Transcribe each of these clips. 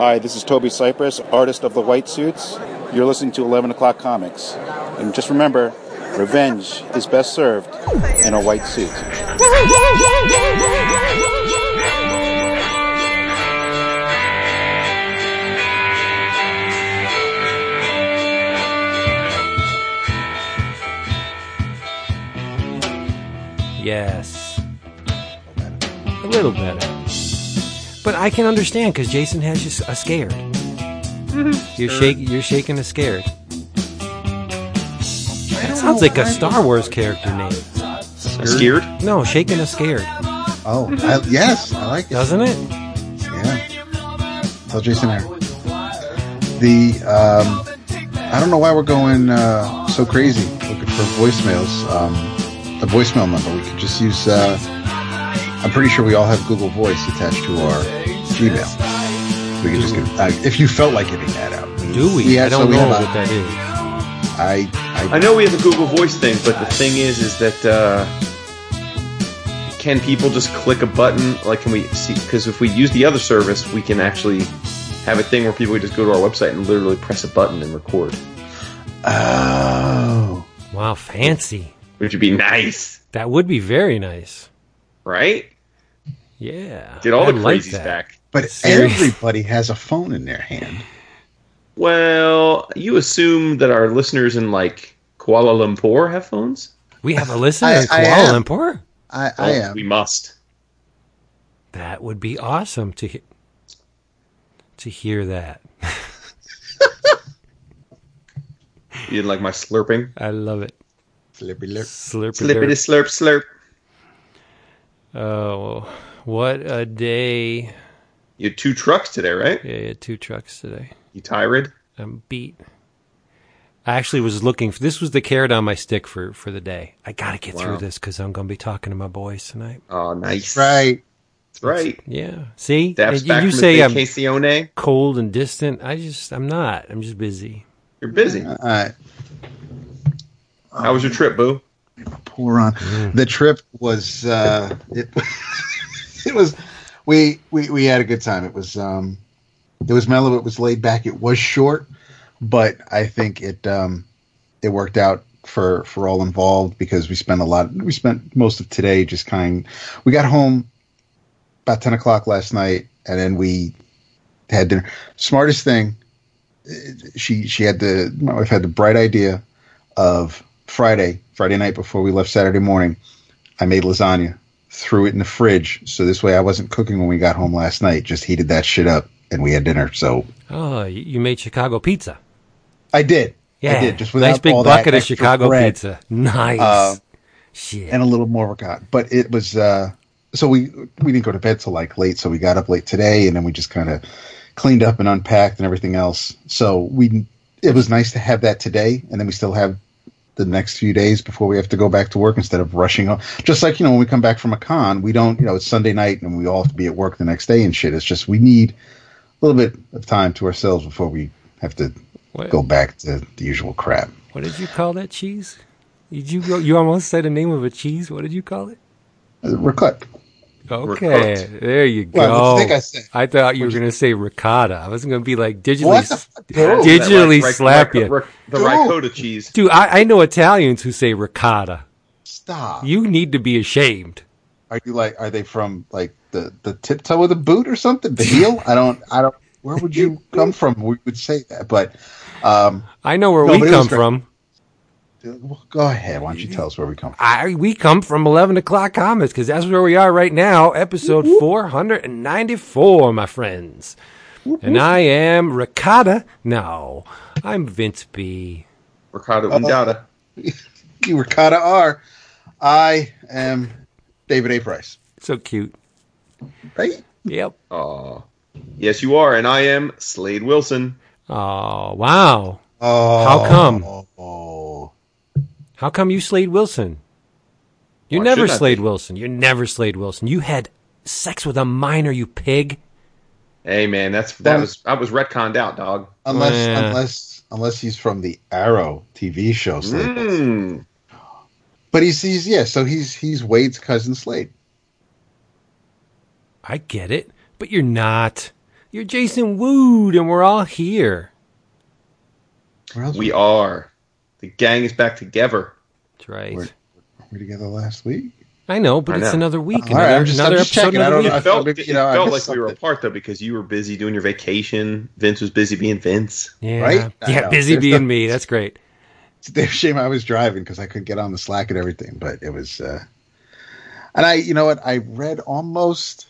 Hi, this is Toby Cypress, artist of the White Suits. You're listening to 11 O'Clock Comics. And just remember, revenge is best served in a white suit. Yes. A little better. But I can understand because Jason has you s- a scared. You're shaking. You're shaking a scared. That sounds like a Star Wars character name. Scared? No, shaking a scared. Oh, I, yes, I like it. Doesn't it? Yeah. Tell Jason there. The um, I don't know why we're going uh, so crazy looking for voicemails. Um, a voicemail number. We could just use. Uh, I'm pretty sure we all have Google Voice attached to our Gmail. We could just give. Uh, if you felt like giving that out. Do we? Yeah, I don't we know have a- what that is. I. I, I know we have a Google Voice thing, but the thing is, is that uh, can people just click a button? Like, can we see? Because if we use the other service, we can actually have a thing where people just go to our website and literally press a button and record, Oh. Wow, fancy. which would be nice, That would be very nice. right? Yeah. Get all I the like crazies that. back. But Serious. everybody has a phone in their hand. Well, you assume that our listeners in like Kuala Lumpur have phones? We have a listener I- in Kuala am. Lumpur. I, I Well, am. We must. That would be awesome to he- to hear that. You didn't like my slurping? I love it. Slurpy lip. Slurpy, Slippity slurp slurp. Oh, what a day! You had two trucks today, right? Yeah, I had two trucks today. You tired? I'm beat. I actually was looking for this was the carrot on my stick for for the day. I got to get Wow. through this because I'm going to be talking to my boys tonight. Oh, nice. Right. That's right. Yeah, see, Daps And back you say I'm vacacione. cold and distant. I just I'm not. I'm just busy. You're busy. All right. How was your trip, Boo? Poor on. The trip was uh, it. it was we we we had a good time. It was um, it was mellow. It was laid back. It was short, but I think it um, it worked out for for all involved because we spent a lot. We spent most of today just kind. We got home about ten o'clock last night, and then we had dinner. Smartest thing. uh, She she had the my wife had the bright idea of Friday, Friday night before we left Saturday morning, I made lasagna, threw it in the fridge. So this way I wasn't cooking when we got home last night, just heated that shit up and we had dinner. So Oh, you made Chicago pizza. I did. Yeah, I did. Just without nice big all that bucket of Chicago bread, pizza. Nice. Uh, Shit. And a little more ricotta. But it was, uh, so we, we didn't go to bed till like late. So we got up late today and then we just kind of cleaned up and unpacked and everything else. So we, it was nice to have that today. And then we still have the next few days before we have to go back to work instead of rushing on. Just like, you know, when we come back from a con, we don't, you know, it's Sunday night and we all have to be at work the next day and shit. It's just we need a little bit of time to ourselves before we have to What, go back to the usual crap. what did you call that cheese? Did you go, you almost said the name of a cheese? What did you call it? Uh, Ricotta. Okay, cooked. there you go. Well, what do you think I said? I thought you were going to say ricotta. I wasn't going to be like digitally, What the fuck? digitally That ric- ric- slap ric- you. ric- The Dude. ricotta cheese. Dude, I, I know Italians who say ricotta. Stop. You need to be ashamed. Are you like? Are they from like the the tiptoe of the boot or something? The heel? I don't. I don't. Where would you come from? We would say that, but um, I know where No, we but it come great. from. Well, go ahead. Why don't you tell us where we come from? I we come from eleven o'clock comics because that's where we are right now, episode four hundred and ninety four, my friends. And I am ricotta. No, I'm Vince B. Ricotta undata. You ricotta are. I am David A. Price. So cute. Right? Yep. Aw. Yes, you are, and I am Slade Wilson. Oh wow. Oh, How come? Oh, How come you Slade Wilson? You're Why never shouldn't Slade be? Wilson. You're never Slade Wilson. You had sex with a minor, you pig. Hey, man, that's that Well- was I was retconned out, dog. unless Yeah. unless unless he's from the Arrow TV show, Slade. Mm. But he's he's yeah. So he's he's Wade's cousin Slade. I get it, but you're not. You're Jason Wood, and we're all here. We are. The gang is back together. That's right. We're- we together last week? I know, but I it's know. another week. All right, Another, I'm just- another I'm just episode, checking. I don't week. know. It felt, it you know, I felt missed like we were apart though because you were busy doing your vacation. Vince was busy being Vince. Yeah, Right? Yeah, busy There's being no- me. That's great. It's a shame I was driving because I couldn't get on the Slack and everything. But it was, uh, and I, you know what? I read almost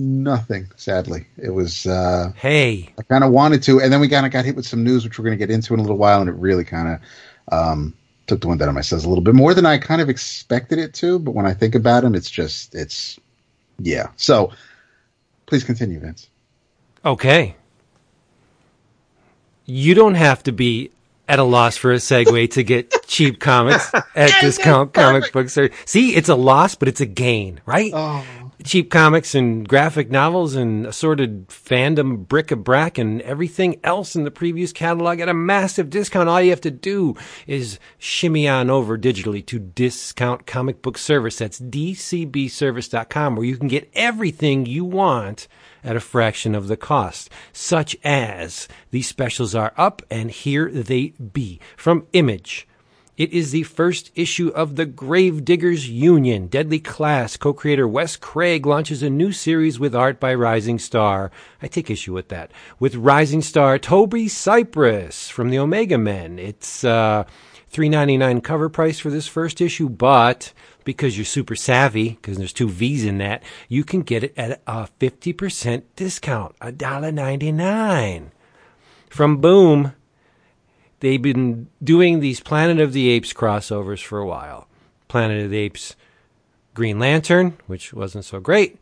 nothing. Sadly, it was. Uh, Hey, I kind of wanted to, and then we kind of got hit with some news, which we're going to get into in a little while, and it really kind of um, took the wind out of my sails a little bit more than I kind of expected it to. But when I think about him, it's just, it's, yeah. So, please continue, Vince. okay. You don't have to be at a loss for a segue to get cheap comics at discount comic books. Or, see, it's a loss, but it's a gain, right? Oh, cheap comics and graphic novels and assorted fandom bric-a-brac and everything else in the previous catalog at a massive discount. All you have to do is shimmy on over digitally to Discount Comic Book Service. That's dcbservice.com where you can get everything you want at a fraction of the cost, such as these specials are up and here they be from Image. It is the first issue of the Gravediggers Union. Deadly Class co creator Wes Craig launches a new series with art by Rising Star. I take issue with that. With Rising Star Toby Cypress from the Omega Men. It's uh, $3.99 cover price for this first issue, but because you're super savvy, because there's two V's in that, you can get it at a 50% discount, $1.99. From Boom, they've been doing these Planet of the Apes crossovers for a while. Planet of the Apes Green Lantern, which wasn't so great.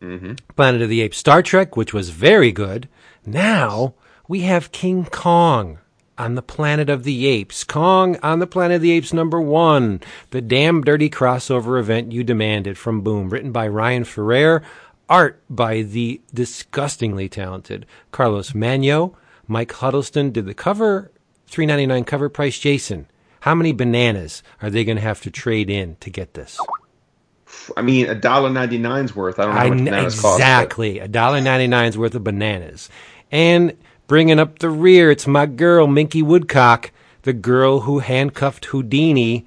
Mm-hmm. Planet of the Apes Star Trek, which was very good. Now we have King Kong on the Planet of the Apes. Kong on the Planet of the Apes number one. The damn dirty crossover event you demanded from Boom. Written by Ryan Ferrier. Art by the disgustingly talented Carlos Magno. Mike Huddleston did the cover. Three ninety nine cover price. Jason, how many bananas are they going to have to trade in to get this? I mean, a dollar ninety nine's worth. I don't know how much bananas cost. exactly a dollar ninety nine's worth of bananas, and bringing up the rear, it's my girl Minky Woodcock, the girl who handcuffed Houdini,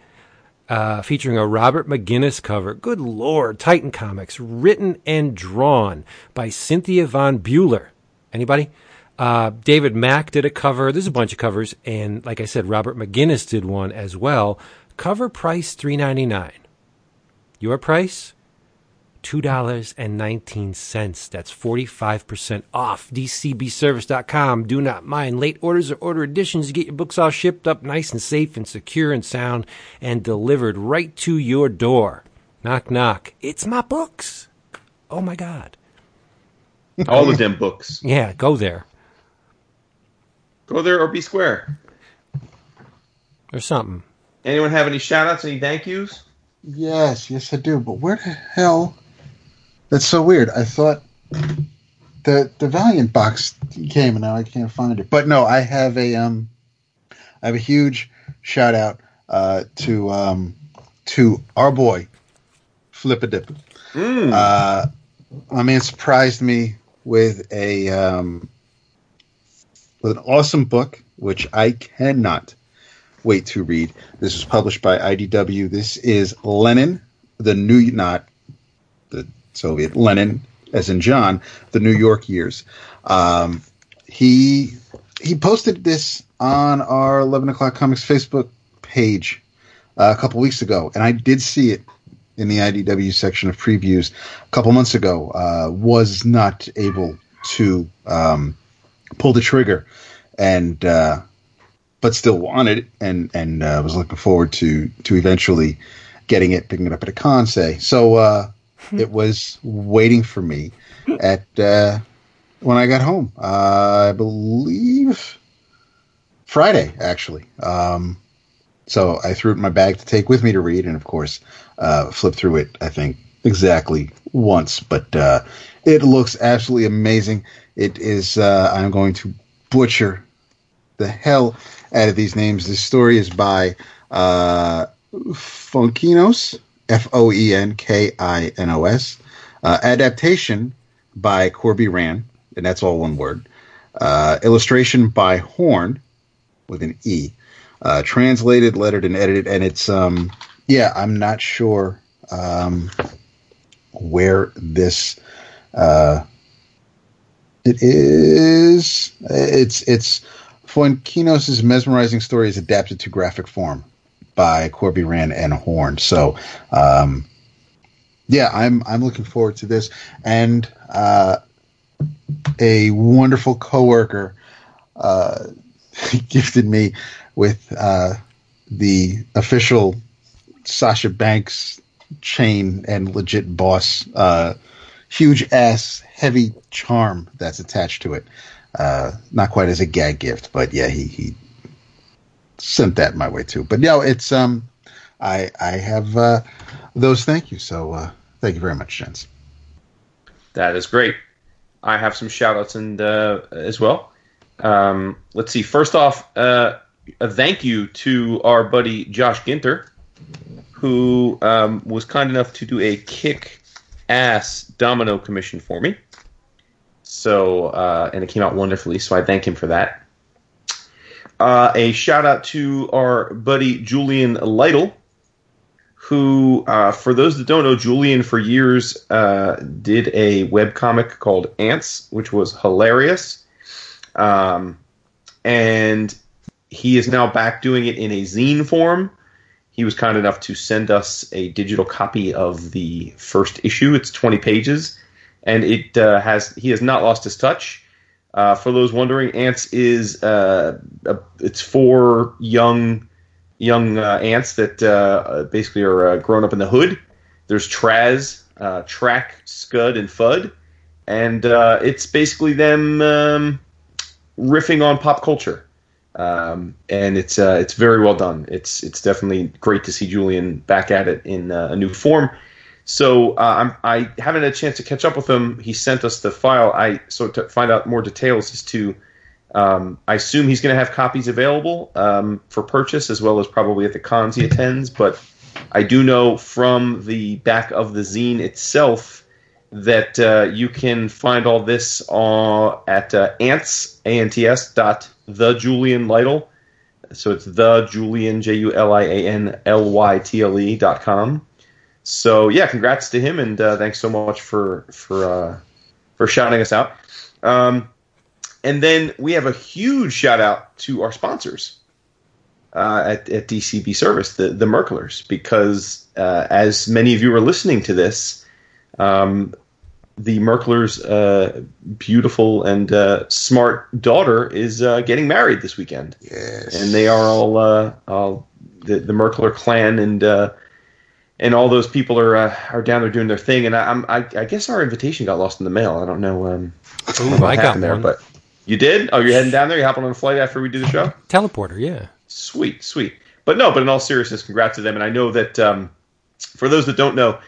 uh, featuring a Robert McGinnis cover. Good lord, Titan Comics, written and drawn by Cynthia Von Buhler. Anybody? Uh, David Mack did a cover. There's a bunch of covers, and like I said, Robert McGinnis did one as well. Cover price three ninety nine. Your price $2.19. That's 45% off. DCBService.com. Do not mind late orders or order additions. You get your books all shipped up nice and safe and secure and sound and delivered right to your door. Knock, knock. It's my books. Oh my God. All of them books. Yeah, go there Go there or be square. or something. Anyone have any shout outs, any thank yous? Yes, yes, I do. But where the hell? That's so weird. I thought the the Valiant box came, and now I can't find it. But no, I have a um, I have a huge shout out uh, to um, to our boy Flippadip. Mm. Uh, my man surprised me with a um, with an awesome book, which I cannot wait to read. This was published by IDW. This is Lennon, the new not the Soviet Lenin, as in John, the New York years. Um, he he posted this on our eleven o'clock comics Facebook page uh, a couple weeks ago, and I did see it in the IDW section of previews a couple months ago. Uh, was not able to um, pull the trigger, and uh, but still wanted and and uh, was looking forward to to eventually getting it, picking it up at a con. Say so. Uh, it was waiting for me at uh, when I got home. Uh, I believe Friday, actually. Um, so I threw it in my bag to take with me to read, and of course, uh, flipped through it. I think exactly once, but uh, it looks absolutely amazing. It is. Uh, I'm going to butcher the hell out of these names. This story is by uh, Foenkinos, F O E N K I N O S. Uh, adaptation by Corbeyran. and that's all one word. Uh, illustration by Horn with an E. Uh, translated, lettered, and edited, and it's um, yeah, I'm not sure um, where this uh, it is. It's it's Foenkinos' mesmerizing story is adapted to graphic form by Corbeyran and Horne. So, um, yeah, I'm I'm looking forward to this, and uh, a wonderful coworker uh, gifted me with uh, the official Sasha Banks chain and legit boss, uh, huge ass, heavy charm that's attached to it. Uh, not quite as a gag gift, but yeah, he, he sent that my way too. But no, it's um, I I have uh, those. Thank you. So uh, thank you very much, gents. That is great. I have some shout outs and uh, as well. Um, let's see. First off, uh, a thank you to our buddy Josh Ginter, who um, was kind enough to do a kick ass domino commission for me. So, uh, and it came out wonderfully. So I thank him for that. Uh, a shout out to our buddy Julian Lytle, who, uh, for those that don't know, Julian for years uh, did a web comic called Ants, which was hilarious. Um, and he is now back doing it in a zine form. He was kind enough to send us a digital copy of the first issue. It's 20 pages, and it uh, has he has not lost his touch. Uh, for those wondering, Ants is uh, a, it's four young young uh, ants that uh, basically are uh, grown up in the hood. There's Traz, Track, Scud, and Fud, and it's basically them um, riffing on pop culture. Um, and it's uh, it's very well done. It's it's definitely great to see Julian back at it in a new form. So I'm, I haven't had a chance to catch up with him. He sent us the file. I so to find out more details as to um, I assume he's going to have copies available um, for purchase as well as probably at the cons he attends. But I do know from the back of the zine itself that uh, you can find all this uh, at uh, ants, A-N-T-S dot the Julian Lytle. So it's the Julian, J U L I A N L Y T L E dot com. So yeah, congrats to him and uh, thanks so much for for uh, for shouting us out. Um, and then we have a huge shout out to our sponsors uh, at, at, DCB Service, the, the Merklers, because uh, as many of you are listening to this, um, the Merklers' uh, beautiful and uh, smart daughter is uh, getting married this weekend. Yes. And they are all, uh, all the, the Merkler clan and and all those people are are down there doing their thing. And I, I, I guess our invitation got lost in the mail. I don't know. Um, Ooh, what I got there, one. but you did? Oh, you're heading down there? You hopping on a flight after we do the show? Teleporter, yeah. Sweet, sweet. But no, but in all seriousness, congrats to them. And I know that um, for those that don't know,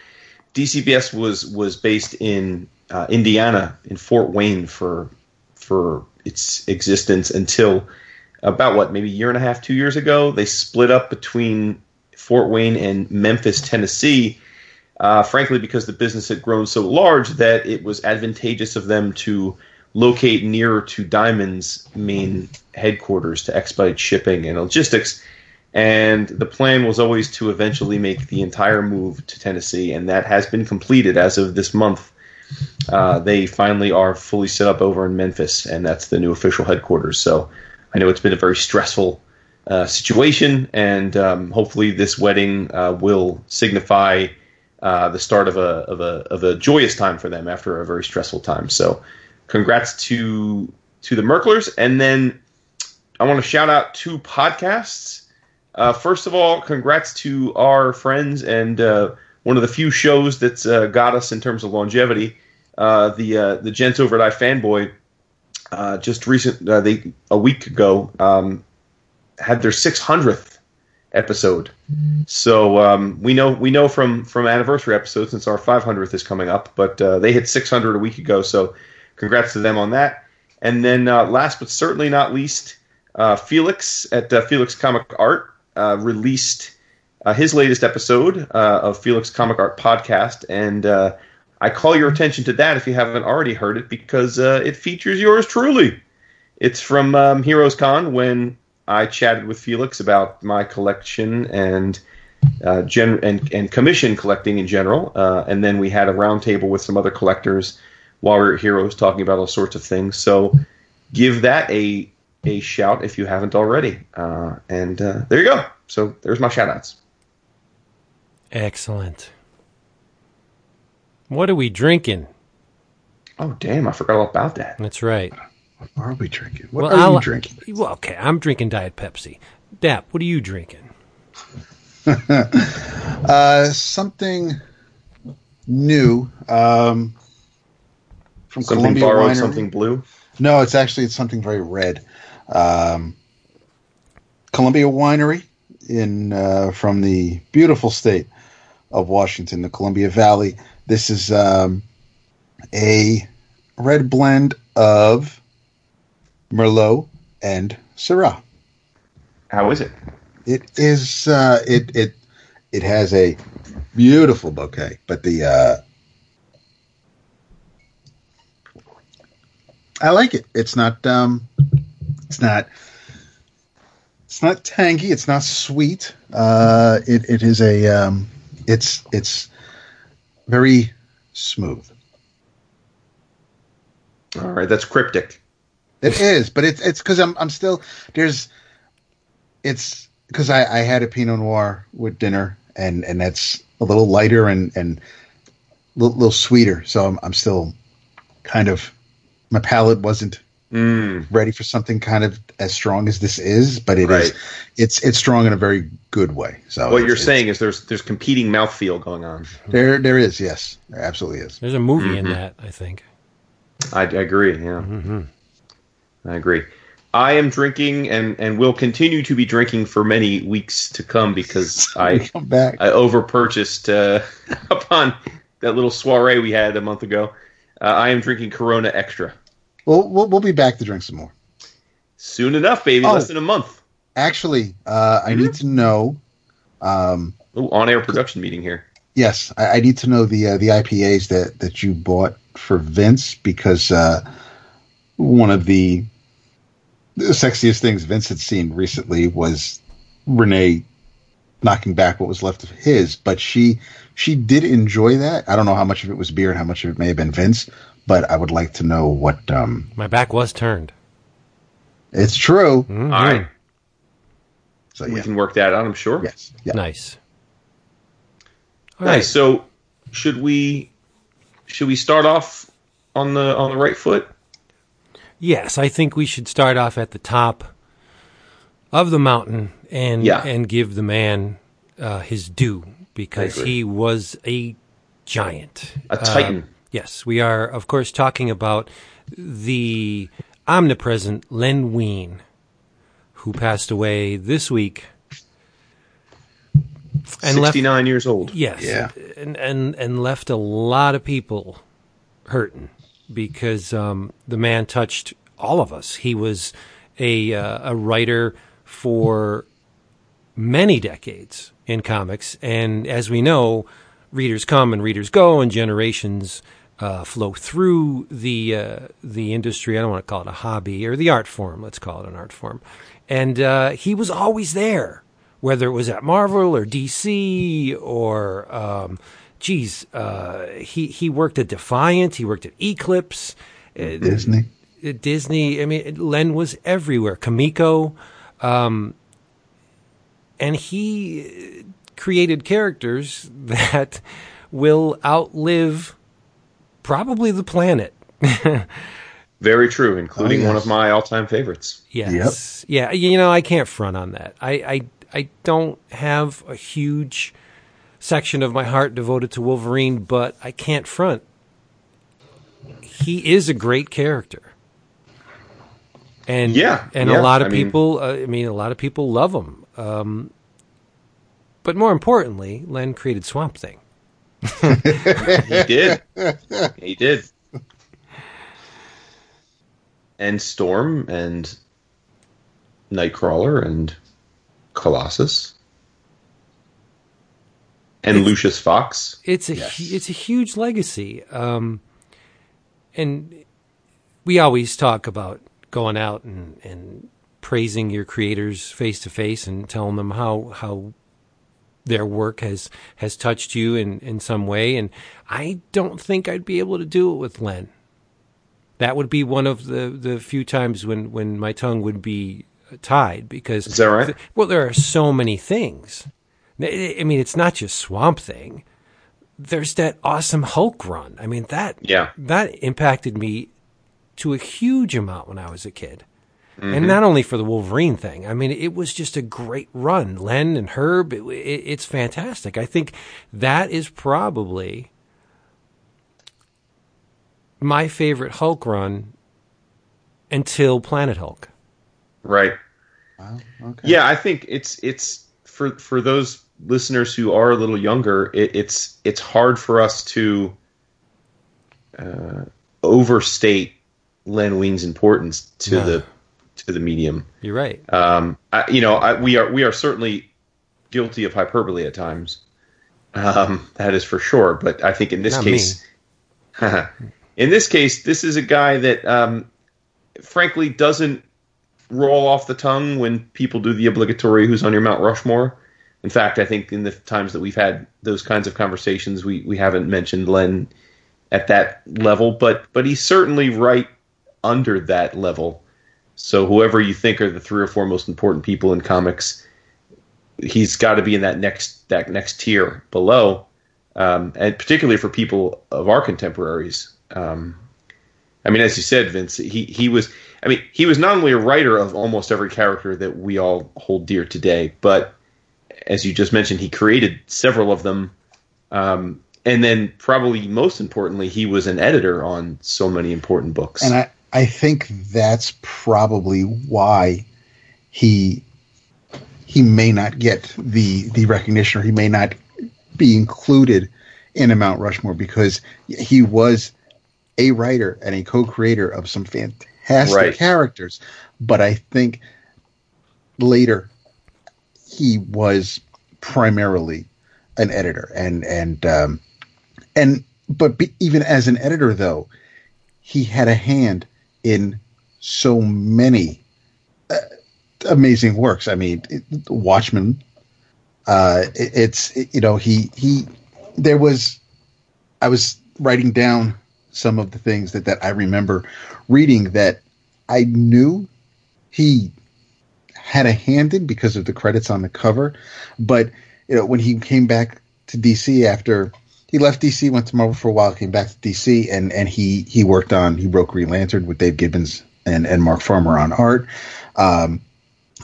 DCBS was was based in uh, Indiana, in Fort Wayne for for its existence until about what maybe a year and a half, two years ago. They split up between Fort Wayne and Memphis, Tennessee. Uh, frankly, because the business had grown so large that it was advantageous of them to locate nearer to Diamond's main headquarters to expedite shipping and logistics. And the plan was always to eventually make the entire move to Tennessee, and that has been completed as of this month. Uh, they finally are fully set up over in Memphis, and that's the new official headquarters. So I know it's been a very stressful uh, situation, and um, hopefully this wedding uh, will signify uh, the start of a, of a of a joyous time for them after a very stressful time. So congrats to to the Merklers, and then I want to shout out two podcasts. Uh, first of all, congrats to our friends and uh, one of the few shows that's uh, got us in terms of longevity. Uh, the uh, the gents over at iFanboy uh, just recent they a week ago um, had their 600th episode. So um, we know we know from from anniversary episodes since our 500th is coming up, but they hit 600 a week ago. So congrats to them on that. And then last but certainly not least, Felix at Felix Comic Art uh, released uh, his latest episode uh, of Felix Comic Art podcast, and I call your attention to that if you haven't already heard it because uh, it features yours truly. It's from um, Heroes Con when I chatted with Felix about my collection and uh, gen- and, and commission collecting in general. Uh, and then we had a roundtable with some other collectors while we were at Heroes talking about all sorts of things. So give that a a shout if you haven't already. Uh, and uh, there you go. So there's my shout outs. Excellent. What are we drinking? Oh, damn. I forgot all about that. That's right. What are we drinking? What Well, are I'll- you drinking? Well, okay, I'm drinking Diet Pepsi. Dap, what are you drinking? Uh, something new um, from Something Columbia borrowed, Winery. something blue. No, it's actually it's something very red. Um, Columbia Winery in uh, from the beautiful state of Washington, the Columbia Valley. This is um, a red blend of Merlot and Syrah. How is it? It is uh, it it it has a beautiful bouquet, but the uh, I like it. It's not um, it's not it's not tangy. It's not sweet. Uh, it it is a um, it's it's very smooth. All right, that's cryptic. It is, but it's it's because I'm I'm still there's it's because I, I had a Pinot Noir with dinner and and that's a little lighter and and a little, little sweeter. So I'm I'm still kind of my palate wasn't Mm, ready for something kind of as strong as this is, but it is Right. it's it's strong in a very good way. So what you're saying is there's there's competing mouthfeel going on. there there is yes there absolutely is. There's a movie in Mhm. that, I think. I, I agree. Yeah, mm-hmm. I agree. I am drinking and and will continue to be drinking for many weeks to come because I come back. I over purchased uh, upon that little soiree we had a month ago. Uh, I am drinking Corona Extra. We'll, we'll we'll be back to drink some more. Soon enough, baby. Oh. Less than a month. Actually, uh, I need to know. Um, Ooh, on air production meeting here. Yes, I, I need to know the uh, the IPAs that that you bought for Vince because uh, one of the, the sexiest things Vince had seen recently was Renee knocking back what was left of his, but she she did enjoy that. I don't know how much of it was beer and how much of it may have been Vince, but I would like to know what. Um, My back was turned. it's true. Mhm. All right, So we can work that out. I'm sure. yes, yeah. Nice. All Nice. right. So, should we should we start off on the on the right foot? Yes, I think we should start off at the top of the mountain and Yeah. and give the man uh, his due because he was a giant, A Uh, titan. Yes, we are of course talking about the omnipresent Len Wein, who passed away this week. And left, Sixty nine years old. Yes. Yeah. And, and and left a lot of people hurting because um, the man touched all of us. He was a uh, a writer for many decades in comics, and as we know, readers come and readers go, and generations uh, flow through the uh, the industry. I don't want to call it a hobby or the art form. Let's call it an art form. And uh, he was always there, whether it was at Marvel or DC or. Um, Geez, uh, he he worked at Defiant. He worked at Eclipse. Uh, Disney. Disney. I mean, Len was everywhere. Comico, um, and he created characters that will outlive probably the planet. Very true, including Oh, one yes. of my all time favorites. Yes, yeah. You know, I can't front on that. I, I I don't have a huge section of my heart devoted to Wolverine, but I can't front. He is a great character. And Yeah, and yeah, a lot of I mean- people, uh, I mean, a lot of people love him. Um, but more importantly, Len created Swamp Thing. He did. he did. And Storm and Nightcrawler and Colossus. and Lucius Fox. It's a Yes. it's a huge legacy, um, and we always talk about going out and, and praising your creators face to face and telling them how how their work has has touched you in in some way. And I don't think I'd be able to do it with Len. That would be one of the the few times when when my tongue would be tied because Is that right? well, there are so many things. I I mean, it's not just Swamp Thing. There's that awesome Hulk run. I mean, that Yeah. that impacted me to a huge amount when I was a kid. And not only for the Wolverine thing. I mean, it was just a great run. Len and Herb, it, it, it's fantastic. I think that is probably my favorite Hulk run until Planet Hulk. Right. Wow. Okay. Yeah, I think it's it's for for those listeners who are a little younger. It, it's it's hard for us to uh, overstate Len Wein's importance to No. the to the medium. You're right. Um, I, you know, I, we are we are certainly guilty of hyperbole at times. Um, that is for sure. But I think in this Not case, in this case, this is a guy that, um, frankly, doesn't roll off the tongue when people do the obligatory "Who's on your Mount Rushmore." In fact, I think in the times that we've had those kinds of conversations, we we haven't mentioned Len at that level, but but he's certainly right under that level. So whoever you think are the three or four most important people in comics, he's got to be in that next that next tier below, um, and particularly for people of our contemporaries. Um, I mean, as you said, Vince, he he was. I mean, he was not only a writer of almost every character that we all hold dear today, but as you just mentioned, he created several of them. Um, and then, probably most importantly, he was an editor on so many important books. And I, I think that's probably why he he may not get the the recognition or he may not be included in a Mount Rushmore because he was a writer and a co-creator of some fantastic Right. characters. But I think later he was primarily an editor and and um, and but be, even as an editor though he had a hand in so many uh, amazing works. I mean, it, Watchmen. Uh, it, it's it- you know he he there was I was writing down some of the things that that I remember reading that I knew he had a hand in because of the credits on the cover, but you know when he came back to DC after he left DC, went to Marvel for a while, came back to DC, and and he he worked on he wrote Green Lantern with Dave Gibbons and and Mark Farmer on art. Um,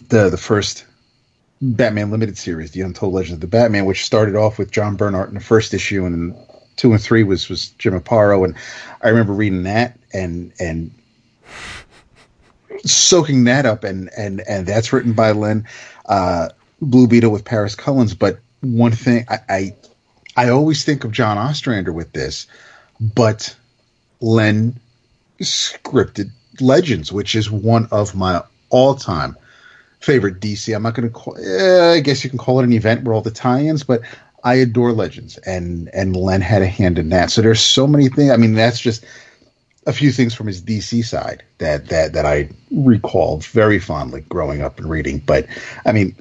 the the first Batman limited series, The Untold Legend of the Batman, which started off with John Bernhardt in the first issue, and two and three was was Jim Aparo, and I remember reading that and and soaking that up, and and and that's written by Len uh, Blue Beetle with Paris Cullins. But one thing I, I I always think of John Ostrander with this, but Len scripted Legends, which is one of my all-time favorite DC. I'm not going to call. Eh, I guess you can call it an event where all the tie-ins, but I adore Legends, and and Len had a hand in that. So there's so many things. I mean, that's just a few things from his DC side that that that I recall very fondly growing up and reading. But I mean,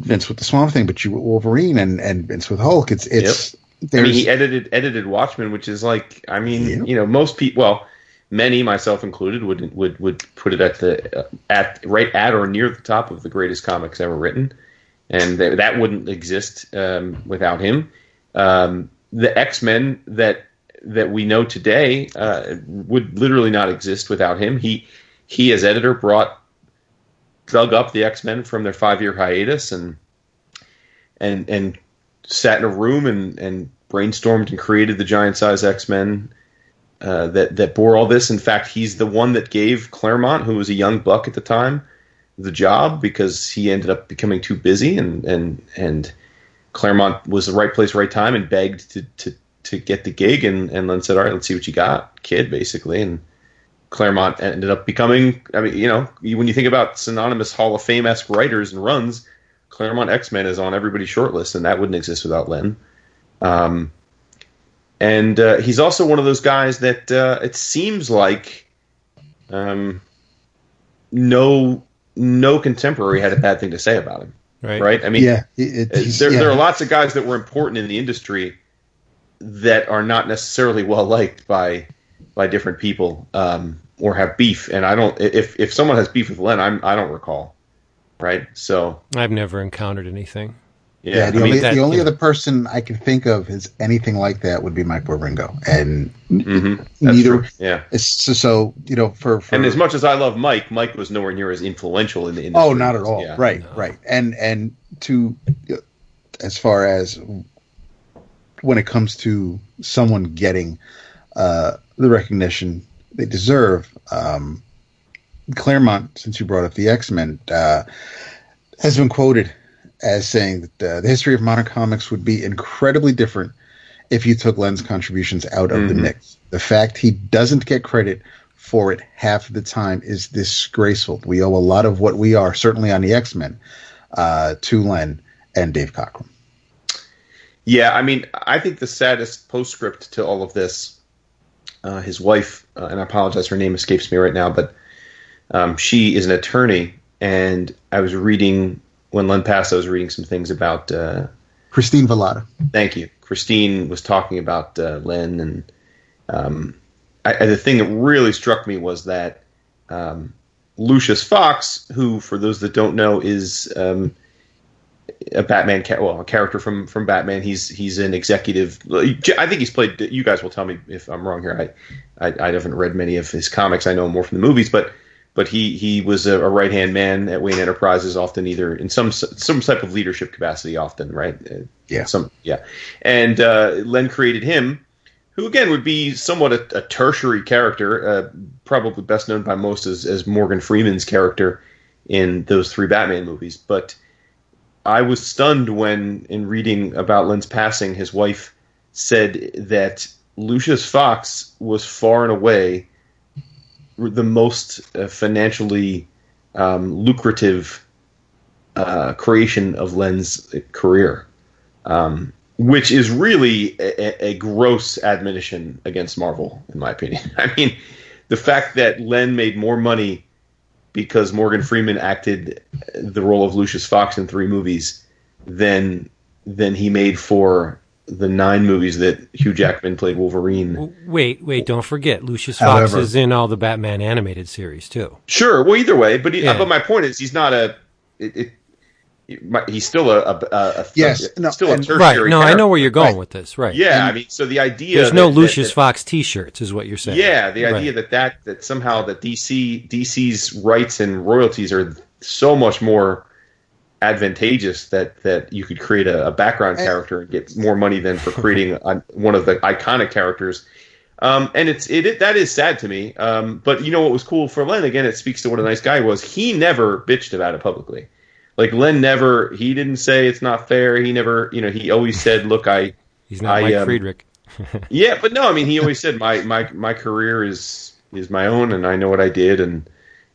Vince with the Swamp Thing, but you with Wolverine and and Vince with Hulk. It's it's I there's mean, he edited edited Watchmen, which is like, I mean, Yeah. you know, most people, well, many, myself included, would would would put it at the uh, at right at or near the top of the greatest comics ever written, and th- that wouldn't exist um, without him. Um, the X Men that that we know today uh, would literally not exist without him. He he as editor brought dug up the X Men from their five year hiatus and and and sat in a room and, and brainstormed and created the giant size X Men uh, that that bore all this. In fact, he's the one that gave Claremont, who was a young buck at the time, the job because he ended up becoming too busy and and and Claremont was the right place, right time, and begged to to to get the gig. And and then said, "All right, let's see what you got, kid," basically. And Claremont ended up becoming. I mean, you know, when you think about synonymous Hall of Fame esque writers and runs, Claremont X Men is on everybody's short list, and that wouldn't exist without Len. Um, and uh, he's also one of those guys that uh, it seems like um, no no contemporary had a bad thing to say about him. Right. Right? I mean, yeah, it, uh, there, yeah. there are lots of guys that were important in the industry that are not necessarily well liked by by different people um, or have beef. And I don't if if someone has beef with Len, I'm I don't recall. Right. So I've never encountered anything. yeah, Yeah, the I mean, only that- the only yeah. other person I can think of is anything like that would be Mike Wieringo, and mhm, neither. true. Yeah. It's so, so you know for, for And as much as I love Mike, Mike was nowhere near as influential in the industry. oh not at all Yeah. right right and and to as far as when it comes to someone getting uh, the recognition they deserve, um, Claremont, since you brought up the X Men, uh, has been quoted as saying that uh, the history of modern comics would be incredibly different if you took Len's contributions out of the mix. The fact he doesn't get credit for it half the time is disgraceful. We owe a lot of what we are, certainly on the X Men, uh, to Len and Dave Cockrum. Yeah, I mean, I think the saddest postscript to all of this, uh, his wife, uh, and I apologize, her name escapes me right now, but um, she is an attorney, and I was reading when Len passed. I was reading some things about. Uh, Christine Valada. thank you, Christine was talking about uh, Len, and um, I, I- the thing that really struck me was that um, Lucius Fox, who, for those that don't know, is um, a Batman, ca- well, a character from from Batman. He's he's an executive. I think he's played. You guys will tell me if I'm wrong here. I I, I haven't read many of his comics. I know more from the movies, but but he he was a, a right hand man at Wayne Enterprises, often either in some some type of leadership capacity, often right. Yeah. Some yeah, and uh, Len created him. Who again would be somewhat a, a tertiary character, uh, probably best known by most as, as Morgan Freeman's character in those three Batman movies. But I was stunned when, in reading about Len's passing, his wife said that Lucius Fox was far and away the most uh, financially um, lucrative uh, creation of Len's career, um, which is really a, a gross admonition against Marvel, in my opinion. I mean, the fact that Len made more money because Morgan Freeman acted the role of Lucius Fox in three movies than than he made for the nine movies that Hugh Jackman played Wolverine. Wait, wait, don't forget, Lucius Fox is in all the Batman animated series too. Sure, well, either way, but he, Yeah. but my point is, he's not a. It, it, he's still a, a, a, a Yes, a- no, still a and- Right. tertiary. No, I know where you're going Right. with this. Right. Yeah, I mean, so the idea There's that- no Lucius that- Fox T-shirts, is what you're saying. Yeah, the Right. idea that, that that somehow that DC DC's rights and royalties are so much more advantageous that that you could create a, a background And- character and get more money than for creating a, one of the iconic characters. Um, and it's it, it that is sad to me. Um, but you know what was cool for Len again? It speaks to what a nice guy he was. He never bitched about it publicly. Like Len never. He didn't say it's not fair. He never. You know. He always said, "Look, I." He's not I, Mike um, Friedrich. Yeah, but no, I mean, he always said my my my career is is my own, and I know what I did, and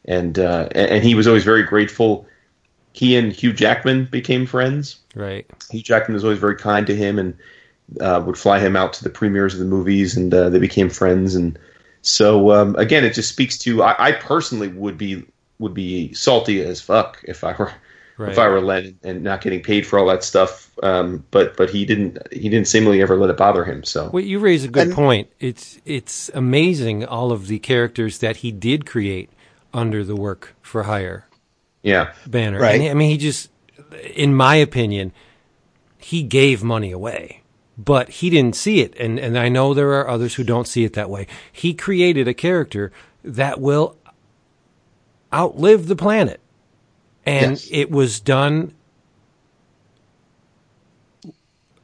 and uh, and he was always very grateful. He and Hugh Jackman became friends. Right. Hugh Jackman was always very kind to him and uh, would fly him out to the premieres of the movies, and uh, they became friends. And so um, again, it just speaks to I, I personally would be would be salty as fuck if I were Right. if I were Len and not getting paid for all that stuff. Um, but but he didn't he didn't seemingly ever let it bother him. So Well, you raise a good And- point. It's it's amazing all of the characters that he did create under the work for hire yeah. banner. Right. And, I mean, he just, in my opinion, he gave money away, but he didn't see it. And and I know there are others who don't see it that way. He created a character that will outlive the planet, and Yes. it was done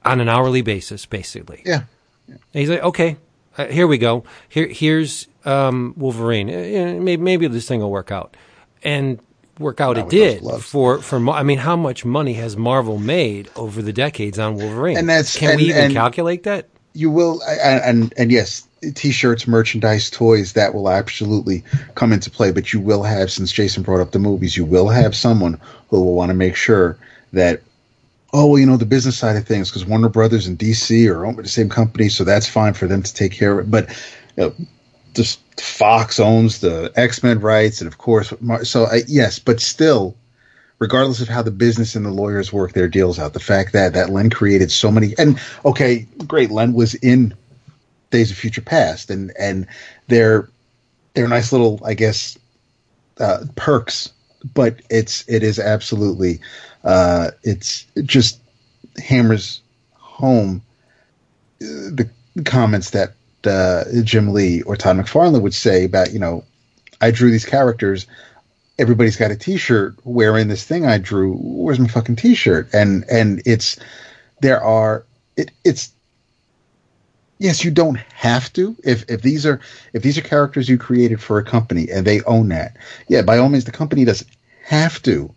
on an hourly basis, basically. Yeah. And he's like, okay, uh, here we go. Here, here's um, Wolverine. Uh, maybe, maybe this thing will work out, and work out it did. For for I mean, how much money has Marvel made over the decades on Wolverine? And that's- can and- we even and- calculate that? You will, and, and and yes, t-shirts, merchandise, toys that will absolutely come into play. But you will have, since Jason brought up the movies, you will have someone who will want to make sure that oh well you know the business side of things because Warner Brothers and DC are owned by the same company, so that's fine for them to take care of it. But you know, just Fox owns the X Men rights, and of course, so yes, but still, regardless of how the business and the lawyers work their deals out, the fact that that Len created so many, and okay, great, Len was in Days of Future Past, and and they're they're nice little, I guess, uh, perks, but it's it is absolutely uh, it's it just hammers home uh, the comments that uh, Jim Lee or Todd McFarlane would say about you know I drew these characters. Everybody's got a T-shirt wearing this thing I drew. Where's my fucking T-shirt? And and it's there are it it's yes you don't have to. If if these are if these are characters you created for a company and they own that yeah by all means the company doesn't have to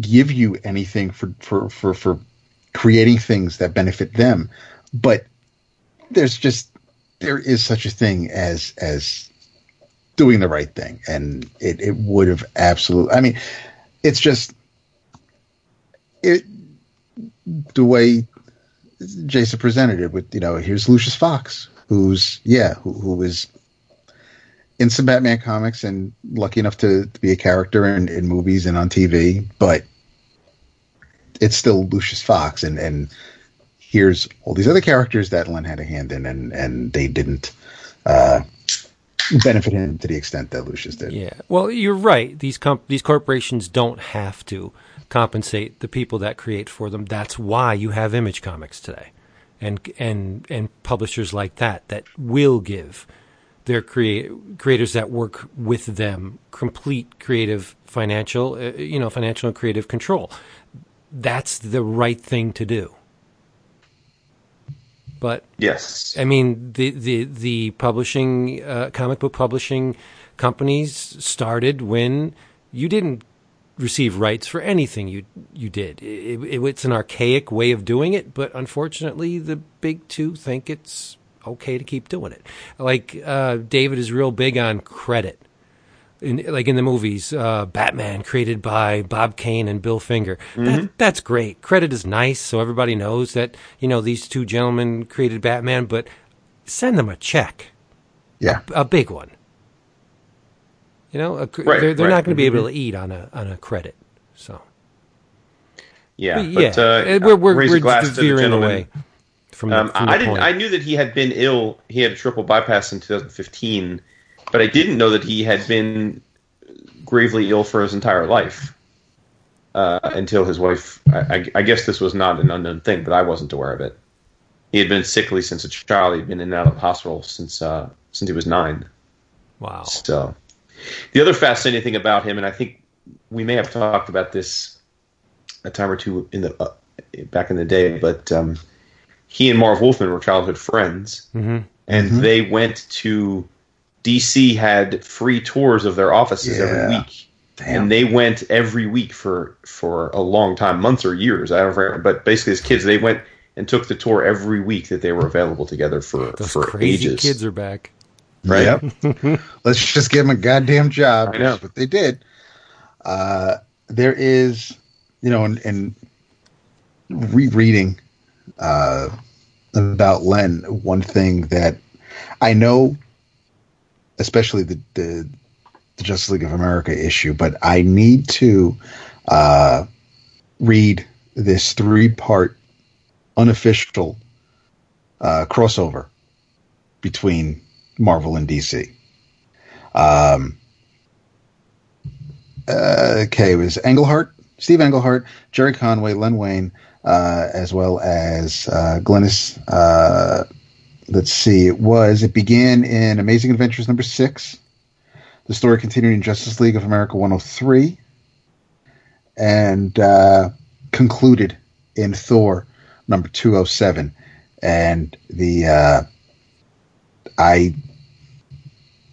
give you anything for for for for creating things that benefit them. But there's just there is such a thing as as doing the right thing. And it, it would have absolutely i mean it's just it the way jason presented it with you know here's lucius fox who's yeah who, who is in some Batman comics and lucky enough to, to be a character in, in movies and on TV, but it's still Lucius Fox and, and here's all these other characters that Len had a hand in and, and they didn't uh, benefit him to the extent that Lucius did. Yeah. Well, you're right. These comp- these corporations don't have to compensate the people that create for them. That's why you have Image Comics today. And and and publishers like that that will give their create creators that work with them complete creative financial uh, you know financial and creative control that's the right thing to do but yes i mean the the the publishing uh, comic book publishing companies started when you didn't receive rights for anything you you did it, it, it's an archaic way of doing it but unfortunately the big two think it's okay to keep doing it. Like uh, David is real big on credit. In, like in the movies, uh, Batman created by Bob Kane and Bill Finger. Mm-hmm. That, that's great. Credit is nice, so everybody knows that you know these two gentlemen created Batman. But send them a check, yeah, a, a big one. You know, a, right, they're, they're right. not going to be able to eat on a on a credit. So, yeah, but, yeah, uh, we're we're, we're veering away. From, um, from I didn't. Point. I knew that he had been ill. He had a triple bypass in 2015, but I didn't know that he had been gravely ill for his entire life uh, until his wife. I, I, I, guess this was not an unknown thing, but I wasn't aware of it. He had been sickly since a child. He'd been in and out of the hospital since uh, since he was nine. Wow. So, the other fascinating thing about him, and I think we may have talked about this a time or two in the uh, back in the day, but um, he and Marv Wolfman were childhood friends, mm-hmm. and mm-hmm. they went to DC had free tours of their offices yeah. every week. Damn. And they went every week for for a long time, months or years. I don't remember, but basically as kids they went and took the tour every week that they were available together for Those for crazy ages. Kids are back, right? Yep. Let's just give them a goddamn job. I know. That's what they did. Uh, there is, you know, and, and rereading uh, about Len, one thing that I know, especially the, the, the Justice League of America issue, but I need to uh, read this three part unofficial uh, crossover between Marvel and DC. Um, uh, okay, it was Englehart, Steve Englehart, Gerry Conway, Len Wein, uh, as well as uh, Glynis. Uh, let's see, it was it began in Amazing Adventures number six. The story continued in Justice League of America 103, and uh, concluded in Thor number 207. And the uh, I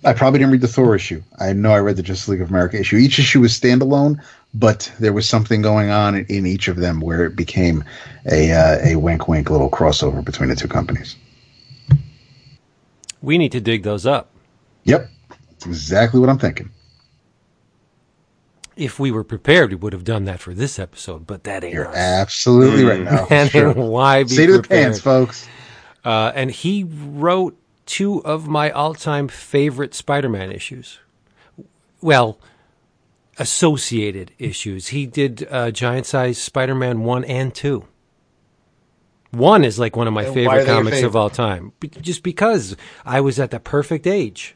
I probably didn't read the Thor issue. I know I read the Justice League of America issue. Each issue was standalone, but there was something going on in, each of them where it became a uh, a wink wink little crossover between the two companies. We need to dig those up. Yep, that's exactly what I'm thinking. if we were prepared, we would have done that for this episode, but that ain't You're us. absolutely right now. And Sure. why be Seat of the prepared? pants, folks. Uh, and he wrote two of my all-time favorite Spider-Man issues. Well, associated issues. He did uh, giant-size Spider-Man one and two. One is like one of my And why are favorite comics of all time, Be- just because I was at the perfect age.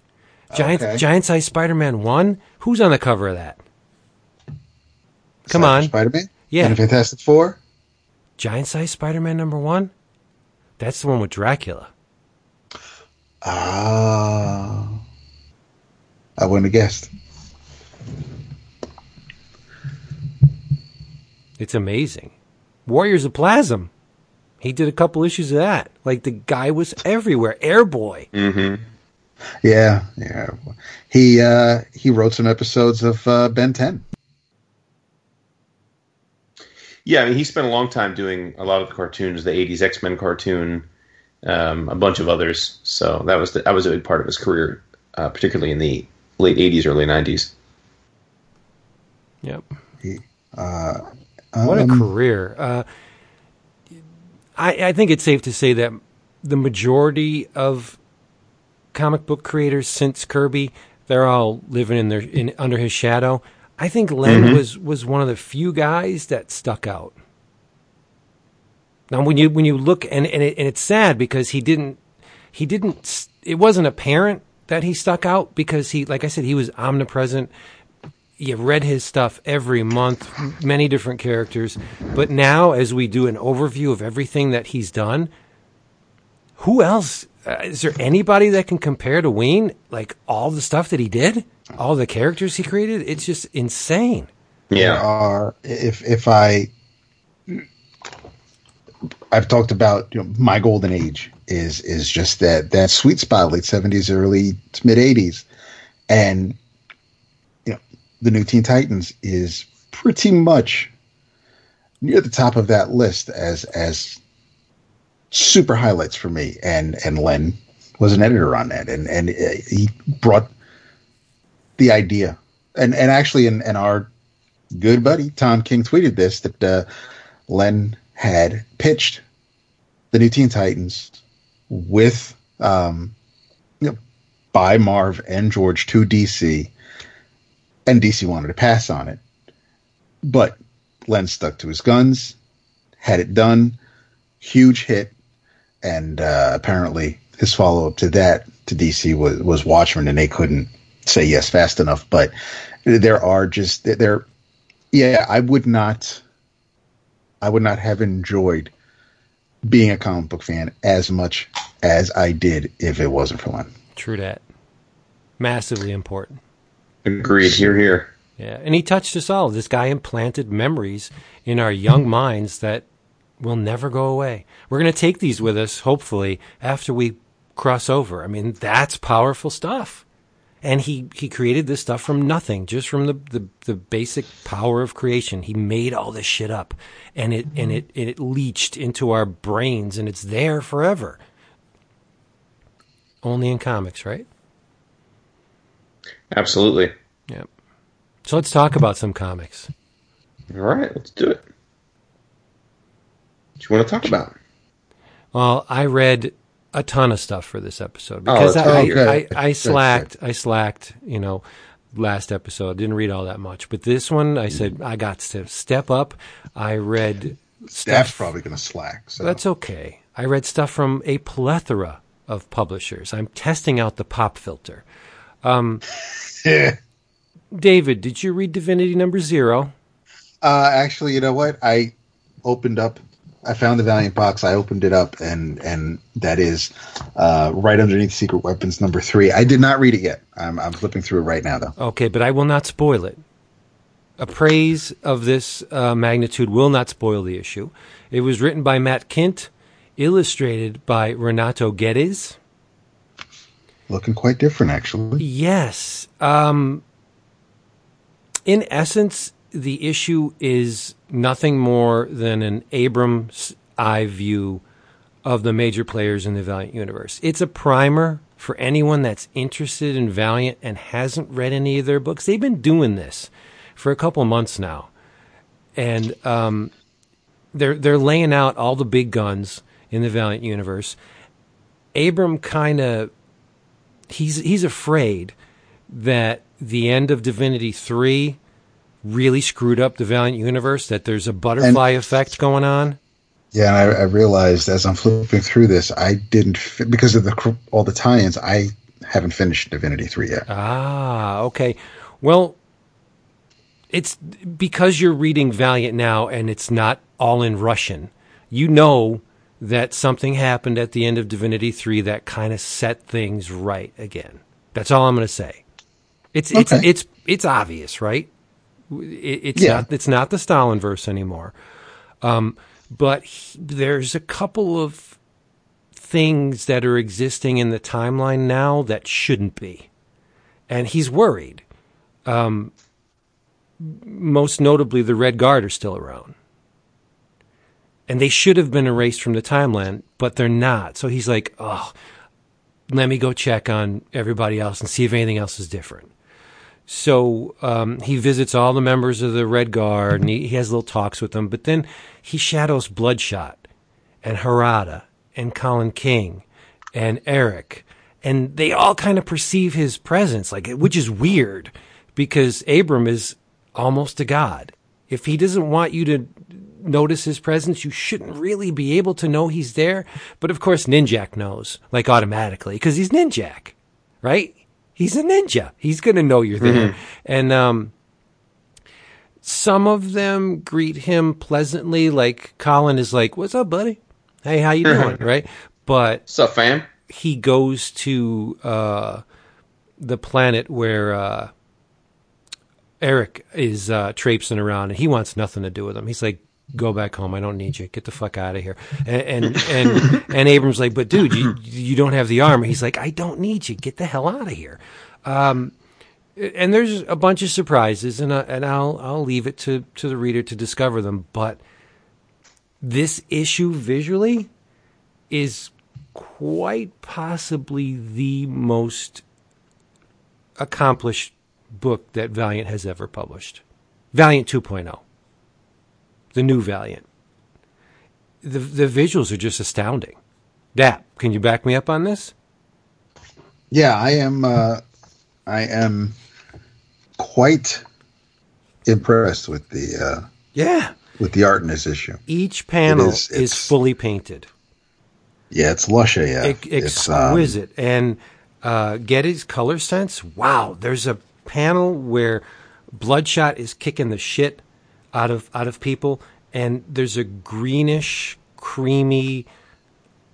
Giant Okay. giant-size Spider-Man one. Who's on the cover of that? Come on. Spider-Man. Yeah. And Fantastic Four. Giant-size Spider-Man number one. That's the one with Dracula. Ah, I wouldn't have guessed. It's amazing. Warriors of Plasm. He did a couple issues of that. Like the guy was everywhere. Airboy. Mm-hmm. Yeah, yeah. He uh, he wrote some episodes of uh, Ben Ten. Yeah, I mean, he spent a long time doing a lot of the cartoons, the '80s X Men cartoon, um, a bunch of others. So that was the, that was a big part of his career, uh, particularly in the late '80s, early '90s. Yep. Uh, What a um, career. Uh, I, I think it's safe to say that the majority of comic book creators since Kirby, they're all living in their in under his shadow. I think Len was was one of the few guys that stuck out. Now, when you when you look and and, it, and it's sad because he didn't he didn't it wasn't apparent that he stuck out because he like I said he was omnipresent. You read his stuff every month, many different characters. But now, as we do an overview of everything that he's done, who else? Uh, is there anybody that can compare to Wein? Like all the stuff that he did, all the characters he created, it's just insane. Yeah. There Yeah, are if if I I've talked about you know, my golden age is is just that that sweet spot late seventies early mid eighties. And you know the new Teen Titans is pretty much near the top of that list as as super highlights for me. And and Len was an editor on that. And and uh, he brought the idea. And and actually in our good buddy Tom King tweeted this that uh, Len had pitched the new Teen Titans with um, you know, by Marv and George to DC, and DC wanted to pass on it, but Len stuck to his guns, had it done, huge hit, and uh, apparently his follow up to that to DC was was Watchmen, and they couldn't say yes fast enough. But there are just there, yeah, I would not, I would not have enjoyed being a comic book fan as much as I did if it wasn't for Len. True that. Massively important. agreed. Here, here. Yeah, and he touched us all. This guy implanted memories in our young minds that will never go away. We're going to take these with us, hopefully, after we cross over. I mean, that's powerful stuff. And he, he created this stuff from nothing, just from the, the, the basic power of creation. He made all this shit up, and it and mm-hmm. it and it leached into our brains, and it's there forever. Only in comics, right? Absolutely. Yep. So let's talk about some comics. All right, let's do it. What do you want to talk about? Well, I read a ton of stuff for this episode because that's I. I, I, I slacked. I slacked. You know, last episode didn't read all that much, but this one I said I got to step up. I read Staff's stuff. probably going to slack. So That's okay. I read stuff from a plethora of publishers. I'm testing out the pop filter. Yeah. David, did you read Divinity Number Zero? Uh, actually, you know what? I opened up. I found the Valiant box. I opened it up, and and that is uh, right underneath Secret Weapons number three. I did not read it yet. I'm I'm flipping through it right now, though. Okay, but I will not spoil it. A praise of this uh, magnitude will not spoil the issue. It was written by Matt Kindt, illustrated by Renato Guedes. Looking quite different, actually. Yes. Um, in essence, the issue is nothing more than an Abrams eye view of the major players in the Valiant universe. It's a primer for anyone that's interested in Valiant and hasn't read any of their books. They've been doing this for a couple months now, and um, they're they're laying out all the big guns in the Valiant universe. Abram kind of he's he's afraid that the end of Divinity three really screwed up the Valiant universe. That there's a butterfly And- effect going on. Yeah, and I, I realized as I'm flipping through this, I didn't fi- because of the all the tie-ins. I haven't finished Divinity three yet. Ah, okay. Well, it's because you're reading Valiant now and it's not all in Russian. You know that something happened at the end of Divinity 3 that kind of set things right again. That's all I'm going to say. It's it's it's it's obvious, right? It, it's Yeah. not it's not the Stalin verse anymore. Um, but he- there's a couple of things that are existing in the timeline now that shouldn't be and he's worried. Um, most notably, the Red Guard are still around, and they should have been erased from the timeline, but they're not. So he's like, "Oh, let me go check on everybody else and see if anything else is different." So um, he visits all the members of the Red Guard, and he, he has little talks with them. But then he shadows Bloodshot and Harada and Colin King and Aric, and they all kind of perceive his presence, like which is weird because Abram is almost a god. If he doesn't want you to notice his presence, you shouldn't really be able to know he's there. But of course, Ninjak knows, like automatically, because he's Ninjak, right? He's a ninja. He's going to know you're there. And um, some of them greet him pleasantly, like Colin is like, "What's up, buddy? Hey, how you doing?" right? But What's up, fam? he goes to uh, the planet where uh, Aric is uh, traipsing around, and he wants nothing to do with him. He's like, "Go back home. I don't need you. Get the fuck out of here." And and and, and Abram's like, "But dude, you you don't have the armor." He's like, "I don't need you. Get the hell out of here." Um, and there's a bunch of surprises, and uh, and I'll I'll leave it to to the reader to discover them. But this issue visually is quite possibly the most accomplished book that Valiant has ever published. Valiant 2.0. The new Valiant. The the visuals are just astounding. Dap, can you back me up on this? Yeah, I am. Uh, I am quite impressed with the uh, Yeah. with the art in this issue. Each panel is- is, fully painted. Yeah, it's lush. Ex- It's, um, exquisite. and uh, Getty's color sense, wow. There's a panel where Bloodshot is kicking the shit out of out of people, and there's a greenish, creamy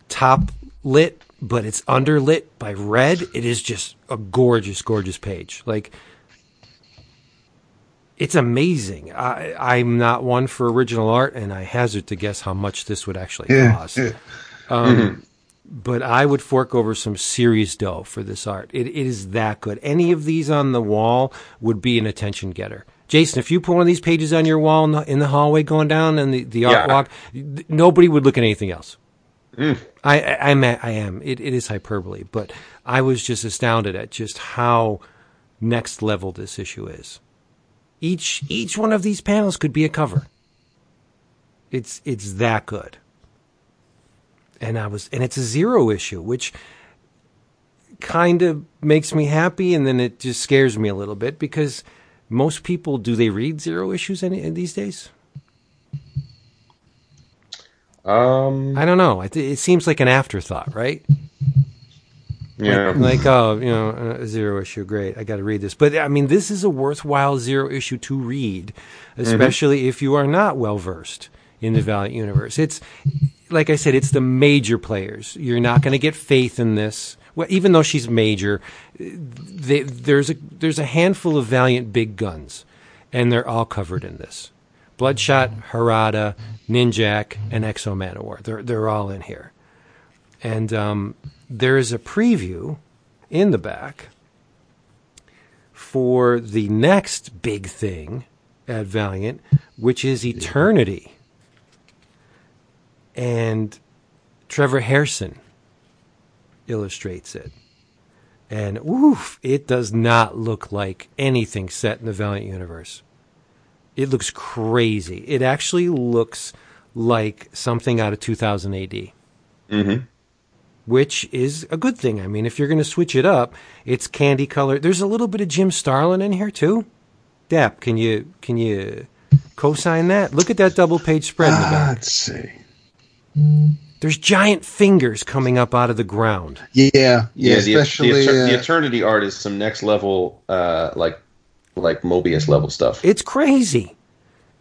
top lit, but it's underlit by red. It is just a gorgeous, gorgeous page. Like it's amazing. I, I'm not one for original art, and I hazard to guess how much this would actually Yeah. cost. Um, But I would fork over some serious dough for this art. It, it is that good. Any of these on the wall would be an attention getter. Jason, if you put one of these pages on your wall in the, in the hallway going down and the, the art Yeah. walk, nobody would look at anything else. Mm. I, I, I'm, I am. It, it is hyperbole, but I was just astounded at just how next level this issue is. Each each one of these panels could be a cover. It's it's that good. And I was and it's a zero issue, which kind of makes me happy and then it just scares me a little bit because most people do they read zero issues any these days? Um, I don't know. It, it seems like an afterthought, right? yeah. like oh you know uh, zero issue great i got to read this but i mean this is a worthwhile zero issue to read especially if you are not well versed in the valiant universe it's like i said it's the major players you're not going to get faith in this well, even though she's major they, there's a there's a handful of valiant big guns and they're all covered in this. Bloodshot harada ninjak and X-O Manowar they're they're all in here. And um, there is a preview in the back for the next big thing at Valiant, which is Eternity. And Trevor Hairsine illustrates it. And oof, it does not look like anything set in the Valiant universe. It looks crazy. It actually looks like something out of 2000 AD. Mm-hmm. Which is a good thing. I mean, if you're going to switch it up, it's candy color. There's a little bit of Jim Starlin in here too. Dap, can you can you co-sign that? Look at that double page spread in the back. let's see. There's giant fingers coming up out of the ground. Yeah, yeah, Yeah, the, especially the, Eter- uh, the Eternity art is some next level, uh, like like Moebius level stuff. It's crazy.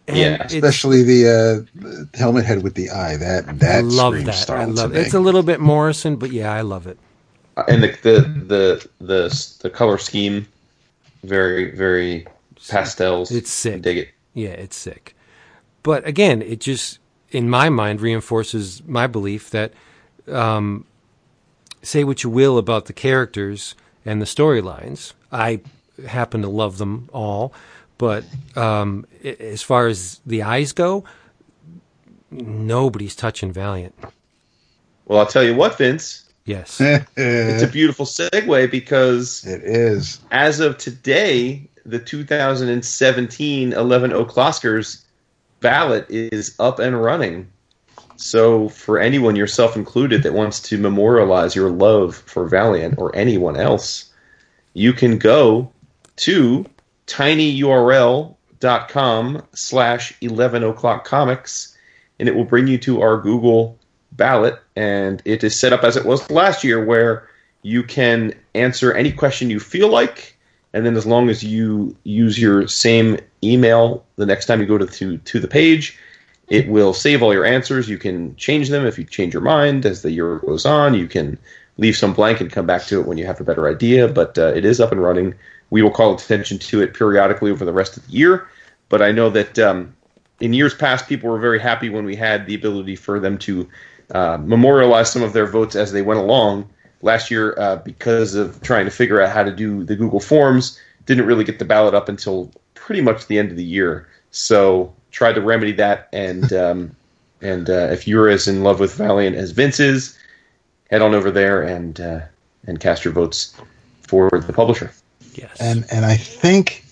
And Yeah, especially the, uh, helmet head with the eye. That that I love screams that. I love to it. me. It's a little bit Morrison, but yeah, I love it. and the the the the the color scheme, very very pastels. It's sick. Dig it. Yeah, it's sick. But again, it just, in my mind, reinforces my belief that um, say what you will about the characters and the storylines. I happen to love them all. But um, as far as the eyes go, nobody's touching Valiant. Well, I'll tell you what, Vince. Yes. It's a beautiful segue because it is. as of today, the 2017 11 O'Clockers ballot is up and running. So, for anyone, yourself included, that wants to memorialize your love for Valiant or anyone else, you can go to tinyurl.com slash 11 o'clock comics and it will bring you to our Google ballot. And it is set up as it was last year, where you can answer any question you feel like. And then, as long as you use your same email the next time you go to, to, to the page, it will save all your answers. You can change them if you change your mind as the year goes on. You can leave some blank and come back to it when you have a better idea. But uh, it is up and running. We will call attention to it periodically over the rest of the year. But I know that um, in years past, people were very happy when we had the ability for them to uh, memorialize some of their votes as they went along. Last year, uh, because of trying to figure out how to do the Google Forms, didn't really get the ballot up until pretty much the end of the year. So tried to remedy that, and um, and uh, if you're as in love with Valiant as Vince is, head on over there and uh, and cast your votes for the publisher. Yes. And and I think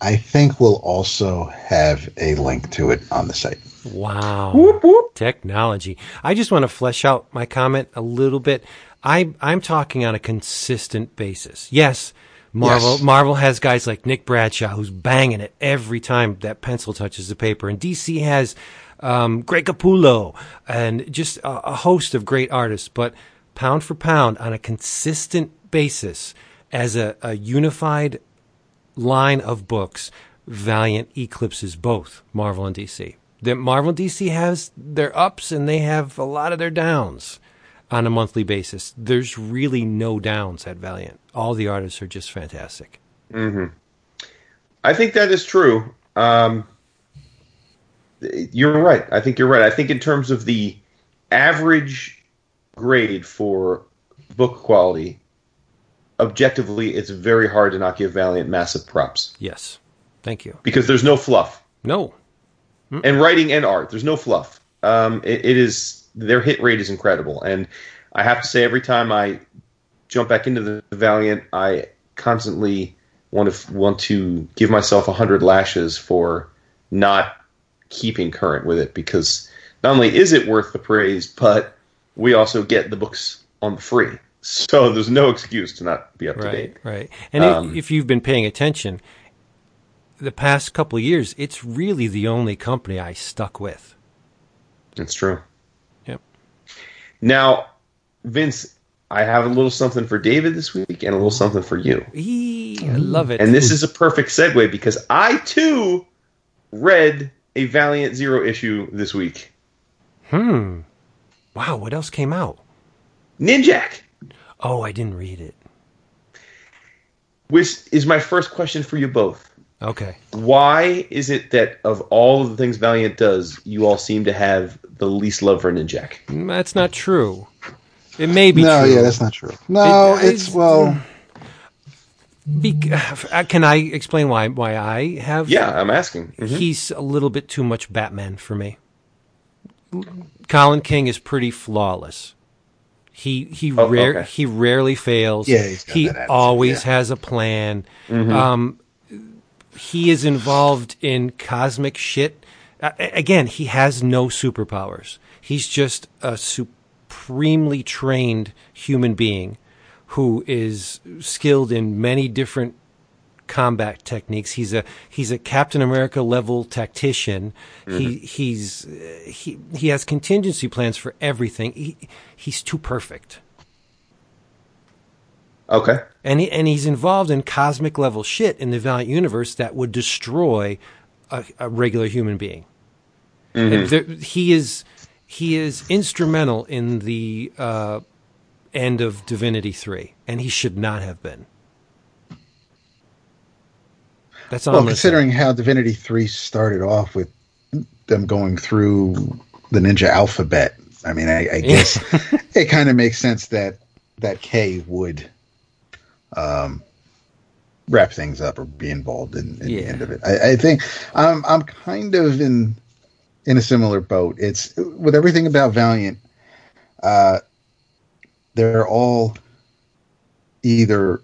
I think we'll also have a link to it on the site. Wow. Technology. I just want to flesh out my comment a little bit. I, I'm talking on a consistent basis. Yes, Marvel Yes. Marvel has guys like Nick Bradshaw who's banging it every time that pencil touches the paper, and DC has um, Greg Capullo and just a, a host of great artists. But pound for pound, on a consistent basis, as a, a unified line of books, Valiant eclipses both Marvel and DC. That Marvel and DC has their ups and they have a lot of their downs on a monthly basis. There's really no downs at Valiant. All the artists are just fantastic. I think that is true. Um, you're right. I think you're right. I think in terms of the average grade for book quality, objectively, it's very hard to not give Valiant massive props Yes. Thank you. because there's no fluff. No. and writing and art. There's no fluff. Um, it, it is their hit rate is incredible, and I have to say every time I jump back into the Valiant, I constantly want to want to give myself a hundred lashes for not keeping current with it because not only is it worth the praise, but we also get the books on the free. So there's no excuse to not be up to Right, date. right. And Um, if, if you've been paying attention, the past couple of years, it's really the only company I stuck with. It's true. Yep. Now, Vince, I have a little something for David this week and a little something for you. Eee, I love it. And this is a perfect segue because I too read a Valiant Zero issue this week. hmm. Wow, what else came out? Ninjak, Oh, I didn't read it. which is my first question for you both. Okay. Why is it that of all of the things Valiant does, you all seem to have the least love for Ninjak? That's not true. It may be no, true. yeah, that's not true. No, It- it's it's- well, Be- uh, can I explain why why I have? Yeah, I'm asking. Mhm. he's a little bit too much Batman for me. Colin King is pretty flawless. He he Oh, rare okay. he rarely fails. Yeah, he's got he that attitude, always yeah. has a plan. Mm-hmm. Um, he is involved in cosmic shit. Uh, again, he has no superpowers. He's just a supremely trained human being who is skilled in many different combat techniques. He's a he's a Captain America level tactician. Mm-hmm. He he's he he has contingency plans for everything. He he's too perfect. Okay. And he, and he's involved in cosmic level shit in the Valiant universe that would destroy a, a regular human being. Mm-hmm. There, he is he is instrumental in the uh, end of Divinity Three, and he should not have been. That's all. Well, considering how Divinity Three started off with them going through the ninja alphabet, I mean, I, I guess it kind of makes sense that that K would um, wrap things up or be involved in, in yeah. the end of it. I, I think I'm I'm kind of in in a similar boat. It's with everything about Valiant. Uh, they're all either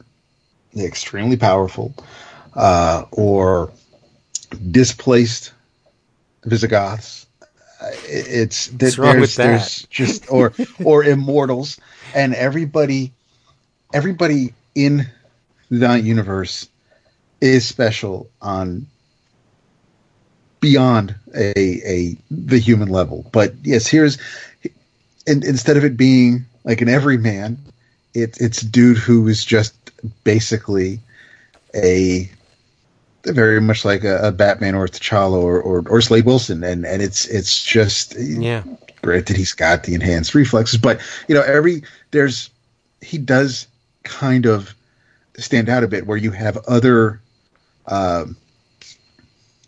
extremely powerful uh, or displaced Visigoths. It's What's that? there's just or or immortals, and everybody everybody in the universe is special on beyond a a the human level. But yes, here's and instead of it being like an everyman, it, it's dude who is just basically a very much like a, a Batman or a T'Challa or, or, or Slade Wilson, and and it's it's just yeah. Granted, he's got the enhanced reflexes, but you know every there's he does kind of stand out a bit where you have other uh,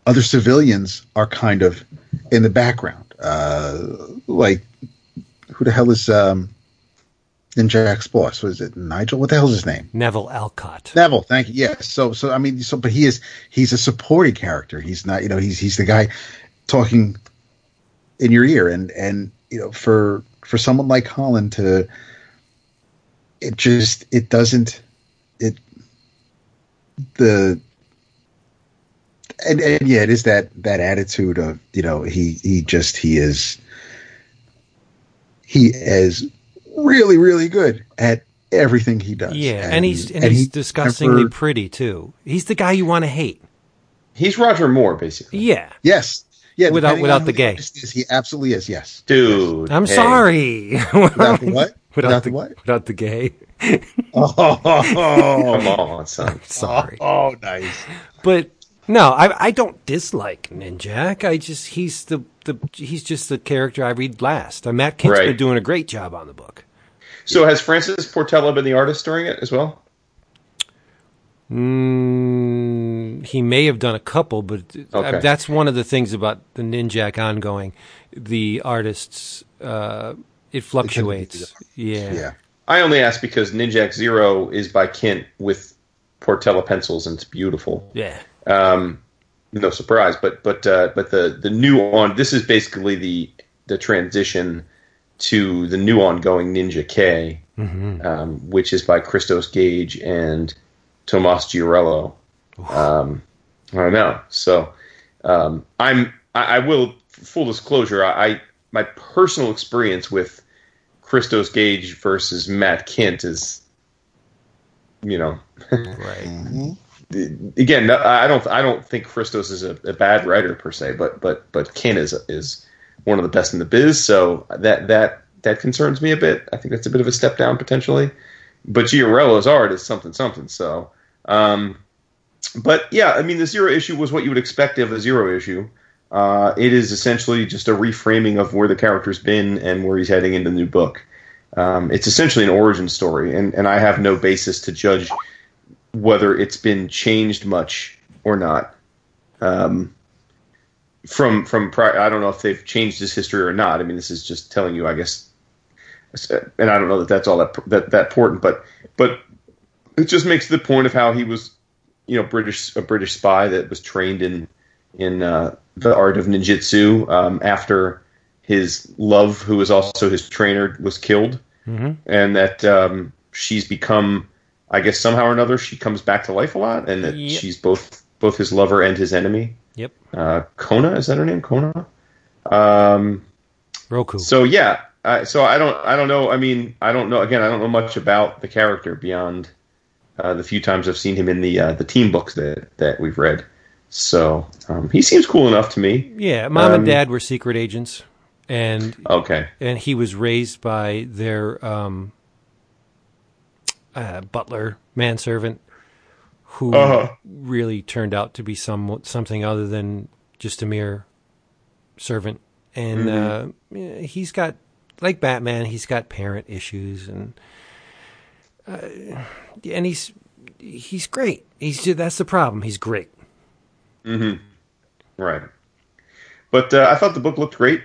other civilians are kind of in the background, uh, like who the hell is um, Ninjak's boss? Was it Nigel? What the hell is his name? Neville Alcott. Neville, thank you. Yes. So, so I mean, so but he is he's a supporting character. He's not, you know, he's he's the guy talking in your ear, and and you know, for for someone like Holland to, it just it doesn't it the and, and yeah, it is that that attitude of you know he he just he is he is really, really good at everything he does. Yeah, and, and he's and, and he's he disgustingly never, pretty too. He's the guy you want to hate. He's Roger Moore, basically. Yeah. Yes. Yeah. Without without the gay. Is, he absolutely is. Yes. Dude. I'm hey. sorry. without the what? Without, without the, the, what? Without the gay. oh, come on, son. sorry. Oh, oh, nice. But no, I I don't dislike Ninjak. I just he's the the he's just the character I read last. Uh, Matt Kindt's right. been doing a great job on the book. So has Francis Portela been the artist during it as well? Mm, he may have done a couple, but uh, okay. that's one of the things about the Ninjak ongoing. The artists, uh, it fluctuates. Yeah. Yeah. I only ask because Ninjak Zero is by Kindt with Portella pencils, and it's beautiful. Yeah. Um, no surprise, but but uh, but the the new on this is basically the the transition to the new ongoing Ninja K, mm-hmm. um, which is by Christos Gage and Tomas Giorello. Um, I don't know. So um, I'm I, I, will full disclosure. I, I, my personal experience with Christos Gage versus Matt Kindt is, you know, right. Again, I don't. I don't think Christos is a, a, bad writer per se, but but but Kindt is is one of the best in the biz. So that that that concerns me a bit. I think that's a bit of a step down potentially. But Giorello's art is something something. So, um, but yeah, I mean, the zero issue was what you would expect of a zero issue. Uh, it is essentially just a reframing of where the character's been and where he's heading in the new book. Um, it's essentially an origin story, and, and I have no basis to judge whether it's been changed much or not. Um, from from prior, I don't know if they've changed his history or not. I mean, this is just telling you, I guess, and I don't know that that's all that that that important, but but it just makes the point of how he was, you know, British a British spy that was trained in in uh, the art of ninjutsu um, after his love, who was also his trainer, was killed, mm-hmm. and that um, she's become, I guess, somehow or another, she comes back to life a lot, and that yep. she's both both his lover and his enemy. Yep. Uh, Kona is that her name? Kona. Um, Roku. so yeah, I, so I don't I don't know. I mean, I don't know. Again, I don't know much about the character beyond uh, the few times I've seen him in the uh, the team books that that we've read. So um, he seems cool enough to me. yeah, mom um, and dad were secret agents, and Okay. and he was raised by their um, uh, butler manservant, who Uh-huh. really turned out to be some something other than just a mere servant. And uh, he's got, like Batman, he's got parent issues, and uh, and he's he's great. He's that's the problem. He's great. Right. But uh, I thought the book looked great,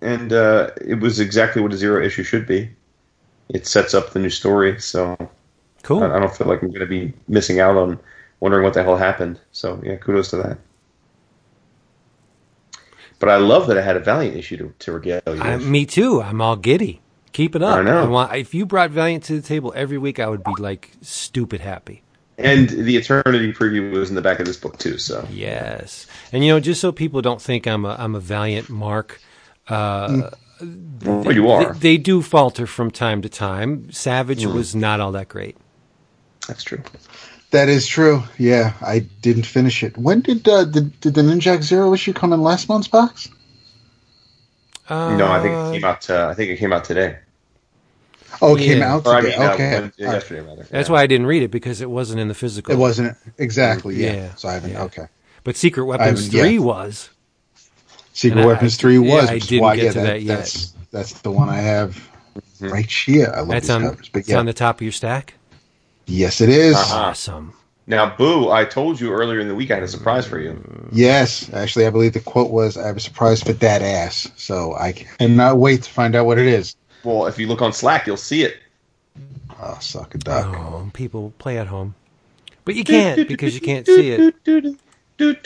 and uh, it was exactly what a zero issue should be. It sets up the new story, so Cool. I, I don't feel like I'm going to be missing out on wondering what the hell happened. So yeah, kudos to that. But I love that I had a Valiant issue to, to regale you. I, me too. I'm all giddy. Keep it up. I know. want, if you brought Valiant to the table every week, I would be like stupid happy. and the Eternity preview was in the back of this book too. So Yes, and you know, just so people don't think I'm a I'm a Valiant mark, uh, well, you are. they, they do falter from time to time. Savage Hmm. was not all that great. That's true. That is true. Yeah, I didn't finish it. When did uh, did, did the Ninjak Zero issue come in last month's box? Uh, no, I think it came out. Uh, I think it came out today. Oh, it came out Or I today. mean, uh, okay, Wednesday- All right. yesterday rather. That's Yeah. why I didn't read it because it wasn't in the physical. it wasn't exactly. Yeah. Yeah, So I haven't. yeah. Okay. but Secret Weapons haven't yet. Three was. Secret And I- Weapons Three yeah, was. I which is didn't why, get yeah, to that yet. That's that's the one I have right here. I love That's these on. covers. But It's yeah, on the top of your stack. yes, it is. Uh-huh. Awesome. Now, Boo, I told you earlier in the week I had a surprise for you. Yes, actually, I believe the quote was, "I have a surprise for that ass." So I cannot wait to find out what it is. Well, if you look on Slack, you'll see it. Oh, suck a duck. Oh, people play at home, but you can't because you can't see it. For those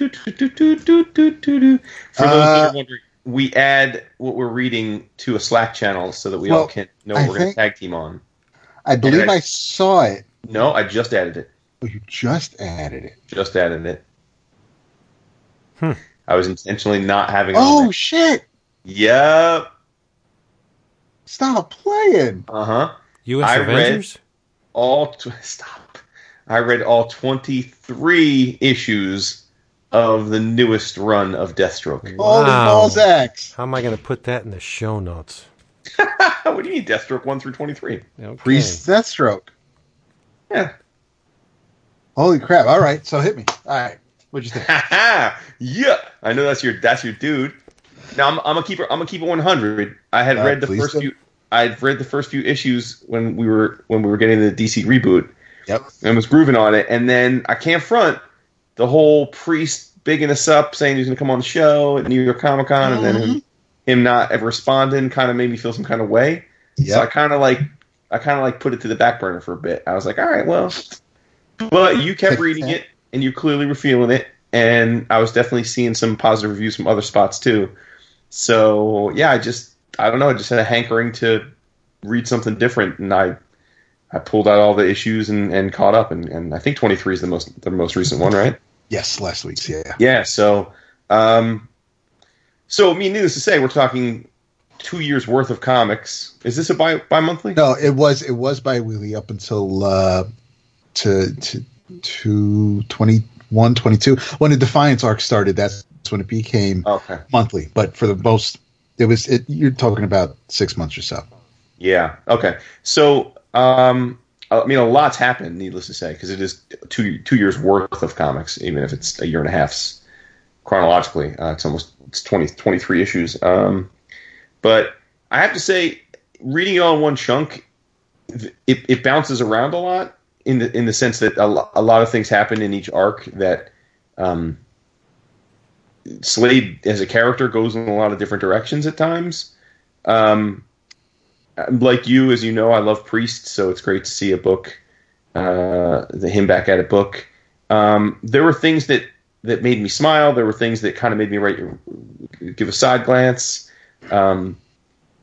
that Uh, are wondering, we add what we're reading to a Slack channel so that we all can know I what we're going to tag team on. I believe I- I saw it. No, I just added it. Oh, you just added it. Just added it. Hmm. I was intentionally not having it Oh shit! Yep. Stop playing. Uh huh. U.S. I read- Avengers. All tw- stop. I read all twenty three issues of the newest run of Deathstroke. Holy Wow. Balzacs. How am I going to put that in the show notes? what do you mean Deathstroke one through twenty three? Okay. Priest Deathstroke. Yeah. Holy crap! All right, so hit me. All right, what'd you think? yeah, I know that's your that's your dude. Now I'm, I'm gonna keep it. I'm gonna keep it 100. I had Uh, read the first do. few. I'd read the first few issues when we were when we were getting the DC reboot Yep. and was grooving on it. And then I can't front the whole priest bigging us up, saying he's gonna come on the show at New York Comic Con, and then Mm-hmm. him, him not ever responding kind of made me feel some kind of way. So I kind of like I kind of like put it to the back burner for a bit. I was like, all right, well, but you kept reading it and you clearly were feeling it, and I was definitely seeing some positive reviews from other spots too. So yeah, I just I don't know, I just had a hankering to read something different, and I I pulled out all the issues and, and caught up, and, and I think 23 is the most the most recent one, right? Yes, last week's. Yeah. Yeah. So, um, so I mean, needless to say, we're talking two years worth of comics. Is this a bi bi monthly? No, it was it was bi-weekly up until uh, to to to 21, 22. When the Defiance arc started, that's when it became Okay. monthly. But for the most, it was it. You're talking about six months or so. Yeah. Okay. So, um, I mean, a lot's happened. Needless to say, because it is two two years worth of comics, even if it's a year and a half's chronologically. Uh, it's almost it's 20, 23 issues. Um, but I have to say, reading it all in one chunk, it, it bounces around a lot in the in the sense that a, lo- a lot of things happen in each arc that. Um, Slade as a character goes in a lot of different directions at times. Um, like you, as you know, I love Priest, so it's great to see a book, uh, the him back at a book. Um, there were things that that made me smile. There were things that kind of made me right, give a side glance. Um,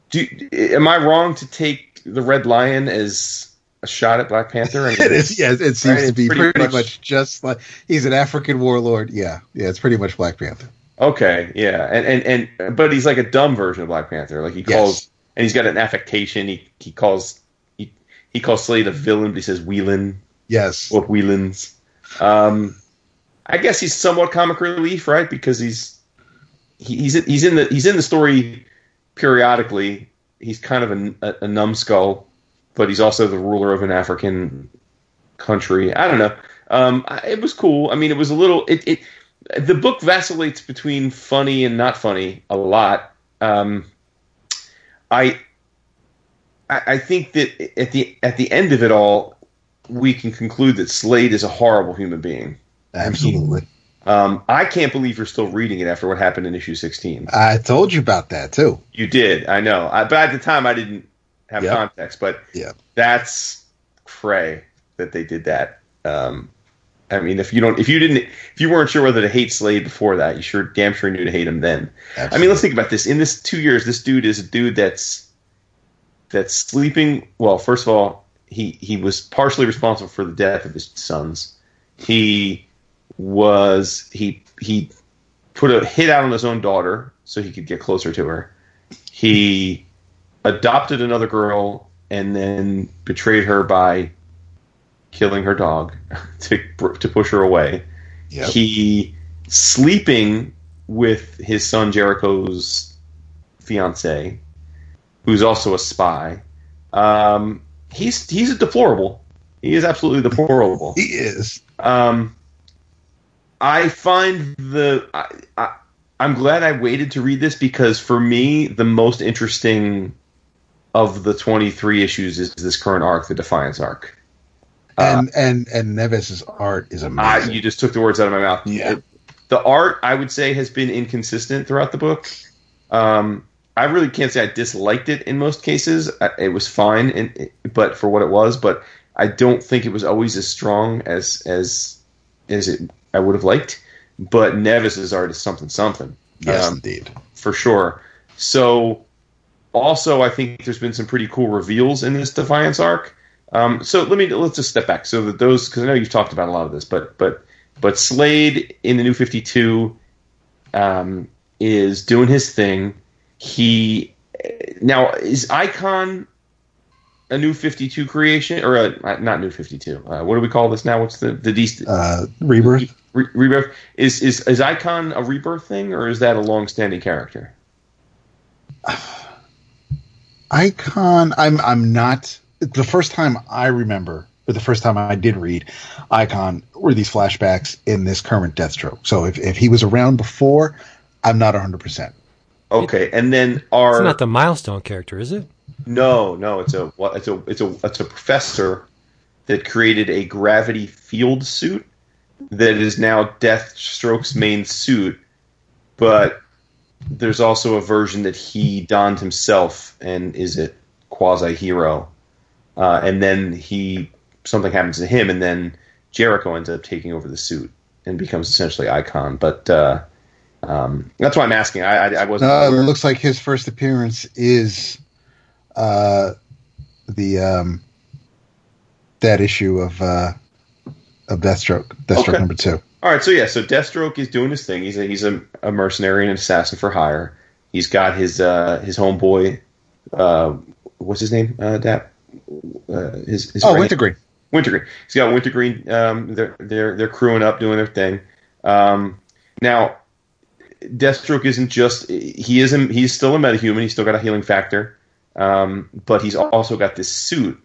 do am I wrong to take the Red Lion as a shot at Black Panther? I mean, It is, yes. It seems Right, to be pretty pretty, much- much, just like he's an African warlord. Yeah, yeah. It's pretty much Black Panther. Okay, yeah, and and and but he's like a dumb version of Black Panther. Like he Yes. And he's got an affectation. He he calls he he calls Slade a villain, but he says Whelan Yes, or Whelans. Um, I guess he's somewhat comic relief, right? Because he's he, he's he's in the he's in the story periodically. He's kind of a, a, a numbskull, but he's also the ruler of an African country. I don't know. Um, I, it was cool. I mean, it was a little. It, it the book vacillates between funny and not funny a lot. Um, I I think that at the at the end of it all, we can conclude that Slade is a horrible human being. absolutely. Um, I can't believe you're still reading it after what happened in issue 16. I told you about that too. You did, I know. I, but at the time, I didn't have Yep. context. But Yeah. that's cray that they did that. Um, I mean, if you don't, if you didn't, if you weren't sure whether to hate Slade before that, you sure damn sure knew to hate him then. I mean, let's think about this. In this two years, this dude is a dude that's that's sleeping. Well, first of all, he he was partially responsible for the death of his sons. He was he he put a hit out on his own daughter so he could get closer to her. He adopted another girl and then betrayed her by killing her dog to to push her away Yep. he sleeping with his son Jericho's fiance, who's also a spy. Um, he's he's a deplorable. He is absolutely deplorable. he is. Um, I find the I, I, I'm glad I waited to read this because for me the most interesting of the 23 issues is this current arc, the Defiance arc. And and and Neves's art is I, amazing. you just took the words out of my mouth. Yeah. It- the art, I would say, has been inconsistent throughout the book. Um, I really can't say I disliked it in most cases. I, it was fine, and but for what it was, but I don't think it was always as strong as as as it I would have liked. But Neves's art is something something yes, um, indeed. for sure. So, also, I think there's been some pretty cool reveals in this Defiance arc. Um, so let me let's just step back. So that those because I know you've talked about a lot of this, but but but Slade in the New Fifty Two um, is doing his thing. He now is Icon a New Fifty Two creation or a, not New Fifty Two? Uh, what do we call this now? What's the the DC, Uh, Rebirth. Re- rebirth is is is icon a rebirth thing or is that a long-standing character Icon. I'm I'm not. The first time I remember, or the first time I did read Icon, were these flashbacks in this current Deathstroke. So if if he was around before, I'm not 100. percent okay and then are It's not the milestone character, is it? no no it's a it's a it's a it's a professor that created a gravity field suit that is now Deathstroke's main suit but there's also a version that he donned himself and is a quasi hero uh, and then he something happens to him and then Jericho ends up taking over the suit and becomes essentially icon but uh, um, that's why I'm asking I I, I wasn't Uh, it looks like his first appearance is uh, the um, that issue of uh, of Deathstroke, Deathstroke Okay. number two. All right, so yeah, so Deathstroke is doing his thing. He's a, he's a, a mercenary and an assassin for hire. He's got his uh, his homeboy. Uh, what's his name? Uh, Dap. Uh, his, his Oh, right- Wintergreen. Wintergreen. He's got Wintergreen. Um, they're they're they're crewing up, doing their thing. Um, now, Deathstroke isn't just he isn't he's still a metahuman. He's still got a healing factor, um, but he's also got this suit,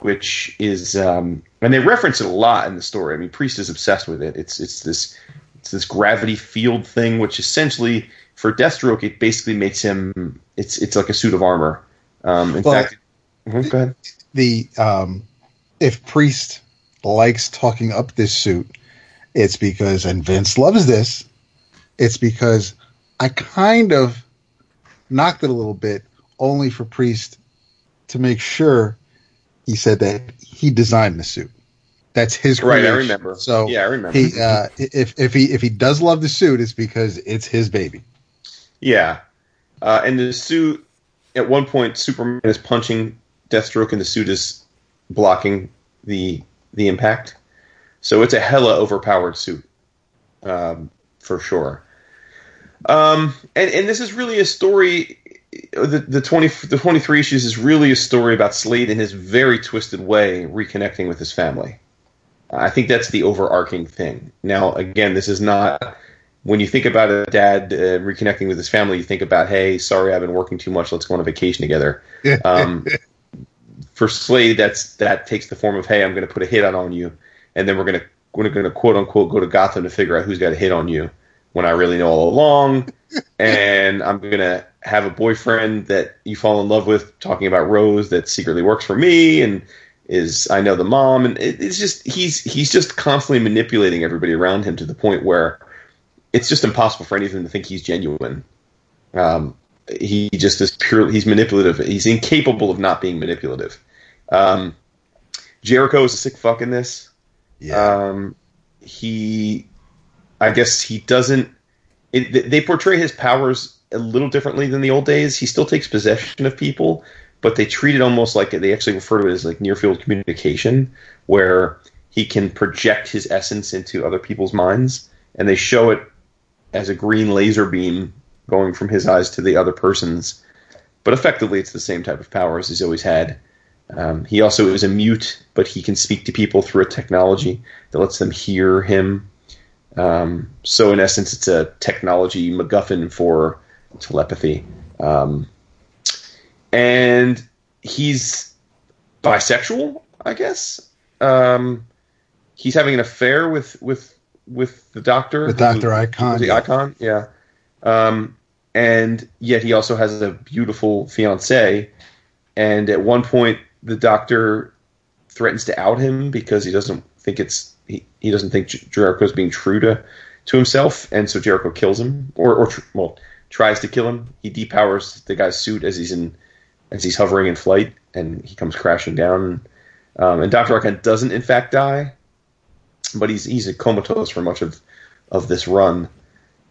which is um, and they reference it a lot in the story. I mean, Priest is obsessed with it. It's it's this it's this gravity field thing, which essentially for Deathstroke it basically makes him it's it's like a suit of armor. Um, in Well, fact, Mhm, go ahead. the um, if Priest likes talking up this suit, it's because and Vince loves this. It's because I kind of knocked it a little bit, only for Priest to make sure he said that he designed the suit. That's his Right, I remember. So yeah, I remember. he uh, if if he if he does love the suit, it's because it's his baby. Yeah, uh, and the suit at one point Superman is punching Deathstroke, and the suit is blocking the the impact. So it's a hella overpowered suit, um, for sure. Um, and and this is really a story. The the twenty the twenty three issues is really a story about Slade in his very twisted way reconnecting with his family. I think that's the overarching thing. Now, again, this is not when you think about a dad uh, reconnecting with his family. You think about, hey, sorry, I've been working too much. Let's go on a vacation together. Um, for Slade, that's that takes the form of, hey, I'm going to put a hit on on you, and then we're going to we're going to quote unquote go to Gotham to figure out who's got a hit on you when I really know all along, and I'm going to have a boyfriend that you fall in love with, talking about Rose that secretly works for me, and is I know the mom, and it, it's just he's he's just constantly manipulating everybody around him to the point where it's just impossible for anything to think he's genuine. Um, he just is purely he's manipulative. He's incapable of not being manipulative. Um, Jericho is a sick fuck in this. Yeah. Um, he, I guess he doesn't. It, they portray his powers a little differently than the old days. He still takes possession of people, but they treat it almost like they actually refer to it as like near field communication, where he can project his essence into other people's minds, and they show it as a green laser beam going from his eyes to the other person's. But effectively, it's the same type of powers he's always had. Um, he also is a mute, but he can speak to people through a technology that lets them hear him. Um, so, in essence, it's a technology MacGuffin for telepathy. Um, and he's bisexual, I guess. Um, he's having an affair with with with the doctor, With Dr. Icon, the yeah. icon, yeah. Um, and yet he also has a beautiful fiancee. And at one point, the doctor threatens to out him because he doesn't think it's he, he doesn't think Jer- Jericho's being true to to himself, and so Jericho kills him, or or well tries to kill him. He depowers the guy's suit as he's in as he's hovering in flight, and he comes crashing down. Um, and Doctor Arkan doesn't in fact die, but he's he's comatose for much of of this run.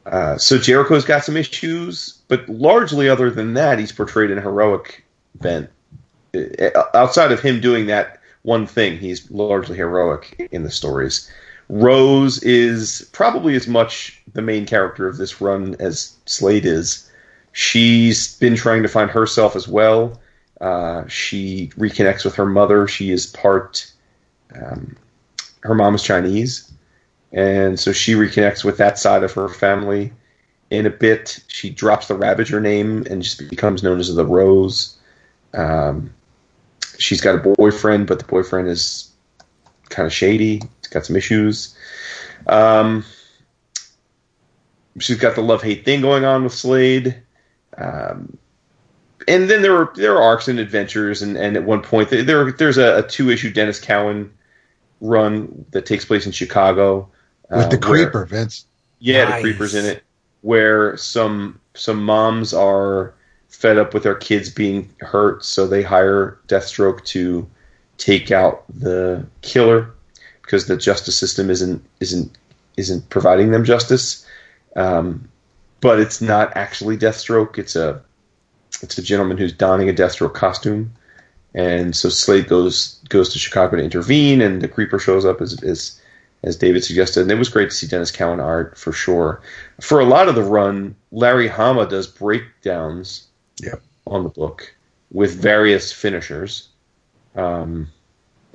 Uh, so Jericho's got some issues, but largely other than that, he's portrayed in a heroic bent. Uh, Outside of him doing that one thing, he's largely heroic in the stories. Rose is probably as much the main character of this run as Slade is. She's been trying to find herself as well. Uh, she reconnects with her mother. She is part. Um, her mom is Chinese, and so she reconnects with that side of her family. In a bit, she drops the Ravager name and just becomes known as the Rose. Um, she's got a boyfriend, but the boyfriend is kind of shady. He's got some issues. Um, she's got the love hate thing going on with Slade. Um, and then there are there are arcs and adventures, and, and at one point there there's a, a two issue Denys Cowan run that takes place in Chicago with uh, the where- creeper, Vince. yeah, Nice. the creepers in it, where some some moms are fed up with their kids being hurt, so they hire Deathstroke to take out the killer because the justice system isn't isn't isn't providing them justice. Um, but it's not actually Deathstroke. It's a it's a gentleman who's donning a Deathstroke costume, and so Slade goes goes to Chicago to intervene, and the creeper shows up as as as David suggested, and it was great to see Denys Cowan art for sure. For a lot of the run, Larry Hama does breakdowns Yep. on the book with various finishers. Um,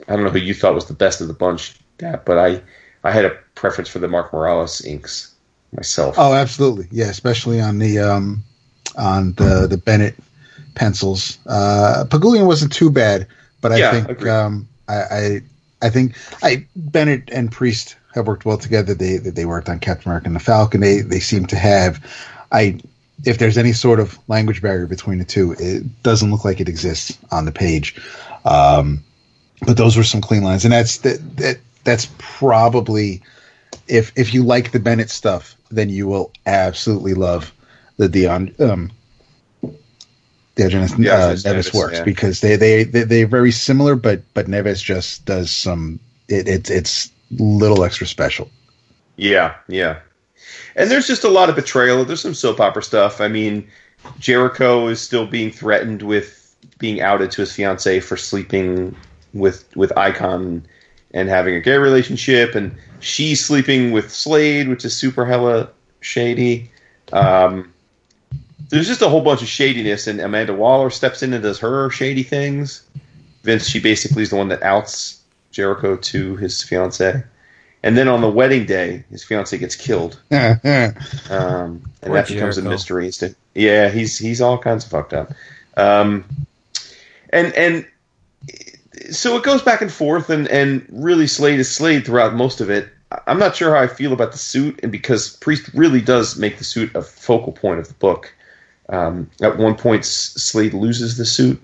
I don't know who you thought was the best of the bunch, Dap, but I I had a preference for the Mark Morales inks myself. Oh, absolutely. Yeah, especially on the um on the the Bennett pencils. Uh Pagulayan wasn't too bad, but I Yeah, think um I, I I think I Bennett and Priest have worked well together. They they they worked on Captain America and the Falcon. They they seem to have I if there's any sort of language barrier between the two, it doesn't look like it exists on the page. Um but those were some clean lines and that's that, that that's probably if if you like the Bennett stuff, then you will absolutely love the Dion um Diogenes Yeah, uh, Neves, Neves works yeah. because they they they they're very similar, but but Neves just does some it, it's it's little extra special. Yeah, yeah. And there's just a lot of betrayal. There's some soap opera stuff. I mean, Jericho is still being threatened with being outed to his fiance for sleeping with with Icon and having a gay relationship, and she's sleeping with Slade, which is super hella shady. Um, there's just a whole bunch of shadiness, and Amanda Waller steps in and does her shady things. Vince, she basically is the one that outs Jericho to his fiance. And then on the wedding day, his fiance gets killed, um, and Poor that becomes a mystery. As to, yeah, he's he's all kinds of fucked up, um, and and so it goes back and forth, and and really Slade is Slade throughout most of it. I'm not sure how I feel about the suit, and because Priest really does make the suit a focal point of the book. Um, at one point, Slade loses the suit,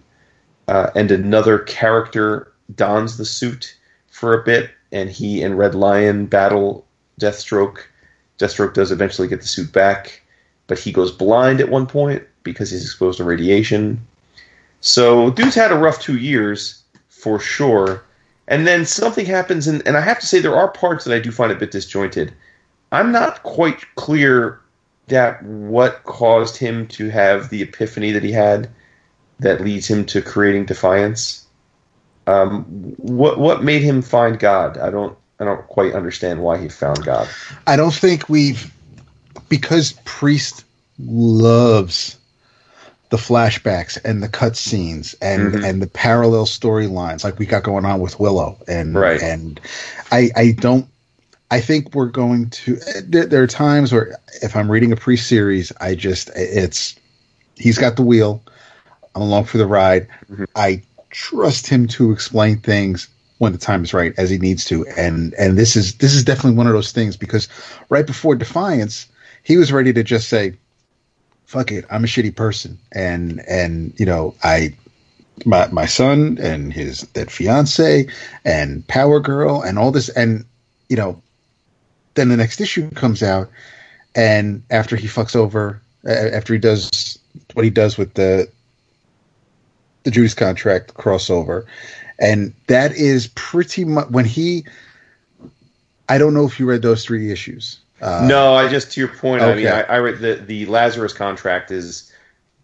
uh, and another character dons the suit for a bit, and he and Red Lion battle Deathstroke. Deathstroke does eventually get the suit back, but he goes blind at one point because he's exposed to radiation. So, dude's had a rough two years for sure. And then something happens, and, and I have to say, there are parts that I do find a bit disjointed. I'm not quite clear that what caused him to have the epiphany that he had that leads him to creating Defiance. Um, what what made him find God? I don't I don't quite understand why he found God. I don't think we've because Priest loves the flashbacks and the cutscenes and Mhm. and the parallel storylines like we got going on with Willow and Right. and I I don't I think we're going to there, are times where if I'm reading a pre-series I just it's he's got the wheel I'm along for the ride Mhm. I trust him to explain things when the time is right as he needs to. And and this is this is definitely one of those things because right before defiance he was ready to just say fuck it i'm a shitty person. And and you know i my my son and his that fiance and power girl and all this and you know then the next issue comes out and after he fucks over after he does what he does with the the Judas contract crossover and that is pretty much when he I don't know if you read those three issues. Uh, no, I just to your point. I mean. I, I read the the Lazarus contract is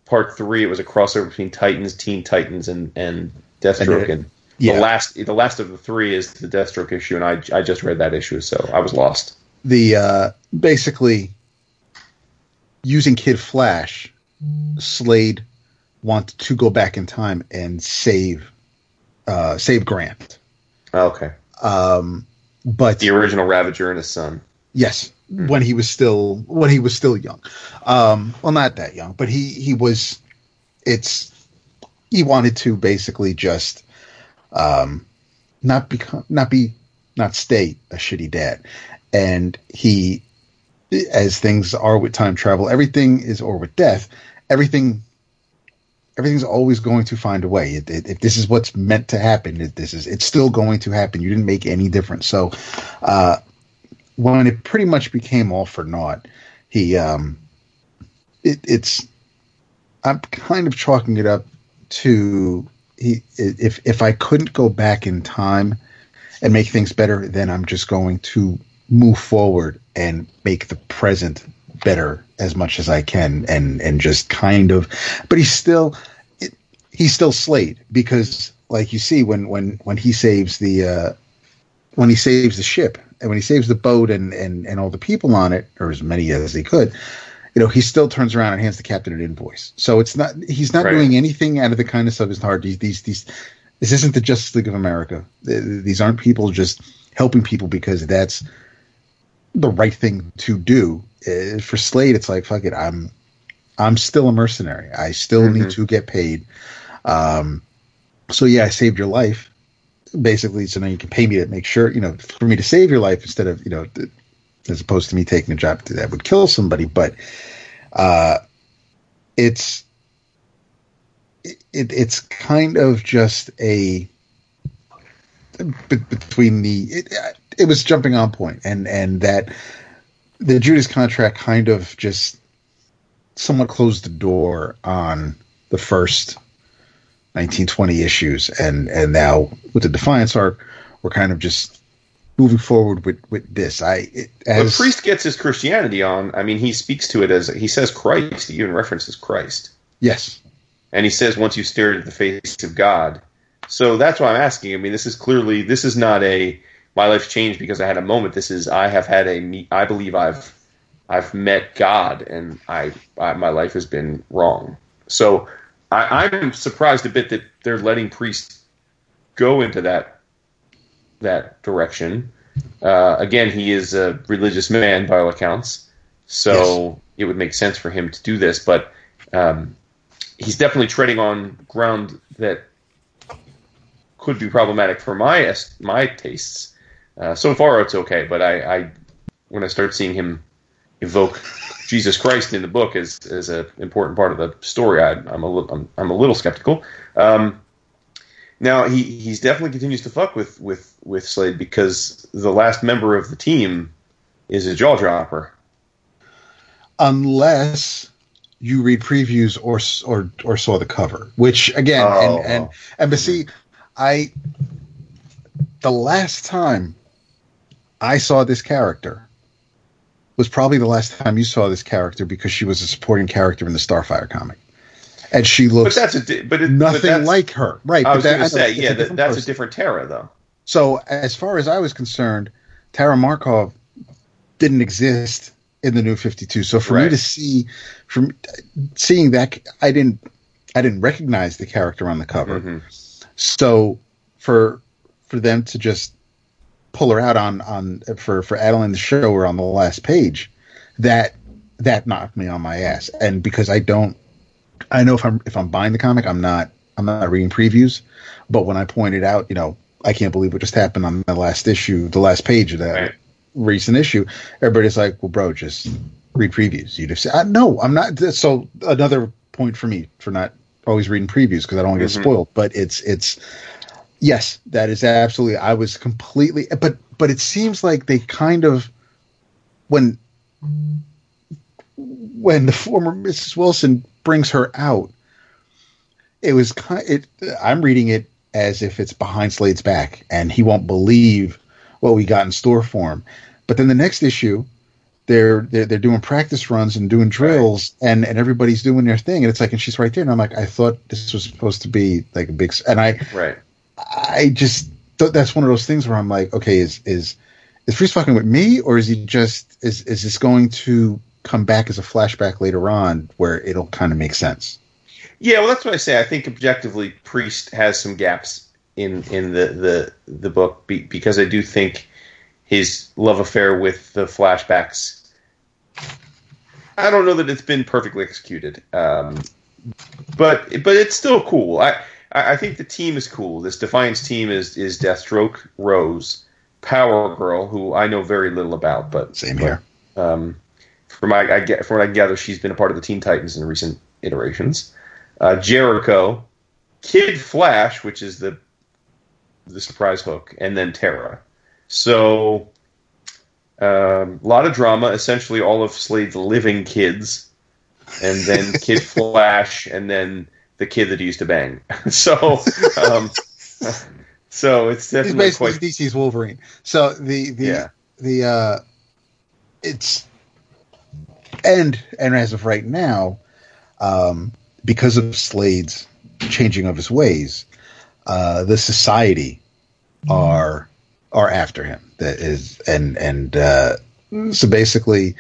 part three. It was a crossover between Titans, Teen Titans, and and Deathstroke. And And, yeah. the last the last of the three is the Deathstroke issue, and I I just read that issue, so I was lost. the uh, basically using Kid Flash, Slade wanted to go back in time and save uh, save Grant. Okay, Um, but the original Ravager and his son. Yes, when he was still when he was still young. Um, well, not that young, but he he was. It's he wanted to basically just um, not become not be not stay a shitty dad, and he as things are with time travel, everything is or with death, everything. Everything's always going to find a way. It, it, if this is what's meant to happen, it, this is it's still going to happen. You didn't make any difference. So, uh, when it pretty much became all for naught, he um, it, it's I'm kind of chalking it up to he if if I couldn't go back in time and make things better, then I'm just going to move forward and make the present better as much as I can and and just kind of but he's still it, he's still Slade because like you see when when when he saves the uh when he saves the ship and when he saves the boat and, and, and all the people on it, or as many as he could, you know, he still turns around and hands the captain an invoice. So it's not he's not Right. doing anything out of the kindness of his heart. These these these this isn't the Justice League of America. These aren't people just helping people because that's the right thing to do. Uh, For Slade, it's like fuck it. I'm I'm still a mercenary. I still need to get paid. Um, so yeah, I saved your life basically so now you can pay me to make sure you know for me to save your life instead of you know as opposed to me taking a job that would kill somebody but uh it's it, it's kind of just a be- between the it, it was jumping on point and and that the Judas contract kind of just somewhat closed the door on the first 1920 issues and and now with the defiance arc we're kind of just moving forward with with this i it, But as Priest gets his Christianity on. I mean, he speaks to it as he says Christ. He even references Christ, yes and he says once you stare at the face of God, So that's why I'm asking. I mean, this is clearly this is not a my life changed because I had a moment. This is I have had a I believe I've I've met God and I, I my life has been wrong. So I, I'm surprised a bit that they're letting priests go into that that direction. Uh, again, he is a religious man by all accounts, so yes. it would make sense for him to do this. But um, he's definitely treading on ground that could be problematic for my my tastes. Uh, so far, it's okay, but I, I when I start seeing him evoke Jesus Christ in the book as as an important part of the story, I, am a little I'm, I'm, a little skeptical. Um, now he he's definitely continues to fuck with with with Slade because the last member of the team is a jaw dropper. Unless you read previews or or or saw the cover, which again oh. and and and but see, I the last time I saw this character was probably the last time you saw this character because she was a supporting character in the Starfire comic and she looks but that's a, but it, nothing but like her, right? I was going to say, yeah, that, that's person. a different Tara, though. So, as far as I was concerned, Tara Markov didn't exist in the New Fifty Two. So, for right. me to see, from seeing that, I didn't, I didn't recognize the character on the cover. Mm-hmm. So, for for them to just pull her out on on for for Adeline the show or on the last page, that that knocked me on my ass. And because I don't I know if I'm if I'm buying the comic, I'm not I'm not reading previews. But when I pointed out, you know, I can't believe what just happened on the last issue, the last page of that right. recent issue. Everybody's like, "Well, bro, just read previews." You just say, "No, I'm not." So another point for me for not always reading previews because I don't want to get mm-hmm. spoiled. But it's it's yes, that is absolutely. I was completely, but but it seems like they kind of when when the former Mrs. Wilson brings her out, it was kind. It, I'm reading it as if it's behind Slade's back, and he won't believe what we got in store for him. But then the next issue, they're they're, they're doing practice runs and doing drills, and and everybody's doing their thing, and it's like, and she's right there, and I'm like, I thought this was supposed to be like a big, and I right, I just that's one of those things where I'm like, okay, is is is Priest fucking with me, or is he just is is this going to come back as a flashback later on where it'll kind of make sense. Yeah, well, that's what I say. I think objectively, Priest has some gaps in in the the the book be, because I do think his love affair with the flashbacks. I don't know that it's been perfectly executed, um, but but it's still cool. I I think the team is cool. This Defiance team is is Deathstroke, Rose, Power Girl, who I know very little about, but same here. But, um, from my I get from what I can gather, she's been a part of the Teen Titans in recent iterations. Uh, Jericho, Kid Flash, which is the the surprise hook, and then Terra. So a um, lot of drama. Essentially, all of Slade's living kids, and then Kid Flash, and then the kid that he used to bang. so, um, so it's definitely He's basically quite... DC's Wolverine. So the the yeah. the uh, it's and and as of right now, um, because of Slade's changing of his ways, uh, the society are are after him. That is, and and uh, so basically,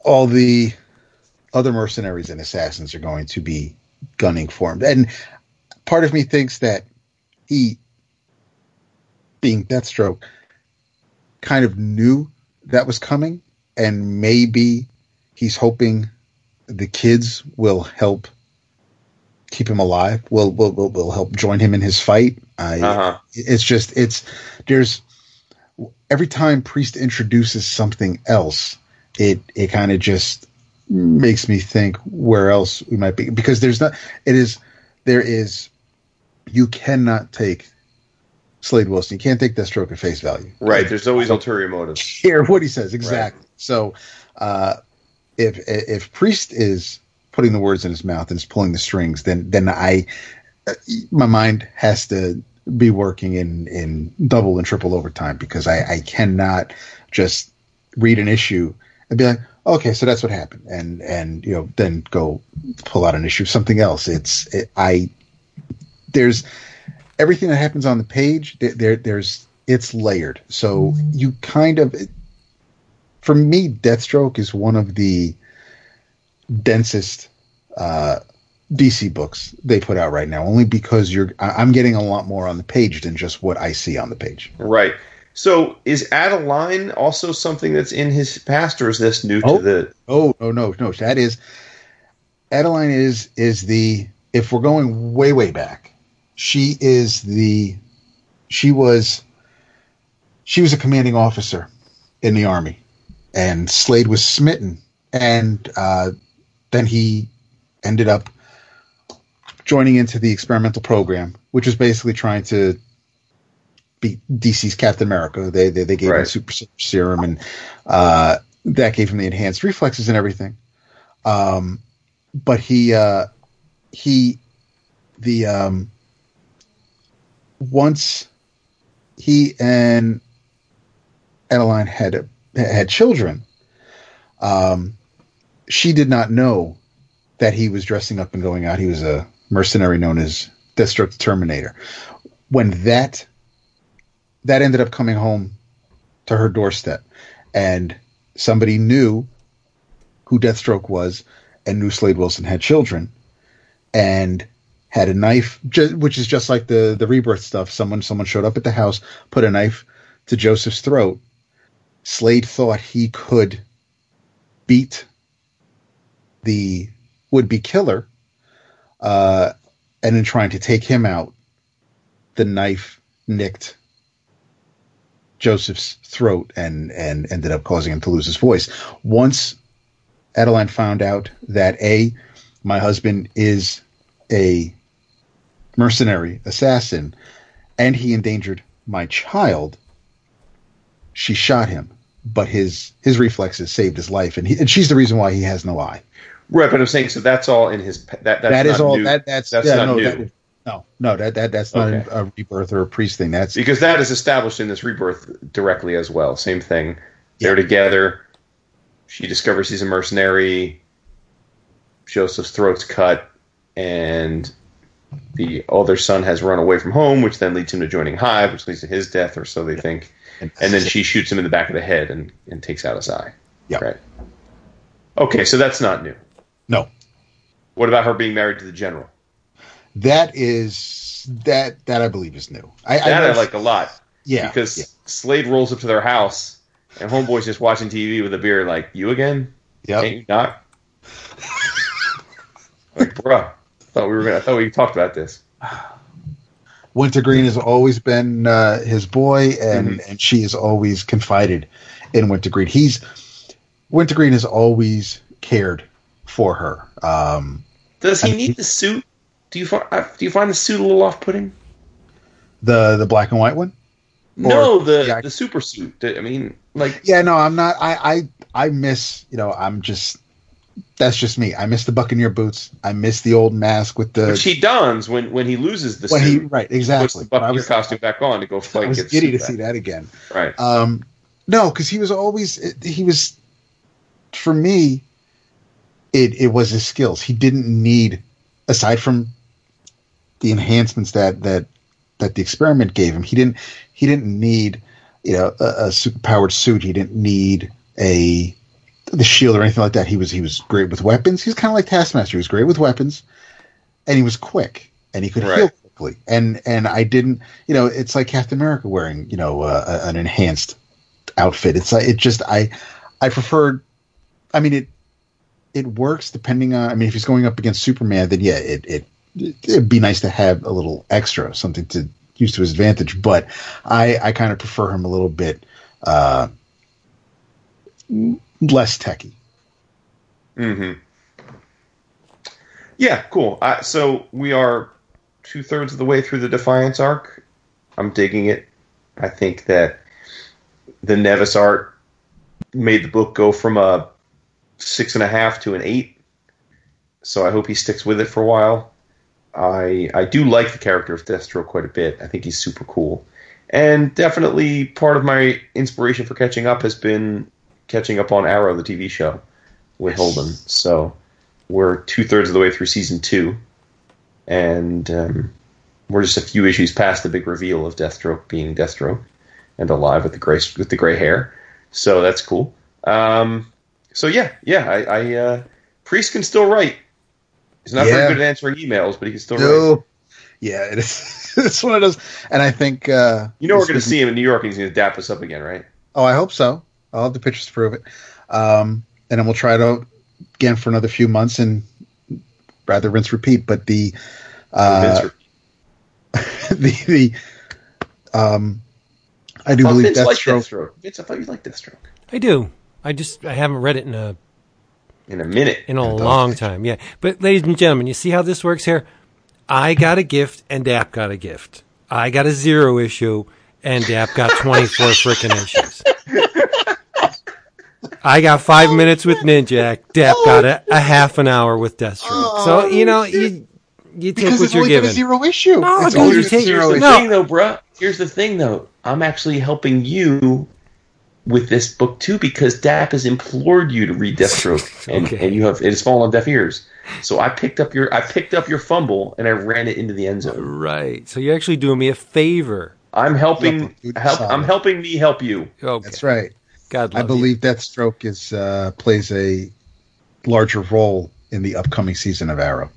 all the other mercenaries and assassins are going to be gunning for him. And part of me thinks that he, being Deathstroke, kind of knew that was coming and maybe he's hoping the kids will help keep him alive. Will will will, will help join him in his fight. I, uh-huh. It's just it's there's every time Priest introduces something else, it it kind of just makes me think where else we might be because there's not it is there is you cannot take Slade Wilson. You can't take Deathstroke at face value. Right. There's always ulterior motives. Hear what he says exactly. Right. So, uh, if if Priest is putting the words in his mouth and is pulling the strings, then then I my mind has to be working in in double and triple overtime because I, I cannot just read an issue and be like, okay, so that's what happened, and and you know then go pull out an issue of something else. It's it, I there's everything that happens on the page there, there there's it's layered so you kind of for me deathstroke is one of the densest uh dc books they put out right now only because you're i'm getting a lot more on the page than just what i see on the page Right. So is Adeline also something that's in his past, or is this new Oh. to the? oh no no no that is adeline is is the if we're going way way back she is the she was she was a commanding officer in the army and slade was smitten and uh, then he ended up joining into the experimental program which was basically trying to dc's captain america they they, they gave him Right. super serum and uh, that gave him the enhanced reflexes and everything um, but he uh, he the um, once he and Adeline had had children, um, she did not know that he was dressing up and going out. He was a mercenary known as Deathstroke the Terminator. When that that ended up coming home to her doorstep, and somebody knew who Deathstroke was and knew Slade Wilson had children, and had a knife, which is just like the the rebirth stuff. Someone someone showed up at the house, put a knife to Joseph's throat. Slade thought he could beat the would be killer, uh, and in trying to take him out, the knife nicked Joseph's throat and and ended up causing him to lose his voice. Once Adeline found out that a my husband is a mercenary assassin and he endangered my child she shot him but his his reflexes saved his life and he, and she's the reason why he has no eye Right, but I'm saying so that's all in his. That that's that is all new. that that's, that's yeah, not no, new. that- no no that, that that's not Okay. a rebirth or a priest thing that's because that is established in this rebirth directly as well. Same thing. They're together. She discovers he's a mercenary. Joseph's throat's cut, and the older son has run away from home, which then leads him to joining Hive, which leads to his death, or so they think. And then she shoots him in the back of the head and, and takes out his eye. Yeah. Right. Okay, so that's not new. no What about her being married to the general? That is that that i believe is new i That I, know- like a lot. yeah because yeah. Slade rolls up to their house and Homeboy's just watching TV with a beer, like, you again? Yeah, Can't you not? like, bruh, thought we were gonna. I thought we talked about this. Wintergreen has always been uh, his boy, and Mm-hmm. and she has always confided in Wintergreen. He's Wintergreen has always cared for her. Um, Does he I- need the suit? Do you find uh, do you find the suit a little off putting? the the black and white one. No, the yeah. the super suit. I mean, like, Yeah, no, I'm not. I I I miss. You know, I'm just. That's just me. I miss the Buccaneer boots. I miss the old mask with the. which he dons when when he loses the when he suit. right puts exactly. the I Buccaneer was, costume back on to go fight. I was the giddy to back. see that again. Right. Um, no, because he was always he was for me. It it was his skills. He didn't need aside from the enhancements that that that the experiment gave him. He didn't he didn't need you know a, a superpowered suit. He didn't need a the shield or anything like that. He was he was great with weapons. He was kind of like Taskmaster. He was great with weapons, and he was quick and he could Right. heal quickly. And and I didn't you know it's like Captain America wearing you know uh, an enhanced outfit. It's like it just I I preferred. I mean it it works depending on. I mean if he's going up against Superman, then yeah, it it it'd be nice to have a little extra something to use to his advantage. But I I kind of prefer him a little bit uh, less techy. hmm Yeah, cool. So we are two thirds of the way through the Defiance arc. I'm digging it. I think that the Neves art made the book go from a six and a half to an eight. So I hope he sticks with it for a while. I I do like the character of Deathstroke quite a bit. I think he's super cool. And definitely part of my inspiration for catching up has been catching up on Arrow, the TV show, with Holden. So we're two thirds of the way through season two, and um, we're just a few issues past the big reveal of Deathstroke being Deathstroke and alive with the gray with the gray hair. So that's cool. Um, so yeah, yeah, I, I uh, Priest can still write. He's not Yeah. very good at answering emails, but he can still write. No. Yeah, it is. it's one of those, and I think uh, You know we're going to see him in New York, and he's going to dap us up again, right? Oh, I hope so. I'll have the pictures to prove it. Um, and then we'll try it out again for another few months and rather rinse repeat. But the uh, the the um, I do believe Vince liked Deathstroke. Deathstroke. Vince, I thought you liked Deathstroke. I do. I just I haven't read it in a In a minute. in a long time. Yeah, but ladies and gentlemen, you see how this works here? I got a gift, and Dap got a gift. I got a zero issue, and Dap got twenty four freaking issues. I got five oh, minutes with Ninjak. Dap got oh. a, a half an hour with Deathstroke. so oh, you know you you take because what it's you're only been a zero issue. No, it's dude, you take- a zero Here's the issue. No. thing, though, bruh. Here's the thing, though. I'm actually helping you with this book too because Dap has implored you to read Deathstroke, and, Okay. and you have it has fallen on deaf ears. So I picked up your I picked up your fumble and I ran it into the end zone. Right. So you're actually doing me a favor. I'm helping. Help. I'm helping me help you. Okay. That's right. God I love you. believe Deathstroke is uh, plays a larger role in the upcoming season of Arrow.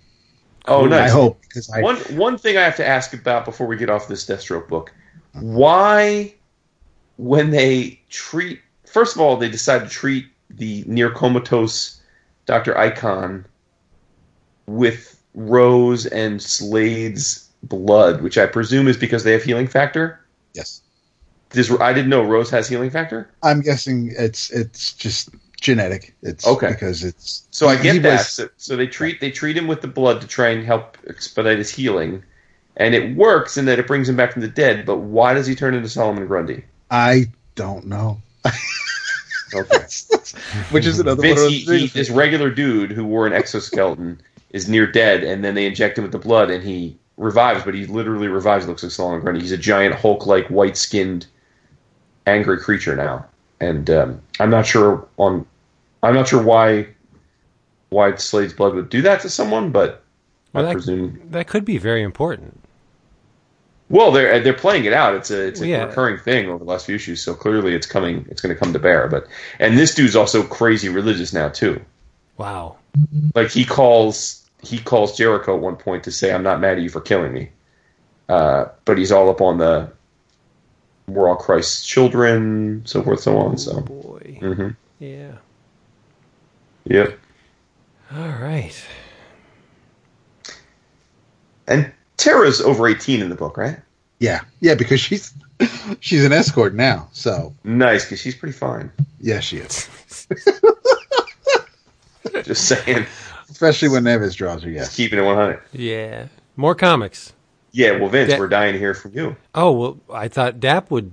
Oh, nice. I hope because I One one thing I have to ask about before we get off this Deathstroke book: Why, when they treat, first of all, they decide to treat the near comatose Doctor Icon with Rose and Slade's blood, which I presume is because they have healing factor. yes, Does, I didn't know Rose has healing factor. I'm guessing it's it's just genetic. It's Okay. because it's So I get that. was- so, so they treat they treat him with the blood to try and help expedite his healing, and it works in that it brings him back from the dead. But why does he turn into Solomon Grundy? I don't know. Okay, Which is another Vince, one of he, those he, things. this regular dude who wore an exoskeleton is near dead, and then they inject him with the blood, and he revives. But he literally revives. Looks like Solomon Grundy. He's a giant Hulk-like, white-skinned, angry creature now, and um, I'm not sure on. I'm not sure why why Slade's blood would do that to someone, but Well, I that- presume That could be very important. Well, they're they're playing it out. It's a it's a yeah. recurring thing over the last few issues. So clearly, it's coming. It's going to come to bear. But and this dude's also crazy religious now too. Wow. Like he calls he calls Jericho at one point to say, "I'm not mad at you for killing me," uh, but he's all up on the we're all Christ's children, so forth, so on. So, Boy. hmm Yeah. yep. All right. And Tara's over 18 in the book, right? yeah, yeah, because she's she's an escort now. So Nice, because she's pretty fine. yeah, she is. Just saying, Especially when Neves draws her. Yes. keeping it 100. Yeah. More comics. Yeah, well, Vince, That- we're dying to hear from you. Oh well, I thought Dap would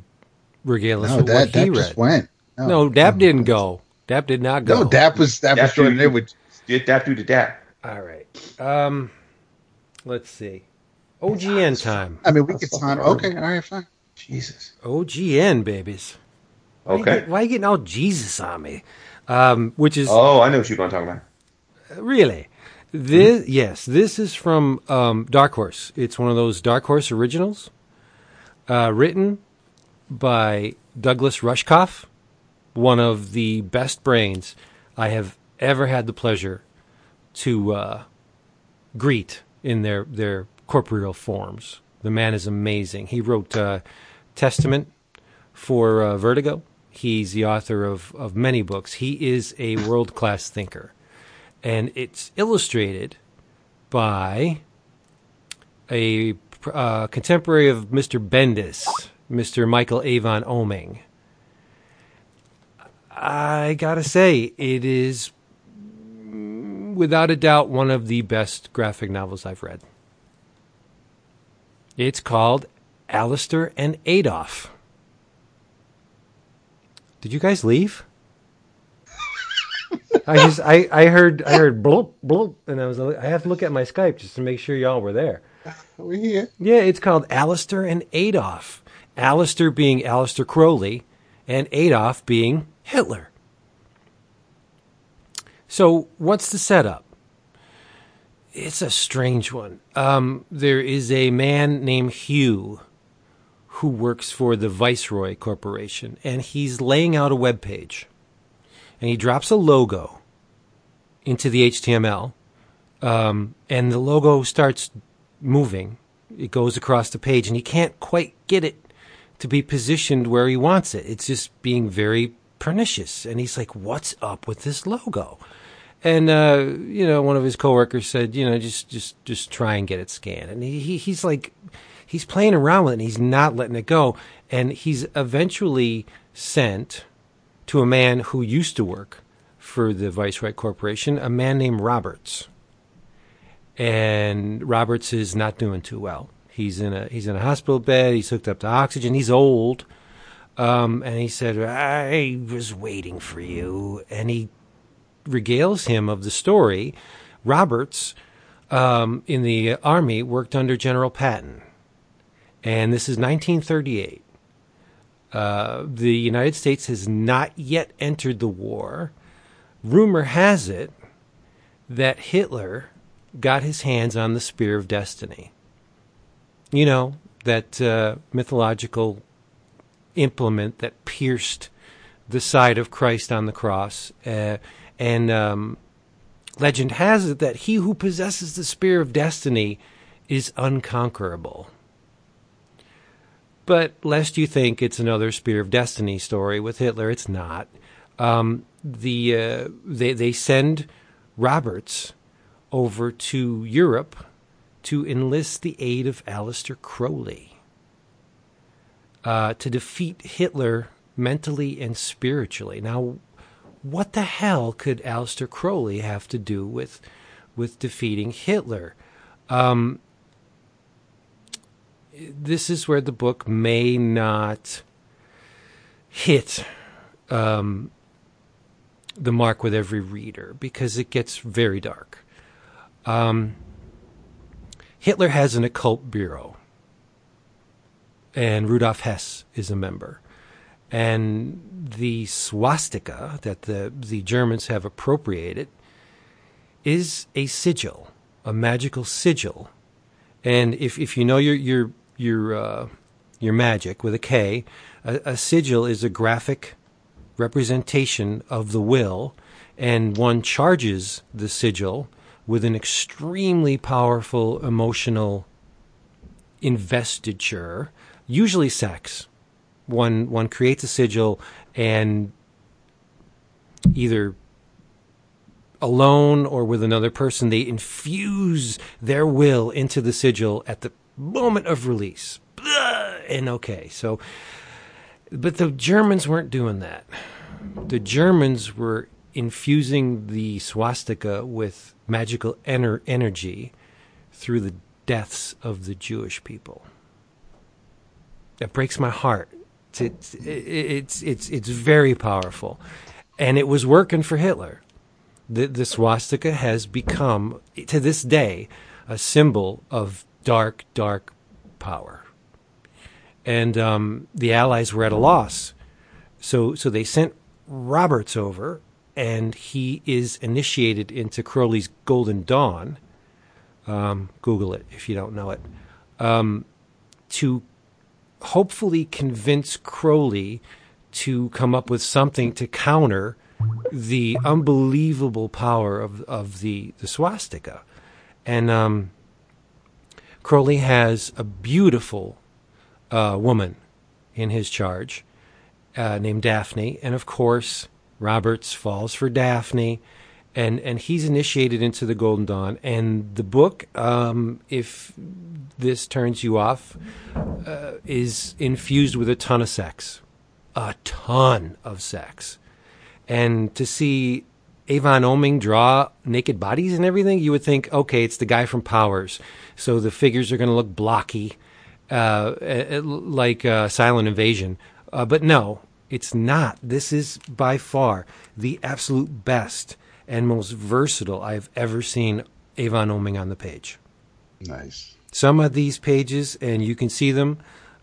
regale us No, with that what he that read. just went. no, Dap didn't go. Dap did not go. No, Dap was Dap was Dap joining dude- in with Get that dude to that. All right. Um, let's see. OGN time. I mean, we could That's time. Okay, all right, fine. Jesus. OGN babies. Why you, Okay. get- why you getting all Jesus on me? Um, which is Oh, I know what you're going to talk about. really this. Yes, this is from um, Dark Horse. It's one of those Dark Horse originals, uh, written by Douglas Rushkoff, one of the best brains I have ever had the pleasure to uh, greet in their their corporeal forms. The man is amazing. He wrote uh, Testament for uh, Vertigo. He's the author of, of many books. He is a world class thinker. And it's illustrated by a uh, contemporary of Mr. Bendis, Mr. Michael Avon Oeming. I gotta say, it is without a doubt one of the best graphic novels I've read. It's called Aleister and Adolf. Did you guys leave? I just I, I heard I heard bloop bloop and I was I have to look at my Skype just to make sure y'all were there. We here. Yeah, it's called Aleister and Adolf. Aleister being Aleister Crowley and Adolf being Hitler. So, what's the setup? It's a strange one. Um, there is a man named Hugh who works for the Viceroy Corporation, and he's laying out a web page, and he drops a logo into the HTML, um, and the logo starts moving. It goes across the page, and he can't quite get it to be positioned where he wants it. It's just being very pernicious, and he's like, "What's up with this logo?" And uh, you know, one of his coworkers said, "You know, just just just try and get it scanned." And he, he he's like, he's playing around with it, and he's not letting it go. And he's eventually sent to a man who used to work for the Viceroy Corporation, a man named Roberts. And Roberts is not doing too well. He's in a he's in a hospital bed. He's hooked up to oxygen. He's old. Um, and he said, "I was waiting for you." And he regales him of the story. Roberts, um, in the army, worked under General Patton, and this is 1938. Uh, the United States has not yet entered the war. Rumor has it that Hitler got his hands on the Spear of Destiny. You know, that uh, mythological implement that pierced the side of Christ on the cross. Uh, and um, legend has it that he who possesses the Spear of Destiny is unconquerable. But lest you think it's another Spear of Destiny story with Hitler, it's not. Um, the uh, they they send Roberts over to Europe to enlist the aid of Aleister Crowley uh, to defeat Hitler mentally and spiritually. Now, what the hell could Aleister Crowley have to do with with defeating Hitler? Um, this is where the book may not hit um, the mark with every reader because it gets very dark. Um, Hitler has an occult bureau, and Rudolf Hess is a member. And the swastika that the, the Germans have appropriated is a sigil, a magical sigil. And if, if you know your your your uh, your magic with a K, a, a sigil is a graphic representation of the will, and one charges the sigil with an extremely powerful emotional investiture, usually sex. One one creates a sigil and either alone or with another person, they infuse their will into the sigil at the moment of release. And okay, so, but the Germans weren't doing that. The Germans were infusing the swastika with magical ener- energy through the deaths of the Jewish people. That breaks my heart. It's, it's, it's, it's very powerful. And it was working for Hitler. The, the swastika has become, to this day, a symbol of dark, dark power. And um, the Allies were at a loss. So, so they sent Roberts over, and he is initiated into Crowley's Golden Dawn. Um, Google it if you don't know it. Um, to hopefully convince Crowley to come up with something to counter the unbelievable power of of the the swastika, and um, Crowley has a beautiful uh, woman in his charge uh, named Daphne, and of course Roberts falls for Daphne, and and he's initiated into the Golden Dawn. And the book, um, if this turns you off, uh, is infused with a ton of sex, a ton of sex, and to see Avon Oeming draw naked bodies and everything, you would think, okay, it's the guy from Powers, so the figures are going to look blocky, uh, like uh, Silent Invasion. Uh, but no, it's not. This is by far the absolute best and most versatile I've ever seen Avon Oeming on the page. Nice. Some of these pages, and you can see them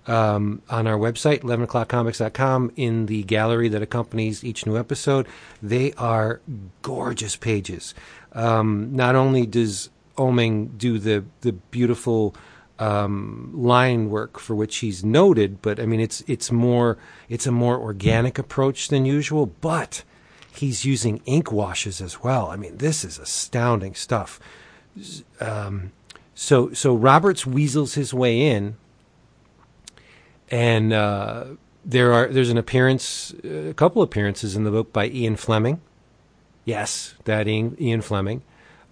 um, on our website, 11o'clockcomics.com, in the gallery that accompanies each new episode. They are gorgeous pages. Um, not only does Oming do the the beautiful um, line work for which he's noted, but I mean it's it's more it's a more organic approach than usual. But he's using ink washes as well. I mean this is astounding stuff. Um, so so Roberts weasels his way in, and uh, there are there's an appearance, a couple appearances in the book by Ian Fleming. Yes, that Ian, Ian Fleming.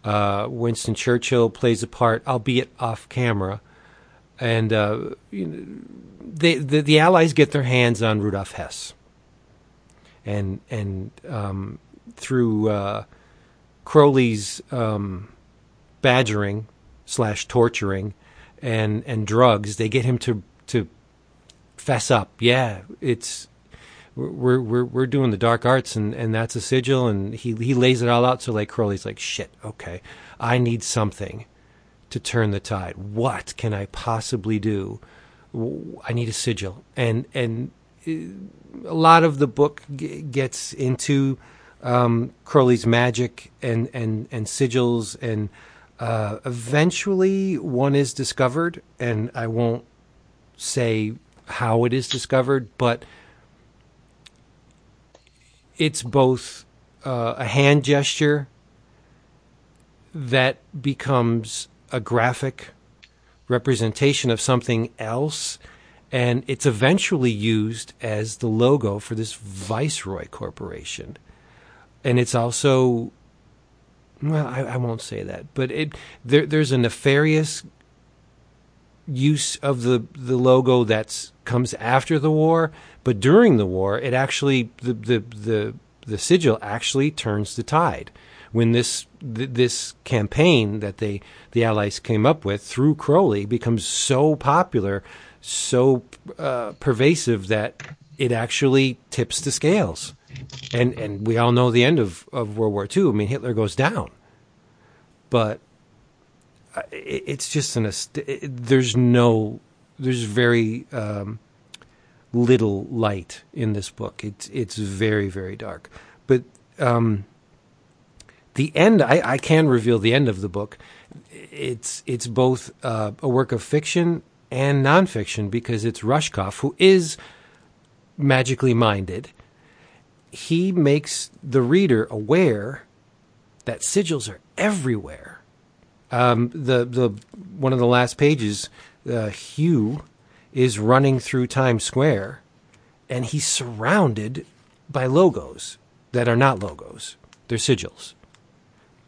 Uh, Winston Churchill plays a part, albeit off camera, and uh, you know, they, the the Allies get their hands on Rudolf Hess, and and um, through uh, Crowley's um, badgering slash torturing and and drugs, they get him to to fess up. Yeah, it's we're we're we're doing the dark arts and and that's a sigil and he he lays it all out. So like Crowley's like shit okay I need something to turn the tide. What can I possibly do? I need a sigil. And and a lot of the book g- gets into um, Crowley's magic and and and sigils and uh, eventually one is discovered and I won't say how it is discovered but it's both uh, a hand gesture that becomes a graphic representation of something else, and it's eventually used as the logo for this Viceroy Corporation. And it's also, well, I, I won't say that, but it there, there's a nefarious use of the the logo that comes after the war, but during the war, it actually the the the, the sigil actually turns the tide. When this th- this campaign that they the Allies came up with through Crowley becomes so popular, so uh, pervasive that it actually tips the scales, and and we all know the end of, of World War II. I mean, Hitler goes down, but it's just an there's no there's very um, little light in this book. It's it's very very dark. But um, the end, I, I can reveal the end of the book. It's it's both uh, a work of fiction and nonfiction because it's Rushkoff who is magically minded. He makes the reader aware that sigils are everywhere um, the the one of the last pages, uh, Hugh is running through Times Square, and he's surrounded by logos that are not logos; they're sigils.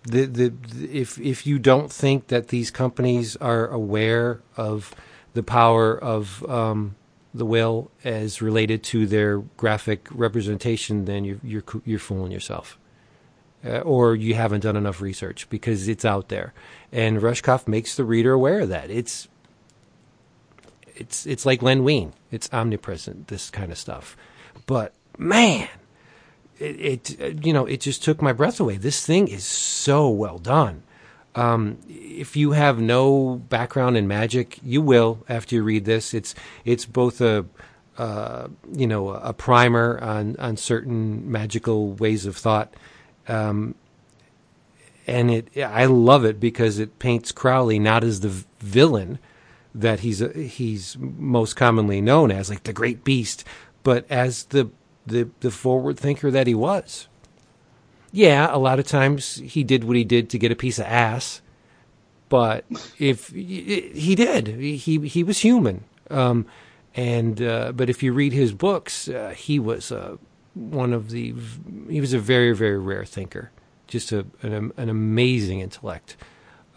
The, the, the if if you don't think that these companies are aware of the power of um, the will as related to their graphic representation, then you're you're you're fooling yourself uh, or you haven't done enough research because it's out there. And Rushkoff makes the reader aware of that. It's it's it's like Len Wein. It's omnipresent. This kind of stuff. But man, it, it you know it just took my breath away. This thing is so well done. Um, if you have no background in magic, you will after you read this. It's it's both a uh, you know a primer on on certain magical ways of thought um, and it, I love it because it paints Crowley not as the villain that he's he's most commonly known as, like the great beast, but as the the, the forward thinker that he was. Yeah, a lot of times he did what he did to get a piece of ass, but if he did, he he was human. Um, and uh, but if you read his books, uh, he was a one of the he was a very very rare thinker, just a an, an amazing intellect.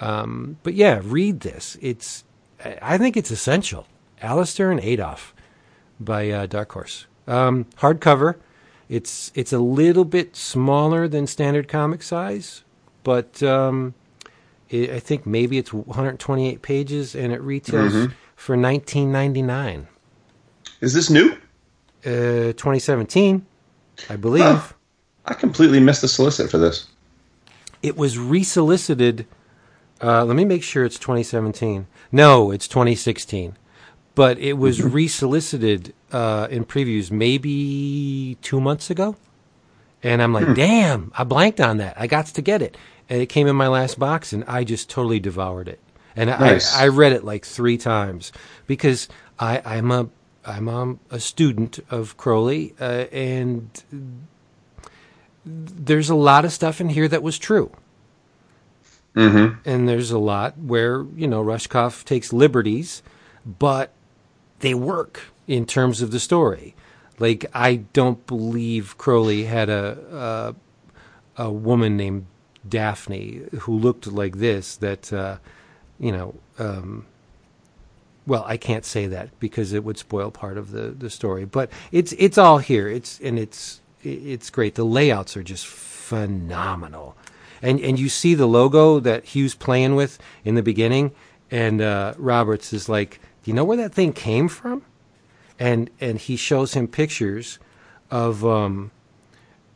Um, but yeah, read this. It's I think it's essential. Aleister and Adolf by uh, Dark Horse. Um, hardcover. It's it's a little bit smaller than standard comic size, but um, it, I think maybe it's 128 pages, and it retails mm-hmm. for 19.99. Is this new? Uh, 2017. I believe. I completely missed the solicit for this. It was resolicited. Uh, let me make sure it's 2017. No, it's 2016. But it was mm-hmm. resolicited uh, in previews maybe two months ago. And I'm like, hmm. damn, I blanked on that. I got to get it. and it came in my last box, and I just totally devoured it. And Nice. I, I read it like three times because I, I'm a I'm um, a student of Crowley, uh, and there's a lot of stuff in here that was true. Mm-hmm. And there's a lot where, you know, Rushkoff takes liberties, but they work in terms of the story. Like, I don't believe Crowley had a, a, a woman named Daphne who looked like this that, uh, you know, um, well, I can't say that because it would spoil part of the, the story. But it's it's all here. It's and it's it's great. The layouts are just phenomenal, and and you see the logo that Hugh's playing with in the beginning, and uh, Roberts is like, "Do you know where that thing came from?" And and he shows him pictures of. Um,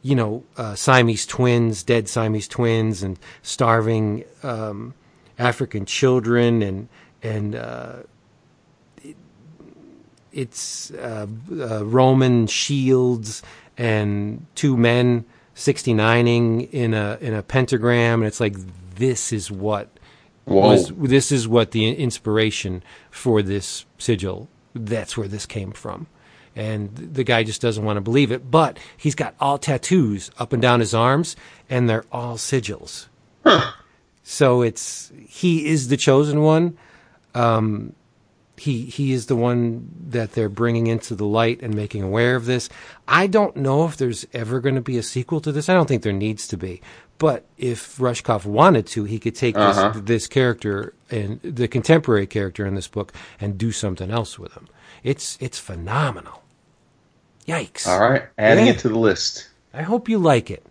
you know, uh, Siamese twins, dead Siamese twins, and starving um, African children, and and uh, it's uh, uh, Roman shields and two men 69ing in a in a pentagram, and it's like this is what Whoa. was this is what the inspiration for this sigil. That's where this came from. And the guy just doesn't want to believe it, but he's got all tattoos up and down his arms, and they're all sigils. So it's he is the chosen one. Um, he he is the one that they're bringing into the light and making aware of this. I don't know if there's ever going to be a sequel to this. I don't think there needs to be. But if Rushkoff wanted to, he could take Uh-huh. this this character and the contemporary character in this book and do something else with him. It's it's phenomenal. Yikes! All right, adding Yeah. it to the list. I hope you like it.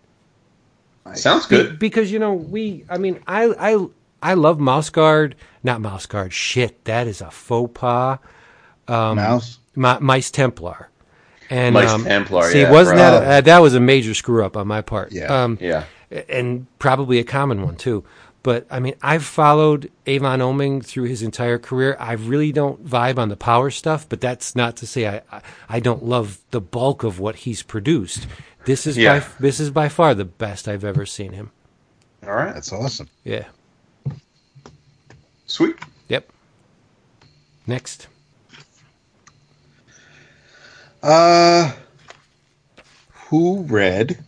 Sounds Be- good. because you know we. I mean, I I I love Mouse Guard. Not Mouse Guard. Shit, that is a faux pas. Mouse. Mi- Mice Templar. And Mice um, Templar, See, yeah, wasn't right. that uh, that was a major screw up on my part? Yeah. Um, Yeah. And probably a common one too. But I mean, I've followed Avon Oeming through his entire career. I really don't vibe on the power stuff, but that's not to say I I, I don't love the bulk of what he's produced. This is Yeah. by this is by far the best I've ever seen him. All right. That's awesome. Yeah. Sweet. Yep. Next. Uh, who read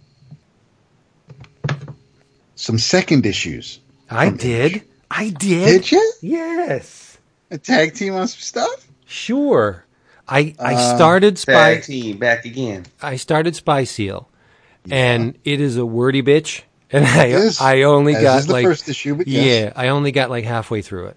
some second issues? I did. I did. Did you? Yes. A tag team on some stuff? Sure. I I Uh, started Spy Tag team back again. I started Spy Seal, and it is a wordy bitch, and I is. I only got is the like first issue, but yes. yeah, I only got like halfway through it.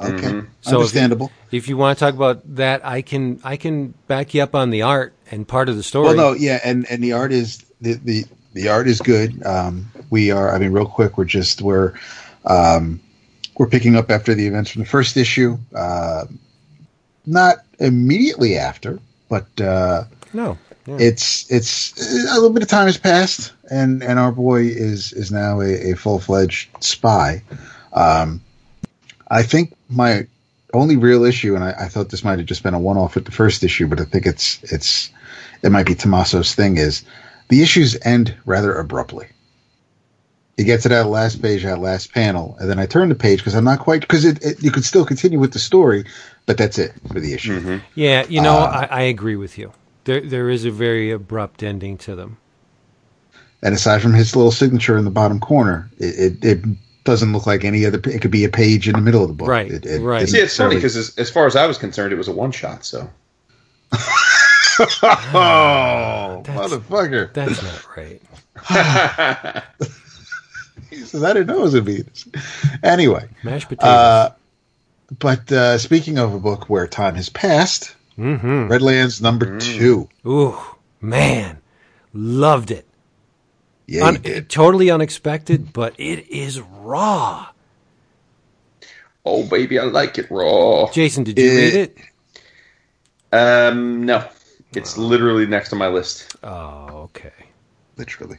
Okay, So if- understandable. If you want to talk about that, I can I can back you up on the art and part of the story. Well, no, yeah, and and the art is the the, the art is good. Um, we are, I mean, real quick, we're just we're um, we're picking up after the events from the first issue. Uh, not immediately after, but uh, no. Yeah. it's it's a little bit of time has passed, and and our boy is is now a, a full fledged spy. Um, I think my only real issue, and I, I thought this might have just been a one off with the first issue, but I think it's it's it might be Tommaso's thing is the issues end rather abruptly. He gets it out last page, out last panel, and then I turn the page because I'm not quite because it, it you could still continue with the story, but that's it for the issue. yeah, you know, uh, I, I agree with you. There there is a very abrupt ending to them. And aside from his little signature in the bottom corner, it, it, it doesn't look like any other. It could be a page in the middle of the book. Right, It, it right. See, it's funny because as, as far as I was concerned, it was a one shot. So oh, That's- motherfucker! That's not right. He says, I didn't know it was a Venus. Anyway, Mashed potatoes. uh, but uh, speaking of a book where time has passed, mm-hmm. Redlands number two. Ooh, man, loved it. Yeah, Un- did. totally unexpected, but it is raw. oh baby, I like it raw. Jason, did you It- read it? Um, no, it's literally next on my list. Oh, okay. literally.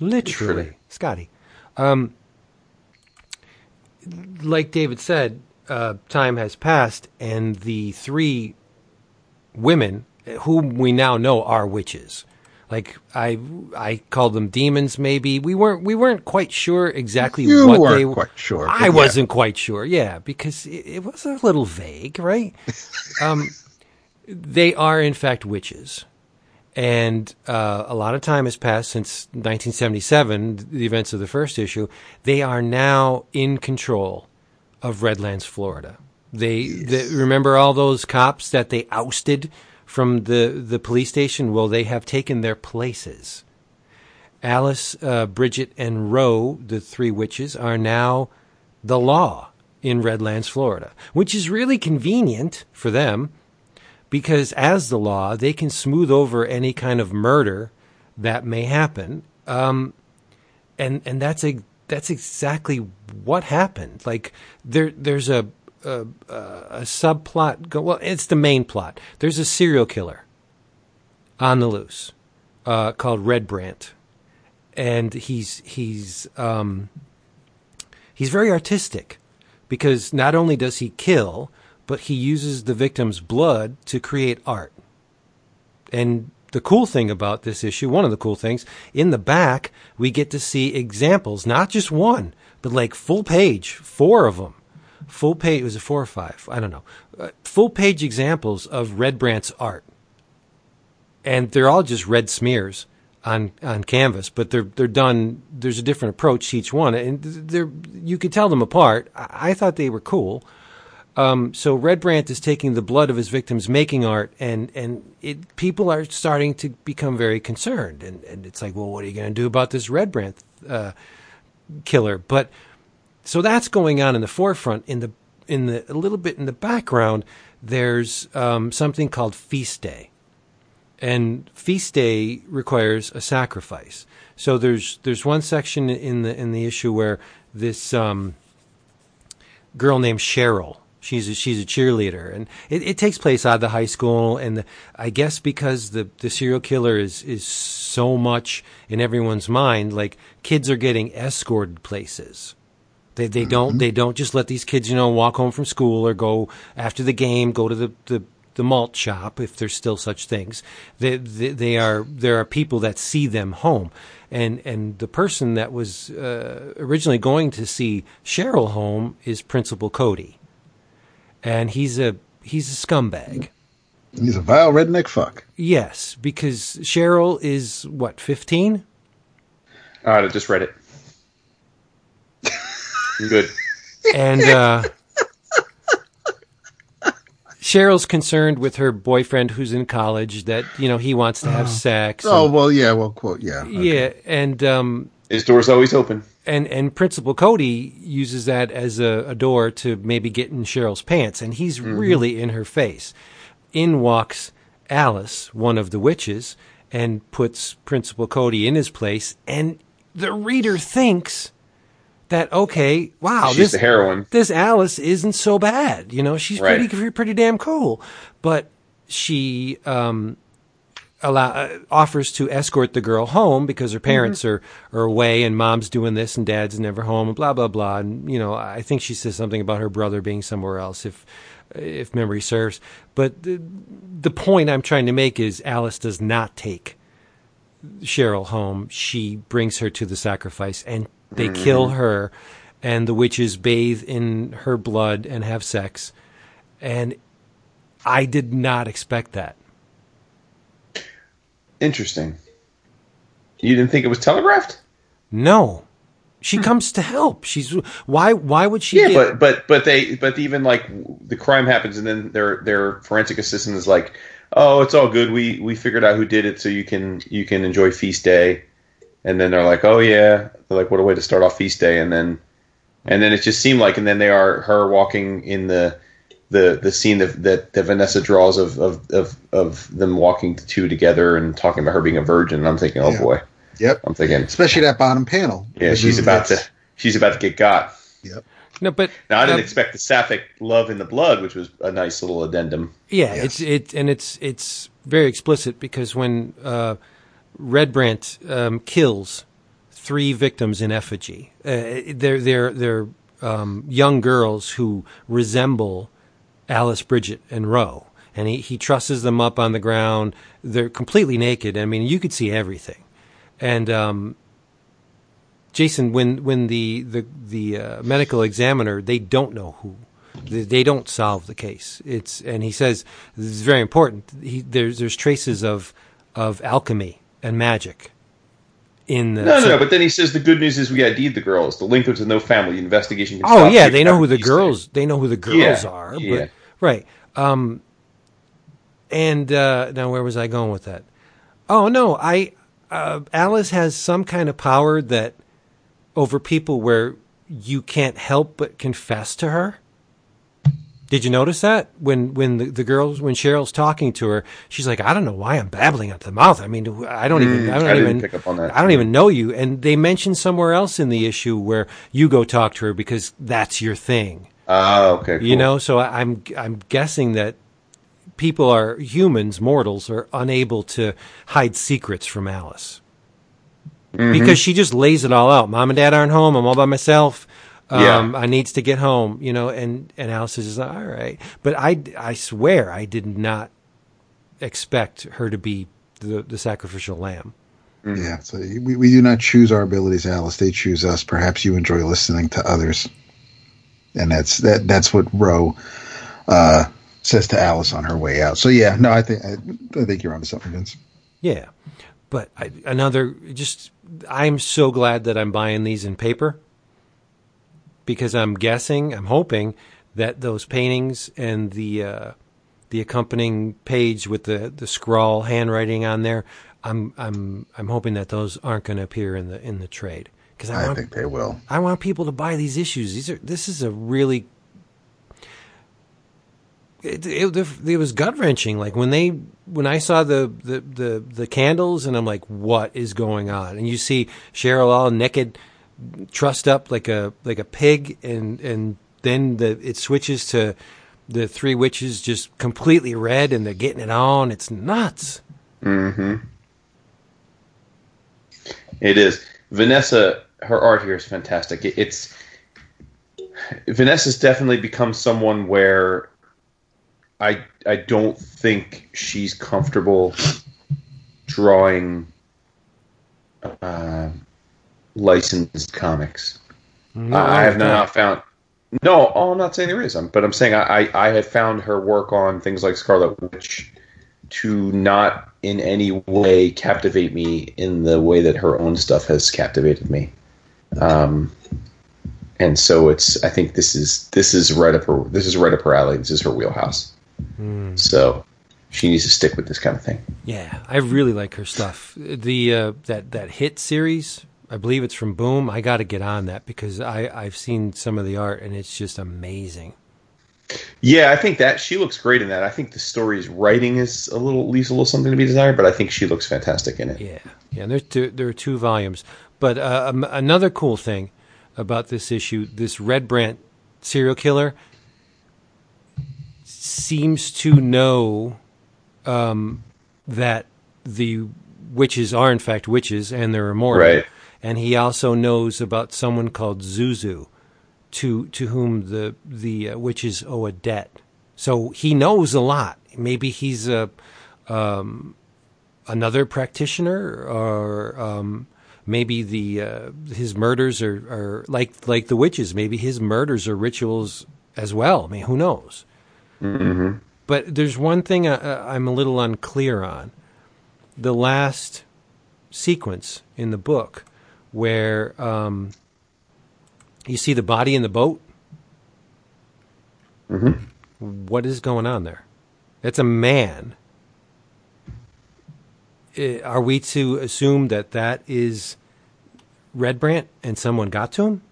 Literally, Literally. Scotty. Um, like David said, uh, time has passed, and the three women, whom we now know are witches, Like I I called them demons. Maybe we weren't we weren't quite sure exactly You what weren't they were. quite sure, I yeah. wasn't quite sure. Yeah, because it, it was a little vague, right? um, they are in fact witches, and uh, a lot of time has passed since 1977, the events of the first issue. They are now in control of Redlands, Florida. They, they remember all those cops that they ousted from the the police station. Well, they have taken their places. Alice, uh, Bridget, and Roe, the three witches, are now the law in Redlands, Florida, which is really convenient for them because as the law, they can smooth over any kind of murder that may happen. Um, and and that's a that's exactly what happened. Like there there's a a, a subplot. Go, well, it's the main plot. There's a serial killer on the loose uh, called Red Brant, and he's he's um, he's very artistic because not only does he kill, but he uses the victim's blood to create art. And the cool thing about this issue, one of the cool things, in the back, we get to see examples, not just one, but like full page, four of them. Full page, was it four or five? I don't know. Uh, full page examples of Redbrandt's art. And they're all just red smears on on canvas, but they're they're done. There's a different approach to each one, and they're you could tell them apart. I, I thought they were cool. Um, so Redbrandt is taking the blood of his victims, making art, and and it, people are starting to become very concerned, and, and it's like, well, what are you going to do about this Redbrandt uh, killer? But so that's going on in the forefront. In the in the a little bit in the background, there's um, something called feast day, and feast day requires a sacrifice. So there's there's one section in the in the issue where this um, girl named Cheryl. She's a, she's a cheerleader, and it, it takes place out of the high school. And the, I guess because the, the serial killer is is so much in everyone's mind, like kids are getting escorted places. They they don't they don't just let these kids you know walk home from school or go after the game go to the the, the malt shop if there's still such things. They, they they are there are people that see them home, and and the person that was uh, originally going to see Cheryl home is Principal Cody, and he's a he's a scumbag. He's a vile redneck fuck. Yes, because Cheryl is what fifteen. All right, I just read it. Good. and uh, Cheryl's concerned with her boyfriend who's in college that you know he wants to have sex. Oh and- well, yeah, well, quote, yeah, okay. yeah, and um, His door's always open. And and Principal Cody uses that as a, a door to maybe get in Cheryl's pants, and he's really in her face. In walks Alice, one of the witches, and puts Principal Cody in his place, and the reader thinks that okay, wow, She's this the heroine. this Alice isn't so bad. You know, she's Right. pretty pretty damn cool. But she um, allow, uh, offers to escort the girl home because her parents are, are away and mom's doing this and dad's never home and blah blah blah. And you know, I think she says something about her brother being somewhere else if if memory serves. But the, the point I'm trying to make is Alice does not take Cheryl home. She brings her to the sacrifice, and they kill her, and the witches bathe in her blood and have sex. And I did not expect that. Interesting. You didn't think it was telegraphed? No, she hmm. comes to help. She's why? Why would she? Yeah, get- but but but they but even like the crime happens and then their their forensic assistant is like, oh, it's all good. We we figured out who did it, so you can you can enjoy feast day. And then they're like, oh yeah, they're like, what a way to start off feast day. And then and then it just seemed like, and then they are her walking in the the the scene that that, that Vanessa draws of, of of of them walking the two together and talking about her being a virgin. And I'm thinking, oh Yeah. boy, Yep. I'm thinking, Especially that bottom panel. yeah, she's about to she's about to get got. Yep. no, but Now I didn't uh, expect the sapphic love in the blood, which was a nice little addendum. Yeah, Yes. it's it and it's it's very explicit because when uh, Redbrandt um, kills three victims in effigy, uh, they're they're they're um, young girls who resemble Alice, Bridget, and Roe, and he he trusses them up on the ground. They're completely naked. I mean, you could see everything, and um, Jason, when when the the the uh, medical examiner, they don't know who. They, don't solve the case. It's and he says this is very important. He, there's there's traces of of alchemy and magic in the. No, no, so- no. But then he says the good news is we ID'd the girls. The link to no family investigation. Oh yeah, they know who the girls. things. They know who the girls Yeah, are. yeah. But, right. Um, and uh, now where was I going with that? Oh no, I uh, Alice has some kind of power that over people where you can't help but confess to her. Did you notice that when when the, the girls when Cheryl's talking to her, she's like, I don't know why I'm babbling at the mouth. I mean, I don't even I don't Mm, I even pick up on that. I don't even know you. And they mention somewhere else in the issue where you go talk to her because that's your thing. Ah, okay. Cool. You know, so I- I'm I'm guessing that people are humans, mortals are unable to hide secrets from Alice. Mm-hmm. Because she just lays it all out. Mom and dad aren't home. I'm all by myself. Um, Yeah. I needs to get home, you know, and, and Alice is just all right. But I, I swear I did not expect her to be the, the sacrificial lamb. Yeah, so we, we do not choose our abilities, Alice. They choose us. Perhaps you enjoy listening to others, and that's that. That's what Roe uh, says to Alice on her way out. So yeah, no, I think I, I think you're onto something, Vince. Yeah. But I, another, just, I'm so glad that I'm buying these in paper because I'm guessing, I'm hoping that those paintings and the, uh, the accompanying page with the, the scrawl handwriting on there, I'm, I'm, I'm hoping that those aren't going to appear in the, in the trade. Cause I, I want, think they will. I want people to buy these issues. These are, this is a really, it, it, it was gut wrenching. Like when they, when I saw the, the, the, the candles and I'm like, what is going on? And you see Cheryl all naked, trussed up like a, like a pig. And, and then the, it switches to the three witches just completely red and they're getting it on. It's nuts. Mm-hmm. It is. Vanessa, her art here is fantastic. It, it's Vanessa's definitely become someone where I I don't think she's comfortable drawing uh, licensed comics. I I have not found. No, oh, I'm not saying there is, I'm- but I'm saying I, I, I had found her work on things like Scarlet Witch to not in any way captivate me in the way that her own stuff has captivated me. Um, and so it's I think this is this is right up her this is right up her alley. This is her wheelhouse. So she needs to stick with this kind of thing. Yeah, I really like her stuff. The uh, that that hit series, I believe it's from Boom. I got to get on that because I I've seen some of the art and it's just amazing. Yeah, I think that she looks great in that. I think the story's writing is a little leaves a little something to be desired, but I think she looks fantastic in it. Yeah, yeah. And there's two, there are two volumes, but uh, um, another cool thing about this issue, this Red Brant serial killer seems to know um, that the witches are in fact witches and they're immortal. Right. And he also knows about someone called Zuzu, to to whom the the uh, witches owe a debt. So he knows a lot. Maybe he's a um, another practitioner, or um, maybe the uh, his murders are, are like like the witches. Maybe his murders are rituals as well. I mean, who knows? But there's one thing I, I'm a little unclear on. The last sequence in the book where um, you see the body in the boat. What is going on there? It's a man. Uh, Are we to assume that that is Red Redbrandt and someone got to him?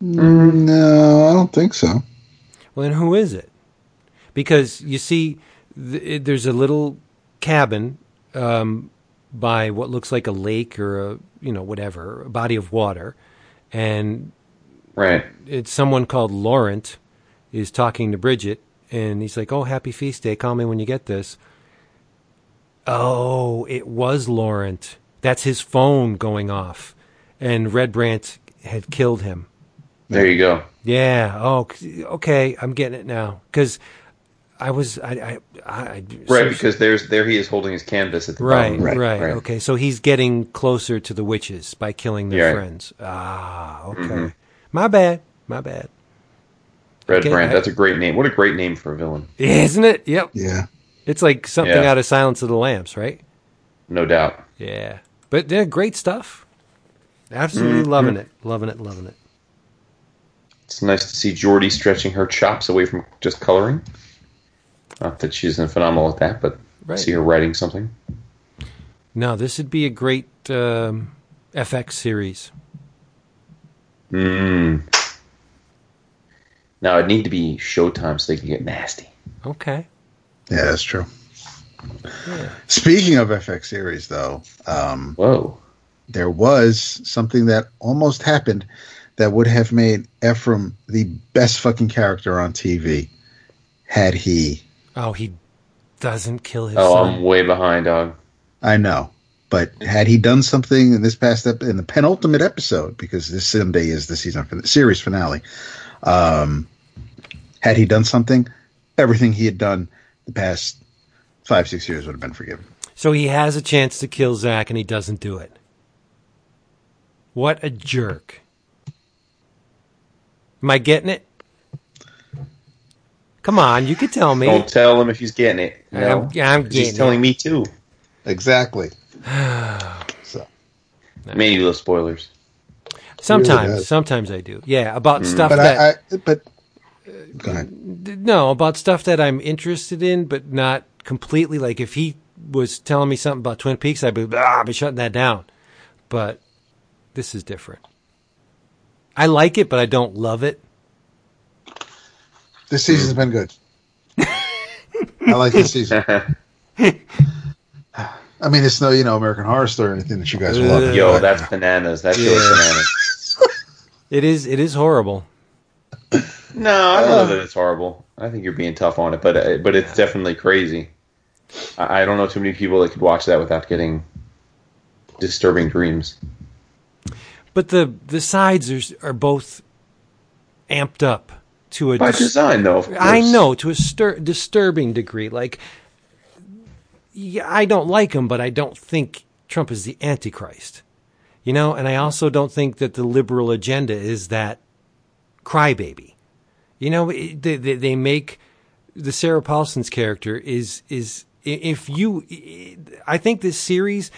No, I don't think so. Well, then who is it? Because you see, th- there's a little cabin um, by what looks like a lake or a you know whatever a body of water, and Right. it's someone called Laurent is talking to Bridget, and he's like, "Oh, happy feast day! Call me when you get this." Oh, it was Laurent. That's his phone going off, and Redbrandt had killed him. There you go. Yeah. Oh, okay. I'm getting it now. Because I was I I, I Right, so- because there's there he is holding his canvas at the right, bottom. right Right, right okay so he's getting closer to the witches by killing their Yeah. friends ah okay Mm-hmm. my bad my bad Red Okay, Brand. I- That's a great name. What a great name for a villain. isn't it yep Yeah. It's like something Yeah. out of Silence of the Lambs right No doubt. yeah but they're great stuff absolutely Mm-hmm. loving it loving it loving it It's nice to see Jordie stretching her chops away from just coloring. Not that she's phenomenal at that, but Right. see her writing something. no this would be a great um, FX series Mm. Now it'd need to be Showtime so they can get nasty. okay Yeah, that's true. Speaking of FX series, though, um, Whoa. there was something that almost happened that would have made Ephraim the best fucking character on TV had he. oh he doesn't kill his Oh, son I'm way behind, dog. I know, but had he done something in this past ep- in the penultimate episode, because this Sunday is the season fin- series finale, um, had he done something, everything he had done the past five six years would have been forgiven. So he has a chance to kill Zach and he doesn't do it. What a jerk. Am I getting it? Come on, you could tell me. Don't tell him if he's getting it. No. I'm, I'm 'Cause getting he's telling it. me too. Exactly. so Maybe little spoilers. Sometimes, really sometimes I do. Yeah, about mm. stuff but that I, I but go ahead. no, about stuff that I'm interested in, but not completely. Like if he was telling me something about Twin Peaks, I'd be ah, I'd be shutting that down. But this is different. I like it, but I don't love it. This season's been good. I like this season. I mean, it's no, you know, American Horror Story or anything that you guys love. Yo, that's bananas. That's show's Yeah. bananas. It is. It is horrible. No, I don't know that it's horrible. I think you're being tough on it, but uh, but it's definitely crazy. I, I don't know too many people that could watch that without getting disturbing dreams. But the the sides are are both amped up to a By dis- design, though. Of course. I know to a stir- disturbing degree. Like, yeah, I don't like him, but I don't think Trump is the Antichrist. You know, and I also don't think that the liberal agenda is that crybaby. You know, it- they, they, they make the Sarah Paulson's character is is if you, I think this series,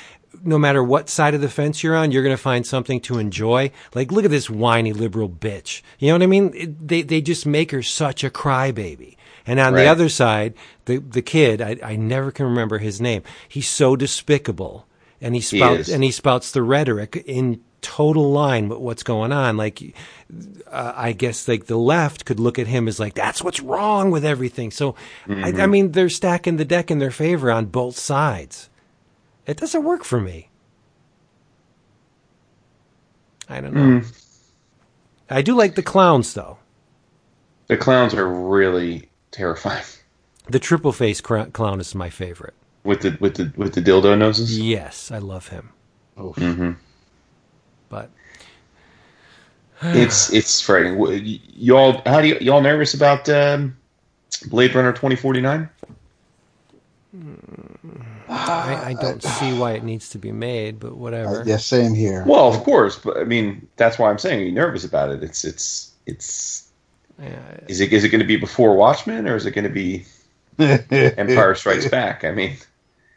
no matter what side of the fence you're on, you're going to find something to enjoy. Like, look at this whiny liberal bitch. You know what I mean? It, they they just make her such a crybaby. And on Right. the other side, the the kid, I, I never can remember his name. He's so despicable, and he spouts is. and he spouts the rhetoric in total line with what's going on. Like, uh, I guess like the left could look at him as like that's what's wrong with everything. So, I, I mm-hmm. mean, they're stacking the deck in their favor on both sides. It doesn't work for me. I don't know. Mm. I do like the clowns though. The clowns are really terrifying The triple face cr- clown is my favorite. with the with the with the dildo noses. Yes, I love him. Oof. Mm-hmm. But It's it's frightening. Y'all, how do you, y'all nervous about um, Blade Runner twenty forty nine? I, I don't see why it needs to be made. But whatever. Uh, yeah, same here. Well, of course, but I mean that's why I'm saying you're nervous about it. It's it's it's. Yeah, Is it is it going to be before Watchmen or is it going to be Empire Strikes Back? I mean,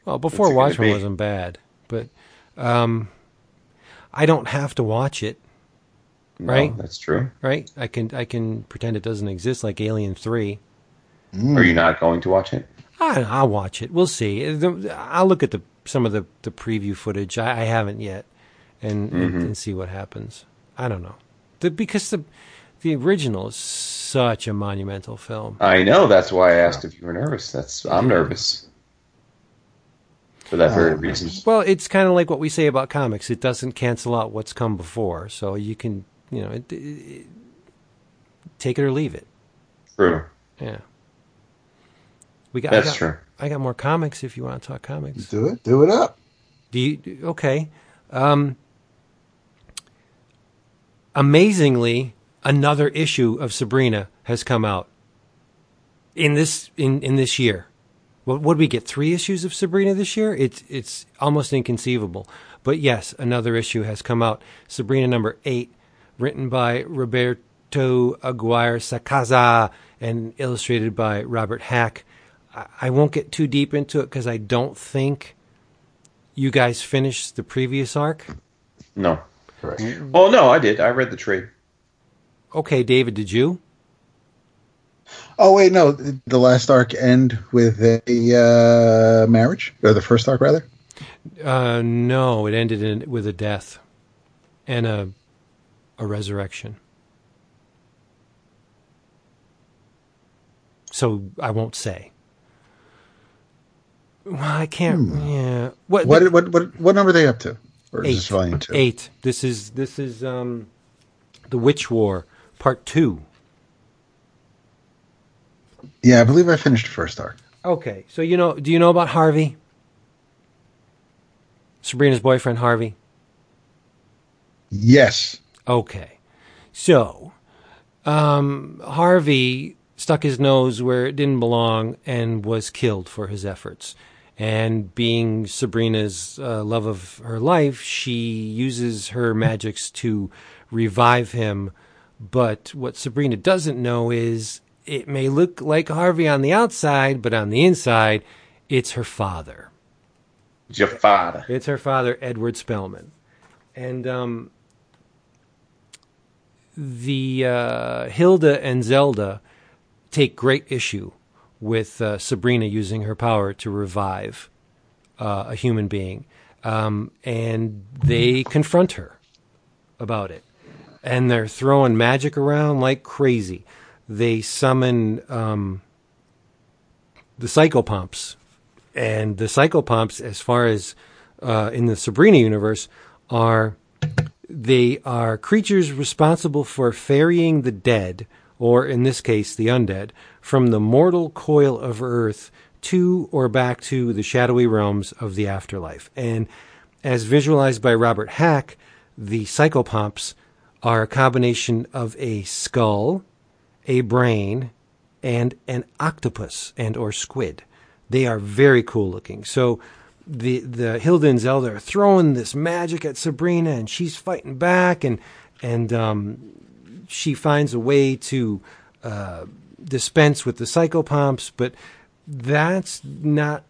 Well, before What's it gonna Watchmen be? wasn't bad, but um, I don't have to watch it, no, Right. That's true. right? I can I can pretend it doesn't exist, like Alien Three. Mm. Are you not going to watch it? I, I'll watch it. We'll see. Uh, I'll look at the some of the, the preview footage. I, I haven't yet, and, and mm-hmm. and see what happens. I don't know, the, because the the original is such a monumental film. I know. That's why I asked if you were nervous. That's I'm nervous for that very reason. Well, it's kind of like what we say about comics. It doesn't cancel out what's come before, so you can you know it, it, take it or leave it. True. Yeah. We got. That's I got, true. I got more comics if you want to talk comics. Do it. Do it up. Do you? Okay. Um, amazingly, another issue of Sabrina has come out. in this in in this year. What what did we get? Three issues of Sabrina this year. It's it's almost inconceivable. But yes, another issue has come out. Sabrina number eight, written by Roberto Aguirre Sacasa and illustrated by Robert Hack. I, I won't get too deep into it because I don't think you guys finished the previous arc. No. Correct. Mm-hmm. Oh no, I did. I read the trade. Okay, David, did you? Oh wait, no. The last arc end with a uh, marriage, or the first arc rather. Uh, no, it ended in, with a death and a a resurrection. So I won't say. Well, I can't. Yeah. What? What what what what number are they up to? Or is eight. this volume two? Eight. This is this is um, the Witch War Part Two. Yeah, I believe I finished the first arc. Okay, so you know, do you know about Harvey? Sabrina's boyfriend, Harvey. Yes. Okay. So, um, Harvey stuck his nose where it didn't belong and was killed for his efforts. And being Sabrina's uh, love of her life, she uses her magics to revive him. But what Sabrina doesn't know is it may look like Harvey on the outside, but on the inside, it's her father. It's your father. It's her father, Edward Spellman. And um, the uh, Hilda and Zelda take great issue with uh, Sabrina using her power to revive uh, a human being. Um, and they confront her about it. And they're throwing magic around like crazy. They summon um, the psychopomps and the psychopomps, as far as uh, in the Sabrina universe, are they are creatures responsible for ferrying the dead, or in this case, the undead, from the mortal coil of earth to or back to the shadowy realms of the afterlife. And as visualized by Robert Hack, the psychopomps are a combination of a skull, a brain, and an octopus and or squid. They are very cool looking. So the the Hilda and are throwing this magic at Sabrina, and she's fighting back, and and um, she finds a way to uh, dispense with the psychopomps, but that's not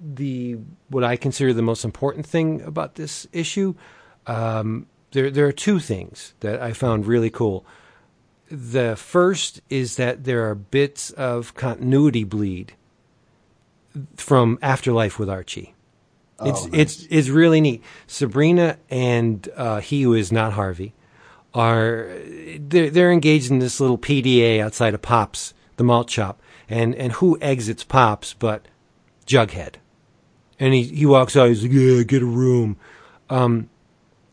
the what I consider the most important thing about this issue. Um, there there are two things that I found really cool. The first is that there are bits of continuity bleed from Afterlife with Archie. It's Oh, it's it's really neat. Sabrina and uh, he who is not Harvey are they're, they're engaged in this little PDA outside of Pops, the malt shop, and and who exits Pops but Jughead, and he he walks out. He's like, "Yeah, get a room." Um,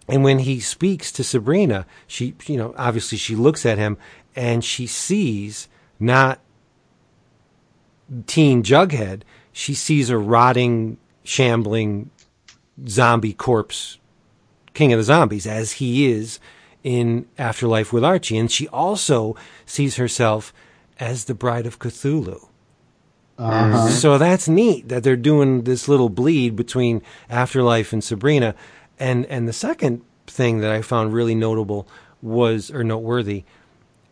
and when he speaks to Sabrina, she you know obviously she looks at him and she sees not teen Jughead. She sees a rotting, shambling zombie corpse, king of the zombies, as he is in Afterlife with Archie. And she also sees herself as the bride of Cthulhu. Uh-huh. So that's neat that they're doing this little bleed between Afterlife and Sabrina. And and the second thing that I found really notable was or noteworthy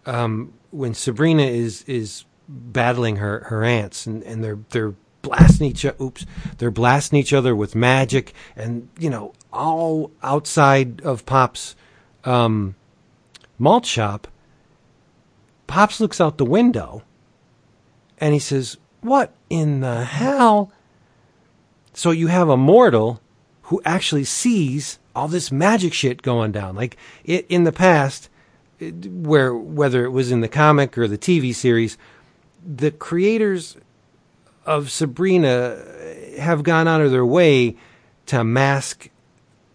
um, when Sabrina is is battling her her aunts and, and they're they're blasting each oops they're blasting each other with magic and you know all outside of Pop's um, malt shop. Pops looks out the window and he says, What in the hell? So you have a mortal who actually sees all this magic shit going down. Like it, in the past, it- where whether it was in the comic or the TV series, the creators of Sabrina have gone out of their way to mask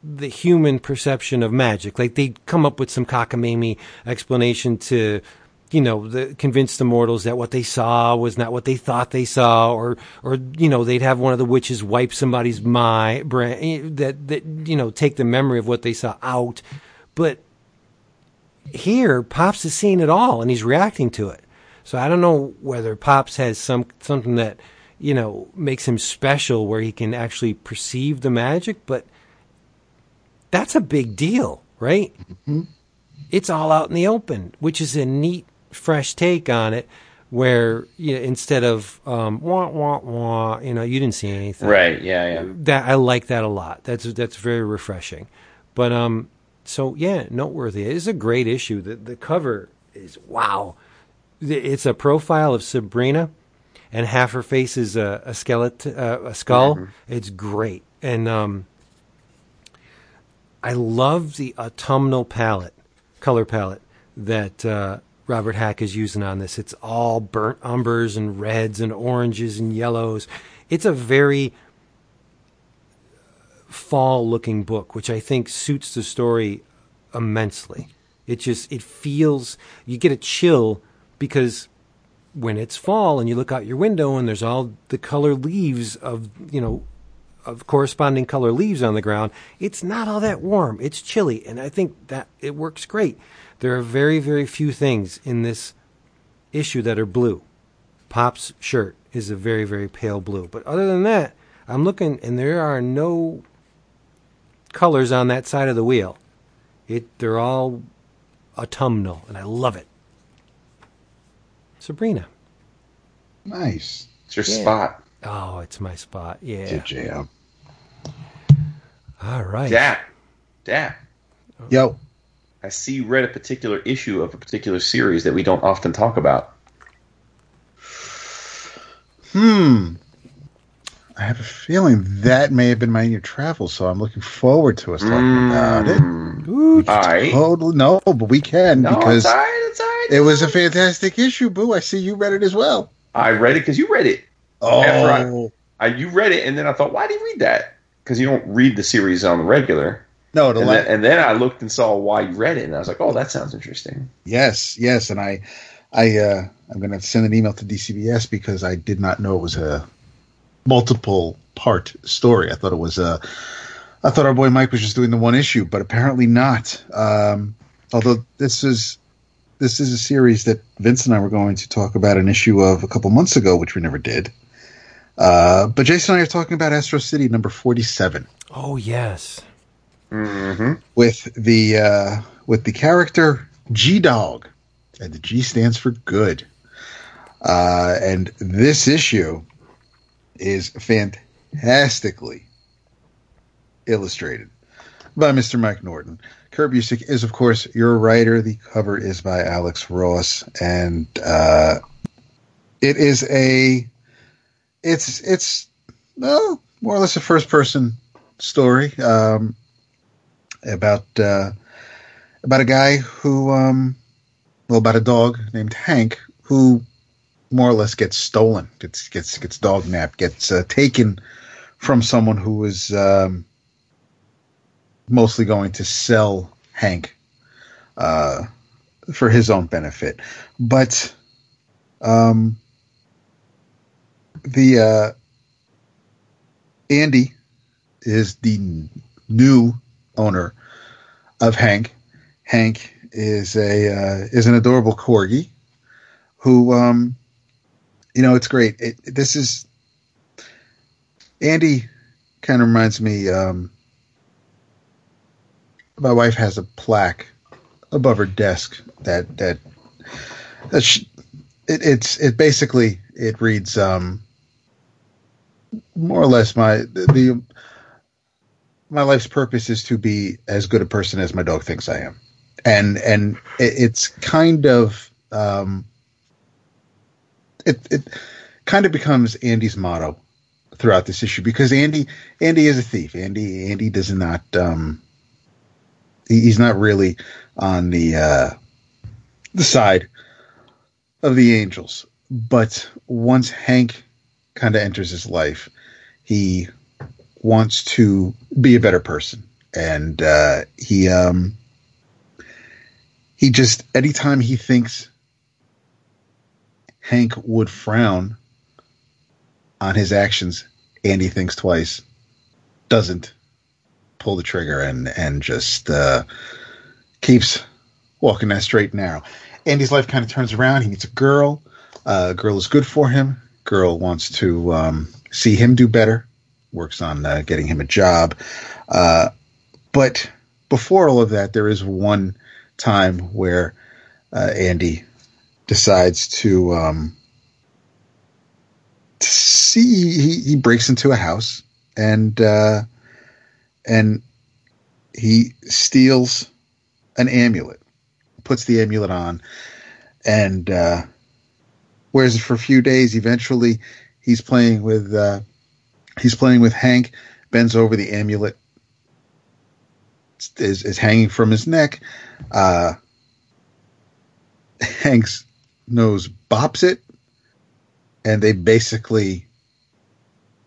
the human perception of magic. Like they come up with some cockamamie explanation to, you know, the, convince the mortals that what they saw was not what they thought they saw, or, or you know, they'd have one of the witches wipe somebody's mind, brain, that that you know, take the memory of what they saw out. But here, Pops is seeing it all and he's reacting to it. So I don't know whether Pops has some something that you know makes him special, where he can actually perceive the magic, but that's a big deal, right? Mm-hmm. It's all out in the open, which is a neat, fresh take on it. Where you know, instead of um, wah wah wah, you know, you didn't see anything, Right. Yeah. Yeah. that I like that a lot. That's that's very refreshing. But um, so yeah, noteworthy. It is a great issue. The the cover is wow. It's a profile of Sabrina, and half her face is a, a skeleton, uh, a skull. It's great, and um, I love the autumnal palette, color palette that uh, Robert Hack is using on this. It's all burnt umbers and reds and oranges and yellows. It's a very fall looking book, which I think suits the story immensely. It just it feels you get a chill because when it's fall and you look out your window and there's all the color leaves of you know of corresponding color leaves on the ground, it's not all that warm. It's chilly, and I think that it works great. There are very very few things in this issue that are blue. Pop's shirt is a very very pale blue, but other than that, I'm looking and there are no colors on that side of the wheel. It they're all autumnal, and I love it. Sabrina. Nice. It's your Yeah. spot. Oh, it's my spot. Yeah. Good jam. All right. Dad. Dad. Oh. Yo. I see you read a particular issue of a particular series that we don't often talk about. Hmm. I have a feeling that may have been my year travel, so I'm looking forward to us talking about it. Ooh, right. Totally no, but we can No, because it's all right. It's all right. it was a fantastic issue. Boo! I see you read it as well. I read it because you read it. Oh, After I, you read it, and then I thought, why did you read that? Because you don't read the series on the regular. No, the And la- then, and then I looked and saw why you read it, and I was like, oh, that sounds interesting. yes, yes, and I, I, uh, I'm going to send an email to DCBS because I did not know it was a multiple part story. I thought it was a, I thought our boy Mike was just doing the one issue, but apparently not. Um, although this is this is a series that Vince and I were going to talk about an issue of a couple months ago, which we never did. Uh, but Jason and I are talking about Astro City number 47. Oh, yes. Mm-hmm. with the uh, with the character G Dog, and the G stands for good. Uh, and this issue is fantastically illustrated by Mr. Mike Norton. Kurt Busiek is, of course, your writer. The cover is by Alex Ross, and uh, it is a it's it's well more or less a first person story um, about uh, about a guy who um, well about a dog named Hank who more or less gets stolen gets gets gets dog napped gets uh, taken from someone who is um, mostly going to sell Hank uh, for his own benefit. But um, the uh, Andy is the new owner of Hank. Hank is a uh, is an adorable corgi who, um, you know, it's great. It, this is Andy. Kind of reminds me. Um, my wife has a plaque above her desk that that that sh- it, it's it basically it reads um, more or less my the, the my life's purpose is to be as good a person as my dog thinks I am, and and it, it's kind of um, it it kind of becomes Andy's motto throughout this issue because Andy Andy is a thief. Andy Andy does not um, he, he's not really on the uh, the side of the angels, but once Hank kind of enters his life, he wants to be a better person, and uh, he um, he just anytime he thinks Hank would frown on his actions, Andy thinks twice, doesn't pull the trigger, and and just uh, keeps walking that straight and narrow. Andy's life kind of turns around. He meets a girl Uh, girl is good for him. Girl wants to um, see him do better. Works on uh, getting him a job. Uh, but before all of that, there is one time where uh, Andy decides to, um, to see he, he breaks into a house and uh, and he steals an amulet, puts the amulet on, and uh, wears it for a few days. Eventually, he's playing with uh, he's playing with Hank. Bends over the amulet is is hanging from his neck. Uh, Hank's nose bops it, and they basically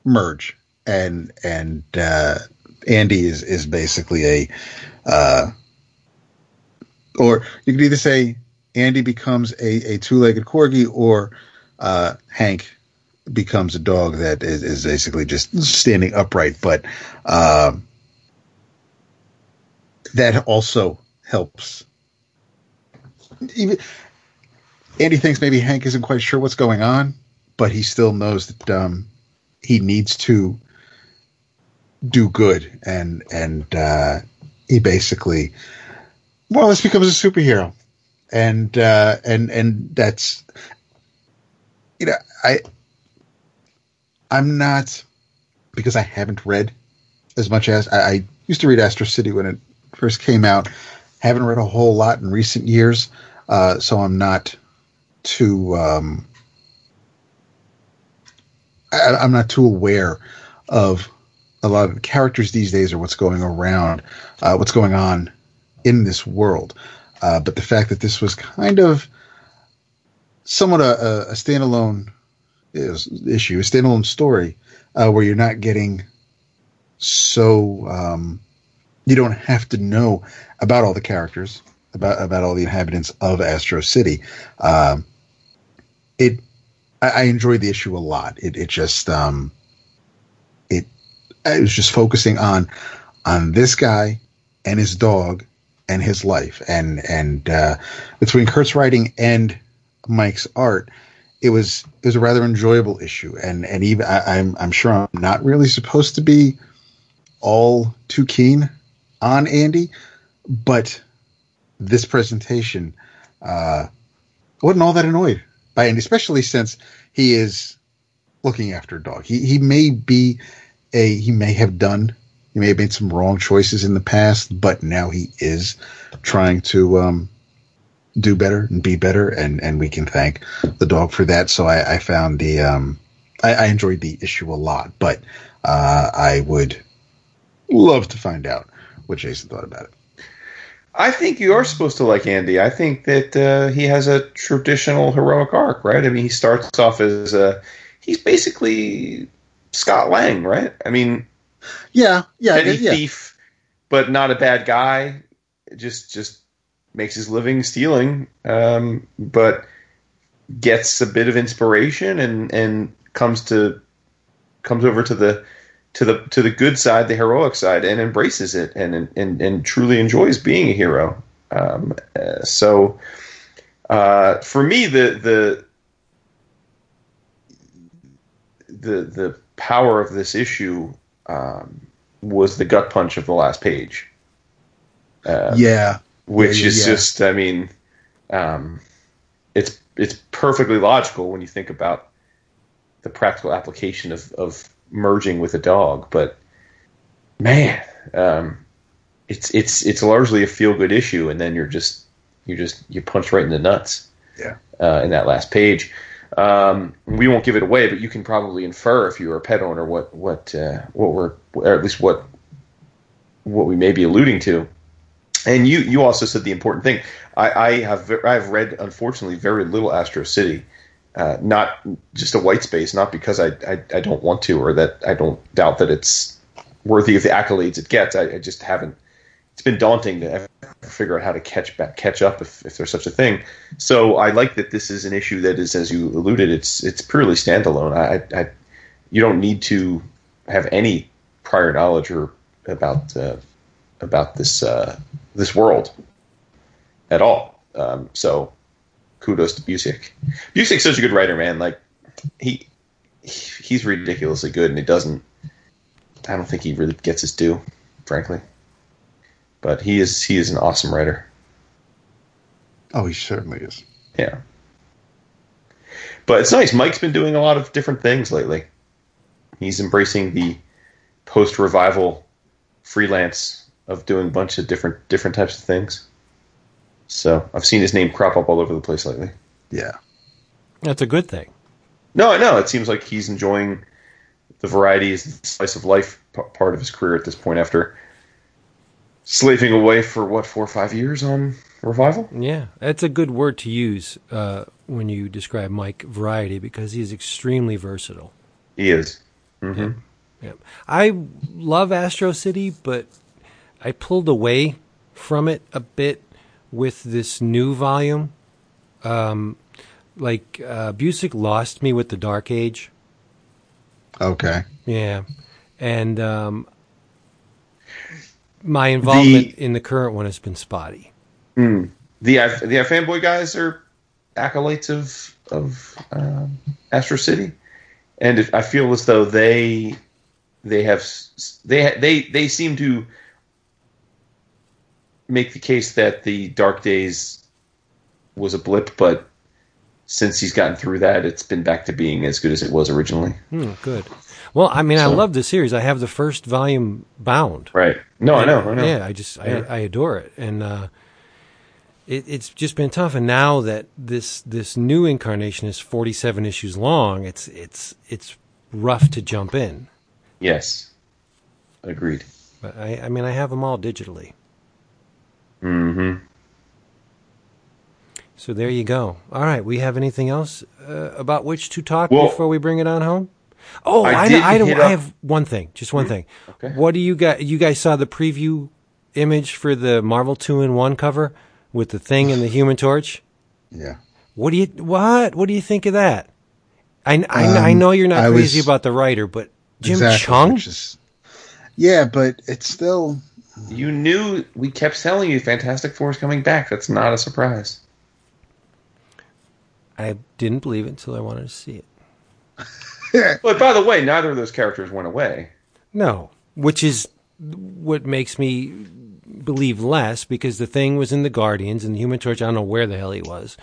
merge. And and uh, Andy is is basically a, uh, or you could either say Andy becomes a, a two legged corgi, or uh, Hank becomes a dog that is, is basically just standing upright. But uh, that also helps. Even Andy thinks maybe Hank isn't quite sure what's going on, but he still knows that um, he needs to do good, and and uh, he basically or less becomes a superhero, and uh, and and that's you know I I'm not because I haven't read as much as I, I used to read Astro City when it first came out. Haven't read a whole lot in recent years, uh, so I'm not too. Um, I, I'm not too aware of a lot of the characters these days or what's going around, uh, what's going on in this world. Uh, but the fact that this was kind of somewhat a, a standalone is, issue, a standalone story, uh, where you're not getting so um, you don't have to know about all the characters, about about all the inhabitants of Astro City. Um, it, I, I enjoyed the issue a lot. It it just um, it I was just focusing on on this guy and his dog and his life and and uh, between Kurt's writing and Mike's art, it was it was a rather enjoyable issue and and even I, I'm I'm sure I'm not really supposed to be all too keen on Andy, but this presentation uh, wasn't all that annoyed by Andy, especially since he is looking after a dog. He he may be a he may have done he may have made some wrong choices in the past, but now he is trying to um, do better and be better, and and we can thank the dog for that. So I, I found the um, I, I enjoyed the issue a lot, but uh, I would love to find out what Jason thought about it. I think you are supposed to like Andy. I think that uh, he has a traditional heroic arc, right? I mean, he starts off as a, he's basically Scott Lang, right? I mean, Yeah, yeah, petty yeah. thief, but not a bad guy. Just just makes his living stealing, um, but gets a bit of inspiration and and comes to comes over to the to the to the good side, the heroic side, and embraces it and and and truly enjoys being a hero. Um, uh, so, uh, for me, the the the the power of this issue um, was the gut punch of the last page. Uh, yeah, which is yeah. just, I mean, um, it's it's perfectly logical when you think about the practical application of, of merging with a dog. But man, um, it's it's it's largely a feel good issue, and then you're just you just you punch right in the nuts. Yeah. Uh, in that last page, um, we won't give it away, but you can probably infer if you're a pet owner what what uh, what we're or at least what what we may be alluding to. And you you also said the important thing. I, I have I have read unfortunately very little Astro City. Uh, not just a white space, not because I, I, I don't want to or that I don't doubt that it's worthy of the accolades it gets. I, I just haven't. It's been daunting to figure out how to catch back, catch up if, if there's such a thing. So I like that this is an issue that is, as you alluded, it's it's purely standalone. I, I you don't need to have any prior knowledge or about uh, about this uh, this world at all. Um, so kudos to Busiek. Busiek's such a good writer, man. Like he he's ridiculously good, and he doesn't. I don't think he really gets his due, frankly. But he is he is an awesome writer. Oh, he certainly is. Yeah. But it's nice. Mike's been doing a lot of different things lately. He's embracing the post revival freelance of doing a bunch of different different types of things. So I've seen his name crop up all over the place lately. Yeah. That's a good thing. No, no, it seems like he's enjoying the varieties, the slice of life p- part of his career at this point after slaving away for what four or five years on revival. Yeah, that's a good word to use uh, when you describe Mike Variety because he's extremely versatile. He is. hmm Yeah. I love Astro City, but I pulled away from it a bit with this new volume. Um, like uh, Busiek lost me with the Dark Age. Okay. Yeah, and um, my involvement The- in the current one has been spotty. The the uh, fanboy guys are acolytes of of um, Astro City, and if, I feel as though they they have they they they seem to make the case that the Dark Days was a blip, but since he's gotten through that, it's been back to being as good as it was originally. Hmm, good. Well, I mean, I love the series. I have the first volume bound. Right? No, I know. I know. Yeah, I just Yeah. I, I adore it, and uh, it, it's just been tough. And now that this this new incarnation is forty seven issues long, it's it's it's rough to jump in. Yes. Agreed. But I, I mean, I have them all digitally. Hmm So there you go. All right, we have anything else uh, about which to talk Well- before we bring it on home? Oh, I I, I, I, I have one thing, just one thing. Okay. What do you guys? You guys saw the preview image for the Marvel two in one cover with the Thing and the Human Torch. Yeah. What do you what? What do you think of that? I I, Um, I know you're not crazy was- about the writer, but Jim Exactly, Chung. is- yeah, but it's still. You knew we kept telling you Fantastic Four is coming back. That's not a surprise. I didn't believe it until I wanted to see it. But by the way, neither of those characters went away. No, which is what makes me believe less because the Thing was in the Guardians and the Human Torch. I don't know where the hell he was,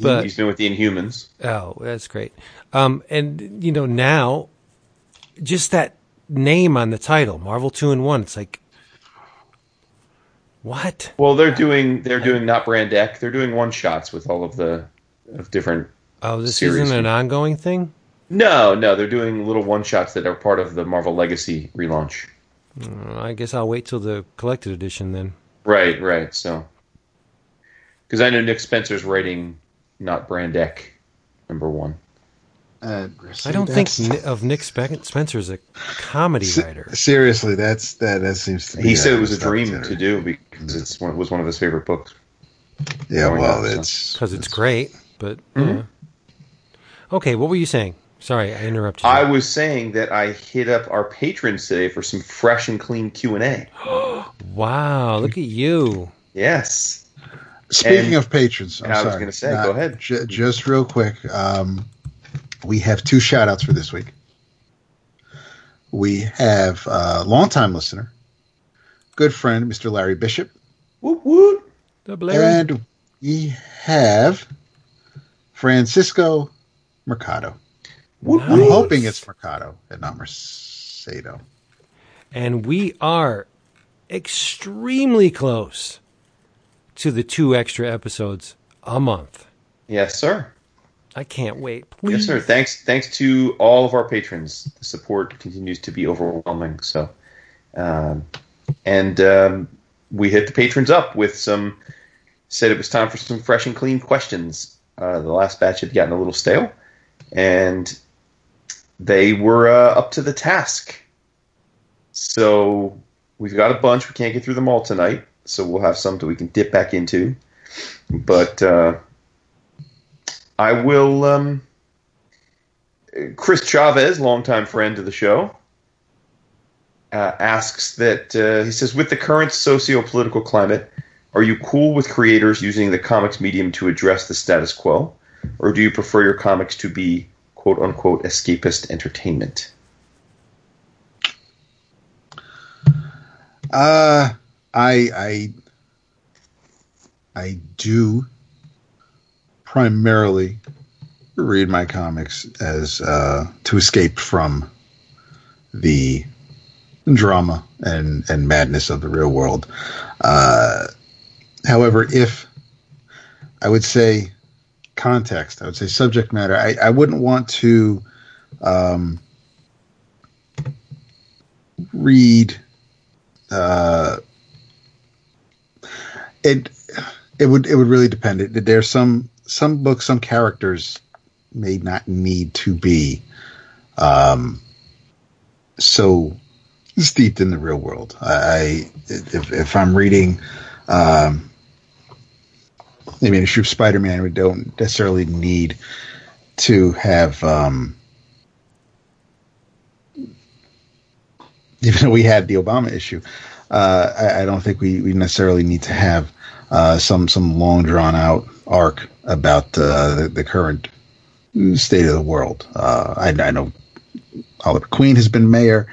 but He's been with the Inhumans. Oh, that's great. Um, and you know now, just that name on the title, Marvel Two and One. It's like, what? Well, they're doing they're doing Not Brand Echh. They're doing one shots with all of the of different. Oh, this Series. isn't an ongoing thing. No, no, they're doing little one shots that are part of the Marvel Legacy relaunch. Uh, I guess I'll wait till the collected edition then. Right, right. So, because I know Nick Spencer's writing Not Brand Echh number one. Uh, I don't think that's- of Nick Spe- Spencer as a comedy Se- writer. Seriously, that's that. That seems to be. He said it was a dream to do because it's one, was one of his favorite books. Yeah, well, up, it's because it's great. But yeah. okay, what were you saying? Sorry, I interrupted. You. I was saying that I hit up our patrons today for some fresh and clean Q and A. wow, look at you. Yes. Speaking And- of patrons, I'm and I was gonna say, go ahead. ju- just real quick, um, we have two shout outs for this week. We have a longtime listener, good friend, Mr. Larry Bishop, Woot woot. The Blair. and we have Francisco Mercado. Woot I'm hoping it's Mercado and not Mercedo. and we are extremely close to the two extra episodes a month. Yes, sir. I can't wait. Please. Yes, sir. Thanks, thanks to all of our patrons. The support continues to be overwhelming. So, um, and um, we hit the patrons up with some. Said it was time for some fresh and clean questions. Uh, the last batch had gotten a little stale, and they were uh, up to the task. So we've got a bunch. We can't get through them all tonight, so we'll have some that we can dip back into. But uh, I will. Um, Chris Chavez, longtime friend of the show, uh, asks that uh, he says, with the current socio-political climate, Are you cool with creators using the comics medium to address the status quo, or do you prefer your comics to be quote unquote escapist entertainment? Uh, I I I do primarily read my comics as uh, to escape from the drama and and madness of the real world. Uh, however, if I would say context, I would say subject matter. I, I wouldn't want to um, read uh, it. It would it would really depend. It, there's some some books, some characters may not need to be um, so steeped in the real world. I if, if I'm reading um, maybe an issue of Spider-Man, we don't necessarily need to have. Um, even though we had the Obama issue, uh, I, I, don't think we, we necessarily need to have uh, some some long drawn out arc about uh, the, the current state of the world. Uh, I, I, know Oliver Queen has been mayor,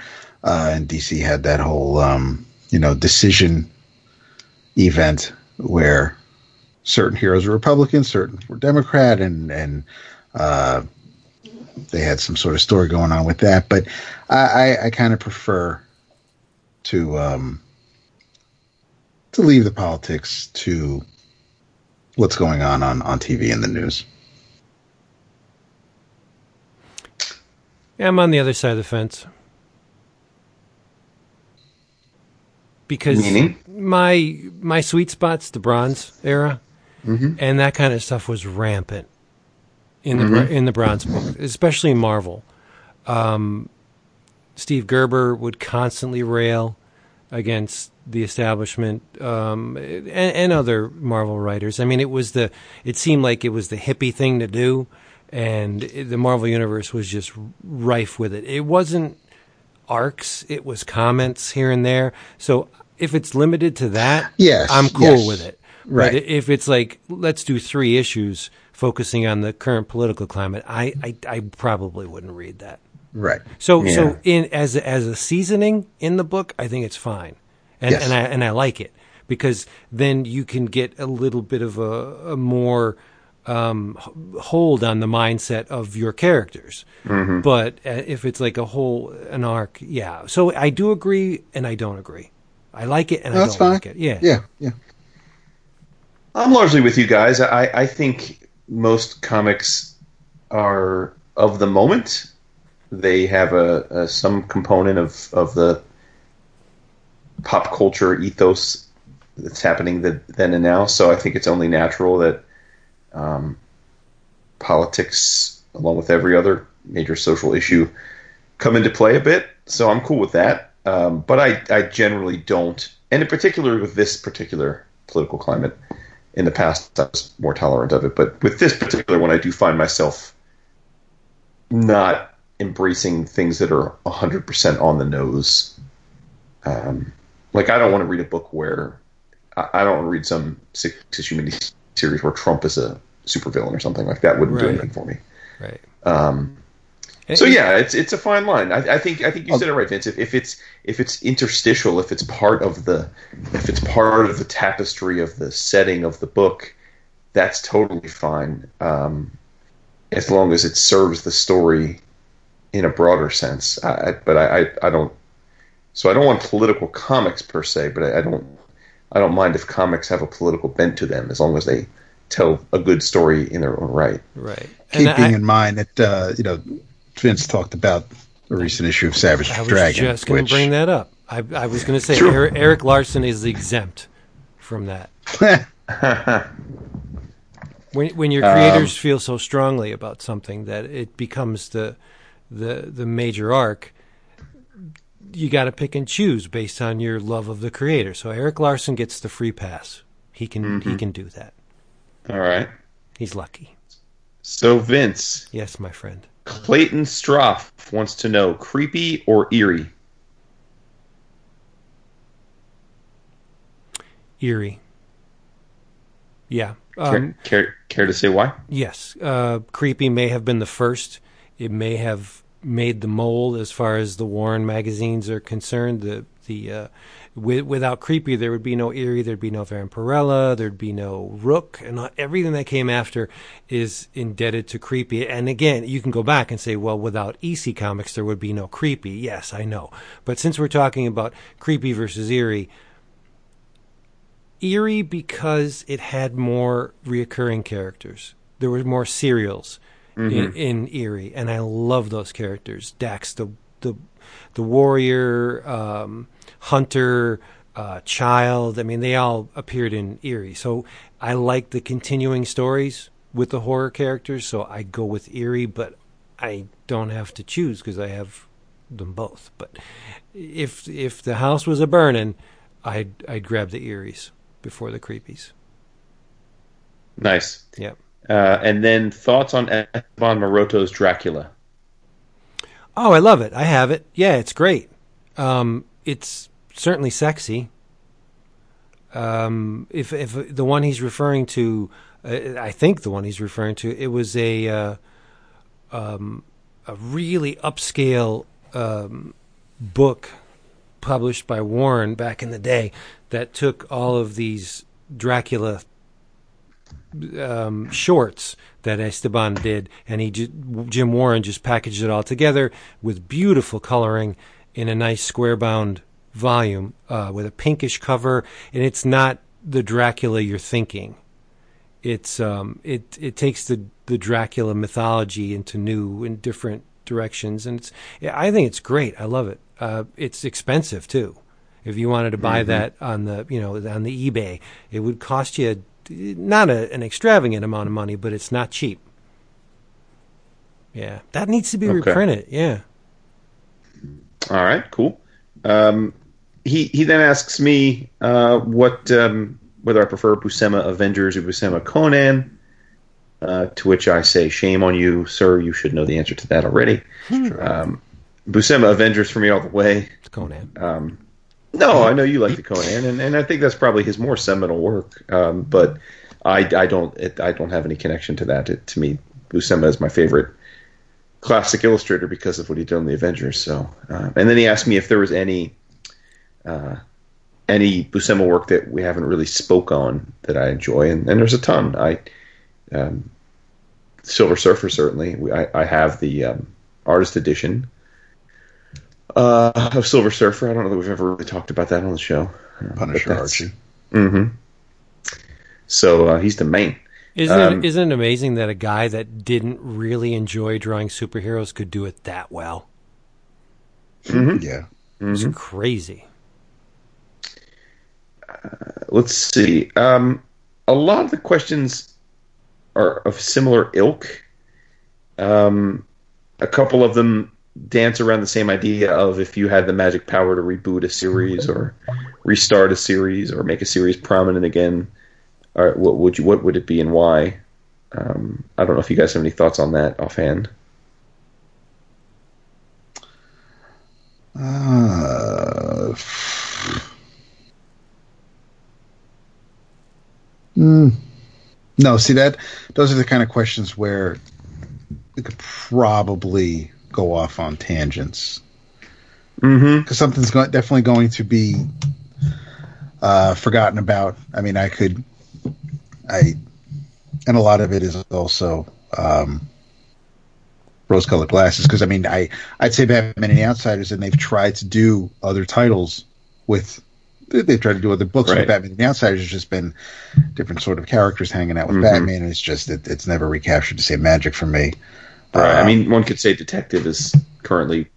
uh, and DC had that whole um, you know decision event where certain heroes were Republican, certain were Democrat, and and uh, they had some sort of story going on with that. But I, I, I kind of prefer to um, to leave the politics to what's going on on, on TV and the news. Yeah, I'm on the other side of the fence. Because Meaning? my my sweet spot's the Bronze era, mm-hmm. and that kind of stuff was rampant in the mm-hmm. in the Bronze book, especially Marvel. Um, Steve Gerber would constantly rail against the establishment um, and, and, other Marvel writers. I mean, it was the it seemed like it was the hippie thing to do, and the Marvel universe was just rife with it. It wasn't arcs; it was comments here and there. So if it's limited to that, yes, I'm cool yes. with it. Right. But if it's like let's do three issues focusing on the current political climate, I I, I probably wouldn't read that. Right. So Yeah. so in as as a seasoning in the book, I think it's fine, and Yes. and I and I like it because then you can get a little bit of a, a more um, hold on the mindset of your characters. Mm-hmm. But uh, if it's like a whole an arc, yeah. So I do agree and I don't agree. I like it and I don't fine. like it. Yeah. Yeah, yeah. I'm largely with you guys. I, I think most comics are of the moment. They have a, a some component of, of the pop culture ethos that's happening the, then and now. So I think it's only natural that um, politics, along with every other major social issue, come into play a bit. So I'm cool with that. Um, but I, I generally don't, and in particular with this particular political climate, in the past I was more tolerant of it. But with this particular one, I do find myself not embracing things that are 100% on the nose. Um, like, I don't want to read a book where I, I don't want to read some six issue mini series where Trump is a supervillain or something like that. Wouldn't do anything for me. Right. Um, so yeah, it's it's a fine line. I, I think I think you said it right, Vince. If, if it's if it's interstitial, if it's part of the if it's part of the tapestry of the setting of the book, that's totally fine. Um, as long as it serves the story in a broader sense. I, I- but I, I I don't. So I don't want political comics per se, but I, I don't I don't mind if comics have a political bent to them as long as they tell a good story in their own right. Right. Keeping I, in mind that uh, you know Vince talked about a recent issue of Savage Dragon. I was Dragon, just going to bring that up. I, I was going to say Sure. Erik, Erik Larsen is exempt from that. When when your creators feel so strongly about something that it becomes the the the major arc, you got to pick and choose based on your love of the creator. So Erik Larsen gets the free pass. He can he can do that. All right. He's lucky. So Vince, Yes, my friend. Clayton Stroff wants to know creepy or eerie? Eerie. Yeah. Care, Um, care, care to say why? yes. Uh, Creepy may have been the first. It may have made the mold as far as the Warren magazines are concerned. The the uh, with, without Creepy, there would be no Eerie, there'd be no Vampirella, there'd be no Rook, and not- everything that came after is indebted to Creepy. And again, you can go back and say, well, without EC Comics, there would be no Creepy. Yes, I know. But since we're talking about Creepy versus Eerie, eerie because it had more reoccurring characters. There were more serials in, in Eerie, and I love those characters. Dax, the the the warrior, um, hunter, uh, child. I mean, they all appeared in Eerie. So I like the continuing stories with the horror characters. So I go with Eerie, but I don't have to choose because I have them both. But if if the house was a burning, I'd I'd grab the Eeries before the creepies. Nice. Yeah. Uh, and then thoughts on Esteban Maroto's Dracula. Oh, I love it. I have it. Yeah, it's great. Um, it's certainly sexy. Um, if if the one he's referring to, uh, I think the one he's referring to, it was a uh, um, a really upscale um, book published by Warren back in the day that took all of these Dracula um, shorts that Esteban did, and he Jim Warren just packaged it all together with beautiful coloring in a nice square bound volume uh, with a pinkish cover, and it's not the Dracula you're thinking. It's um, it it takes the the Dracula mythology into new and different directions, and it's I think it's great. I love it. Uh, it's expensive too. If you wanted to buy that on the you know on the eBay, it would cost you not a, an extravagant amount of money, but it's not cheap. Yeah, that needs to be Okay. reprinted. Yeah. All right, cool. Um, he he then asks me uh, what um, whether I prefer Buscema Avengers or Buscema Conan. Uh, to which I say, shame on you, sir. You should know the answer to that already. Um, Buscema Avengers for me all the way. It's Conan. Um, no, I know you like the Conan, and, and I think that's probably his more seminal work. Um, but I, I don't it, I don't have any connection to that. It, to me, Buscema is my favorite classic illustrator because of what he did on the Avengers. So, uh, and then he asked me if there was any uh, any Buscema work that we haven't really spoke on that I enjoy, and, and there's a ton. I um, Silver Surfer certainly. I, I have the um, artist edition uh, of Silver Surfer. I don't know that we've ever really talked about that on the show. Uh, Punisher but that's- Archie. Mhm. So uh, he's the main. Isn't Um, it, isn't it amazing that a guy that didn't really enjoy drawing superheroes could do it that well? Yeah. It's crazy. let's see. Um, a lot of the questions are of similar ilk. Um, a couple of them dance around the same idea of if you had the magic power to reboot a series or restart a series or make a series prominent again, or what would you what would it be and why? Um, I don't know if you guys have any thoughts on that offhand. Uh, mm, no, see that those are the kind of questions where we could probably go off on tangents Mm-hmm. because something's go- definitely going to be uh, forgotten about. I mean, I could, I, and a lot of it is also um, rose-colored glasses because I mean, I I'd say Batman and the Outsiders, and they've tried to do other titles with. they- They've tried to do other books Right. with Batman and the Outsiders. It's just been different sort of characters hanging out with Mhm. Batman, and it's just it, it's never recaptured the same magic for me. Right. I Uh, mean, one could say Detective is currently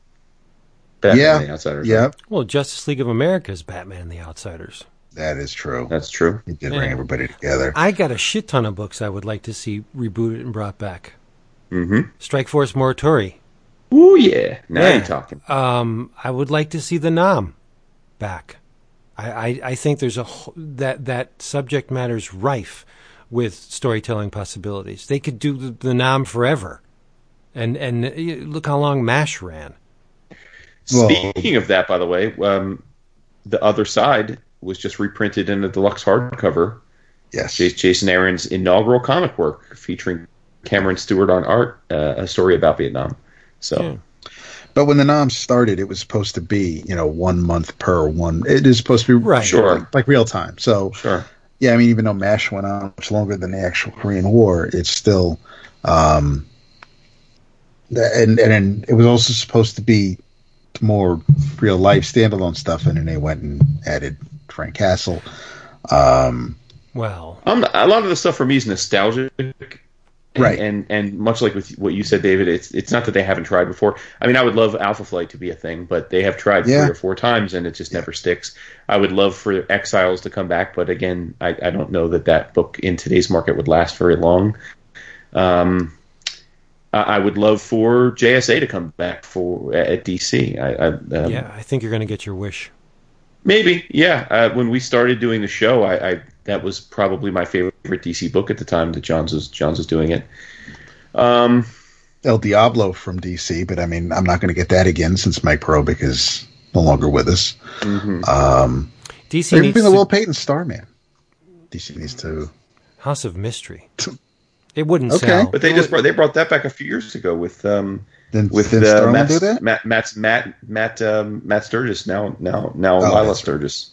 Batman Yeah. the Outsiders. yeah, Well, Justice League of America is Batman the Outsiders. that is true. That's true. It did Yeah. bring everybody together. I got a shit ton of books I would like to see rebooted and brought back. Mm-hmm. Strike Force Morituri. Ooh, yeah. Now Yeah. you're talking. Um, I would like to see the Nam back. I, I, I think there's a that that subject matter's rife with storytelling possibilities. They could do the, the Nam forever, and and uh, look how long MASH ran. Well- Speaking of that, by the way, um, the other side was just reprinted in a deluxe hardcover Yes. Jason Aaron's inaugural comic work featuring Cameron Stewart on art, uh, a story about Vietnam. So. Yeah. But when the Nam started, it was supposed to be, you know, one month per one. It is supposed to be Right. Sure. like, like real time. So Sure. yeah, I mean, even though MASH went on much longer than the actual Korean War, it's still, um, the- and and it was also supposed to be more real life standalone stuff, and then they went and added Frank Castle. Um, Well, Um, a lot of the stuff for me is nostalgic, and, Right. And and much like with what you said, David, it's it's not that they haven't tried before. I mean, I would love Alpha Flight to be a thing, but they have tried Yeah. three or four times, and it just never sticks. I would love for Exiles to come back, but again, I, I don't know that that book in today's market would last very long. Um, I I would love for JSA to come back for at DC. I, I um, yeah, I think you're going to get your wish. Maybe, yeah. Uh, when we started doing the show, I, I that was probably my favorite DC book at the time that Johns was Johns was doing it. Um, El Diablo from DC, but I mean, I'm not going to get that again since Mike Probic is no longer with us. mhm. Um, DC maybe needs the to- Will Payton Starman. DC needs to. House of Mystery. It wouldn't Okay. sell. But they just brought they brought that back a few years ago with um Then with then uh, Matt, do that. Matt Matt Matt Matt um, Matt Sturges now now now Oh, Lila that's Sturges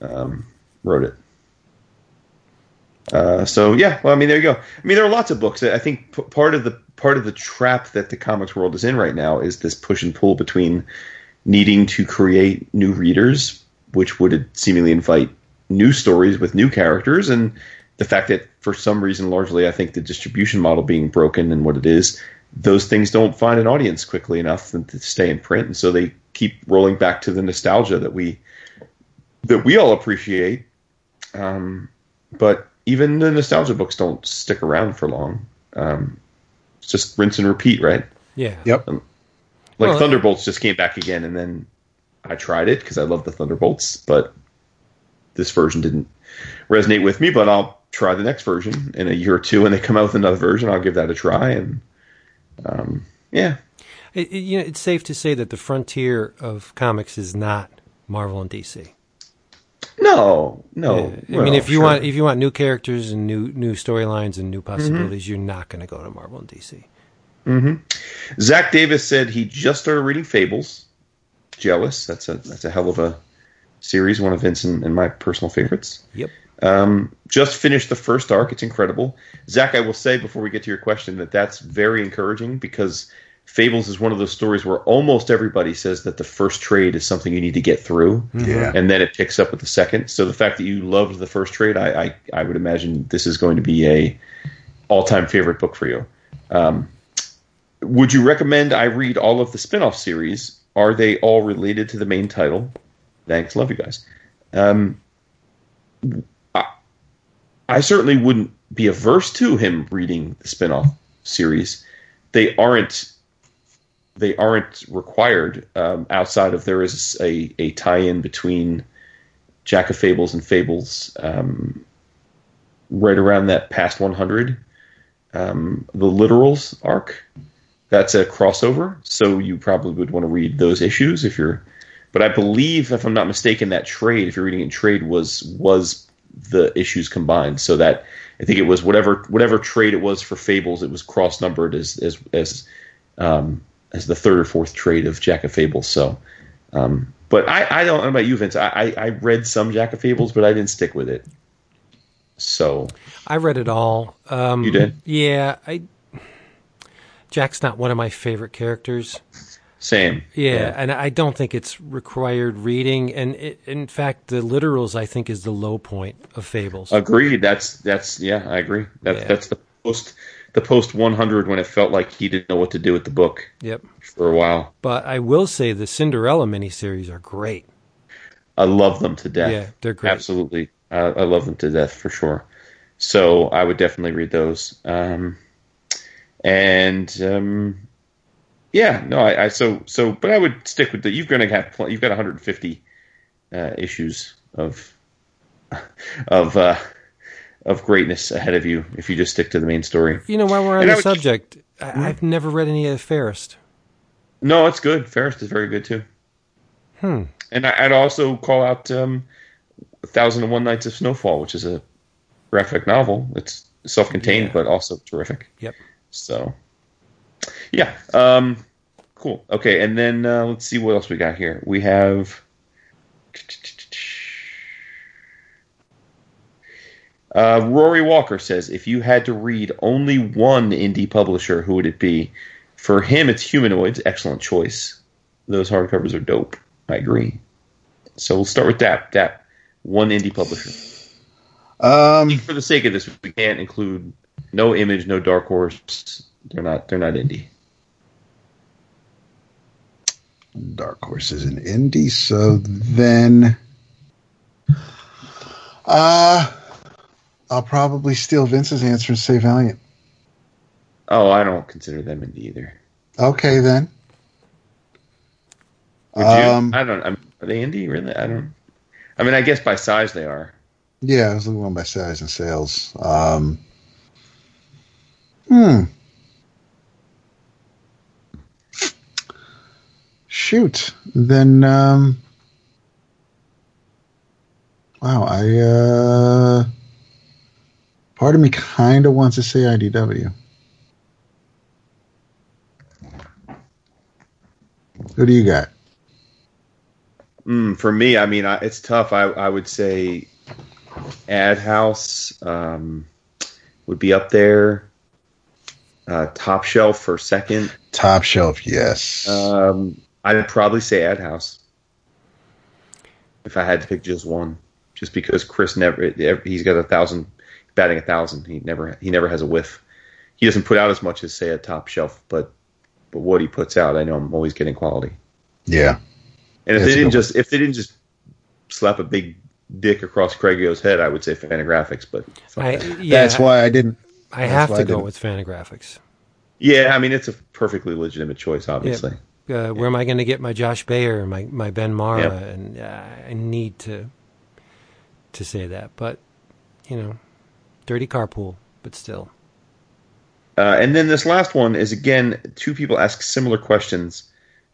um, wrote it. Uh, so yeah, well, I mean, there you go. I mean, there are lots of books. I think p- part of the part of the trap that the comics world is in right now is this push and pull between needing to create new readers, which would seemingly invite new stories with new characters, and the fact that for some reason, largely, I think the distribution model being broken and what it is, those things don't find an audience quickly enough to stay in print, and so they keep rolling back to the nostalgia that we that we all appreciate. Um, but even the nostalgia books don't stick around for long. Um, it's just rinse and repeat, right? Yeah. Yep. Like Well- Thunderbolts just came back again, and then I tried it because I love the Thunderbolts, but this version didn't resonate with me. But I'll try the next version in a year or two and they come out with another version. I'll give that a try, and um, yeah, It, it- you know, it's safe to say that the frontier of comics is not Marvel and DC. no, no. Yeah. I mean, if you sure. want if you want new characters and new new storylines and new Mm-hmm. possibilities, you're not going to go to Marvel and DC. Zach Davis said he just started reading Fables. Jealous. That's a that's a hell of a series. One of Vince and, and my personal favorites. Yep. Um, just finished the first arc. It's incredible. Zach, I will say before we get to your question that that's very encouraging because Fables is one of those stories where almost everybody says that the first trade is something you need to get through, Yeah. and then it picks up with the second. So the fact that you loved the first trade, I I, I would imagine this is going to be a all time favorite book for you. Um, would you recommend I read all of the spin off series? Are they all related to the main title? Thanks. Love you guys. Um, I, certainly wouldn't be averse to him reading the spin off series. They aren't. They aren't required um, outside of there is a, a tie in between Jack of Fables and Fables um, right around that past 100 um, the literals arc. That's a crossover, so you probably would want to read those issues if you're. But I believe, if I'm not mistaken, that trade, if you're reading in trade, was was the issues combined. So that I think it was whatever whatever trade it was for Fables, it was cross numbered as as as um, as the third or fourth trade of Jack of Fables. So, um, but I I don't know about you, Vince. I, I I read some Jack of Fables, but I didn't stick with it. So I read it all. Um, You did? Yeah. I. Jack's not one of my favorite characters. Same. Yeah, and I don't think it's required reading. And it, in fact, the literals I think is the low point of Fables. Agreed. That's that's yeah, I agree. That's Yeah. that's the post the post 100 when it felt like he didn't know what to do with the book yep. for a while. But I will say the Cinderella miniseries are great. I love them to death. Yeah, they're great. Absolutely, I, I love them to death for sure. So I would definitely read those. Um, and um, yeah, no, I, I so so, but I would stick with the. You're going to have pl- you've got 150 uh, issues of of uh, of greatness ahead of you if you just stick to the main story. You know, while we're on And the would- subject, I, I've never read any of Fairest. No, it's good. Fairest is very good too. Hmm. And I, I'd also call out um, Thousand and One Nights of Snowfall, which is a graphic novel. It's self-contained, Yeah. but also terrific. Yep. So, yeah, um, cool. Okay, and then uh, let's see what else we got here. We have. Uh, Rory Walker says, if you had to read only one indie publisher, who would it be? For him, it's Humanoids. Excellent choice. Those hardcovers are dope. I agree. So we'll start with that. That one indie publisher. Um, For the sake of this, we can't include no Image, no Dark Horse. They're not. They're not indie. Dark Horse is an indie, so then uh I'll probably steal Vince's answer and say Valiant. Oh, I don't consider them indie either. Okay then. Would you? Um, I don't. I'm, are they indie? Really? I don't. I mean, I guess by size they are. Yeah, I was looking one by size and sales. Um, hmm. Shoot. Then, um, wow, I, uh, part of me kind of wants to say IDW. Who do you got? Mm, for me, I mean, I, it's tough. I, I would say Ad House um, would be up there. Uh, top Shelf for second. Top shelf, yes. Um, I'd probably say Ad House if I had to pick just one. Just because Chris never, he's got a thousand, batting a thousand. He never, he never has a whiff. He doesn't put out as much as say a Top Shelf, but but what he puts out, I know I'm always getting quality. yeah. And if That's they didn't good just if they didn't just slap a big dick across Craigio's head, I would say Fantagraphics. But I, that. yeah, That's why I didn't. I have to I go didn't. with Fantagraphics. yeah, I mean it's a perfectly legitimate choice, obviously. Uh, where am I going to get my Josh Bayer, my my Ben Marra, Yep. and uh, I need to to say that, but you know, dirty carpool, but still. Uh, and then this last one is again two people ask similar questions,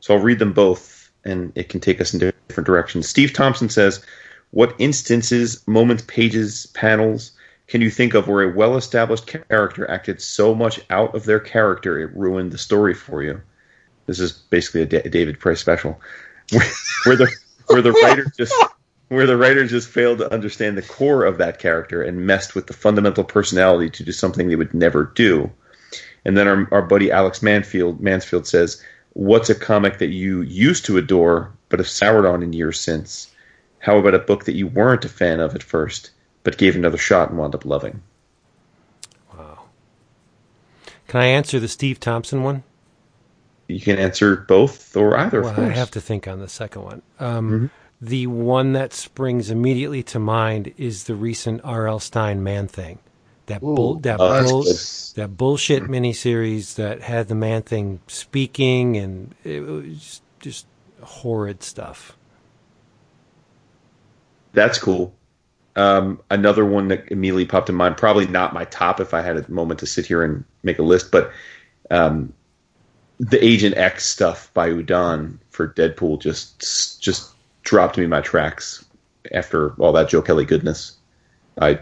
so I'll read them both, and it can take us in different directions. Steve Thompson says, "What instances, moments, pages, panels can you think of where a well-established character acted so much out of their character it ruined the story for you?" This is basically a David Price special, where, where the where the writer just where the writer just failed to understand the core of that character and messed with the fundamental personality to do something they would never do. And then our, our buddy Alex Manfield Mansfield says, "What's a comic that you used to adore but have soured on in years since? How about a book that you weren't a fan of at first but gave another shot and wound up loving?" Wow. Can I answer the Steve Thompson one? You can answer both or either. Well, of I have to think on the second one. Um, The one that springs immediately to mind is the recent R.L. Stine Man Thing. That bull, that that's bull, that bullshit miniseries that had the Man Thing speaking, and it was just horrid stuff. That's cool. Um, another one that immediately popped in mind, probably not my top if I had a moment to sit here and make a list, but um, the Agent X stuff by Udon for Deadpool just just dropped me in my tracks after all that Joe Kelly goodness. I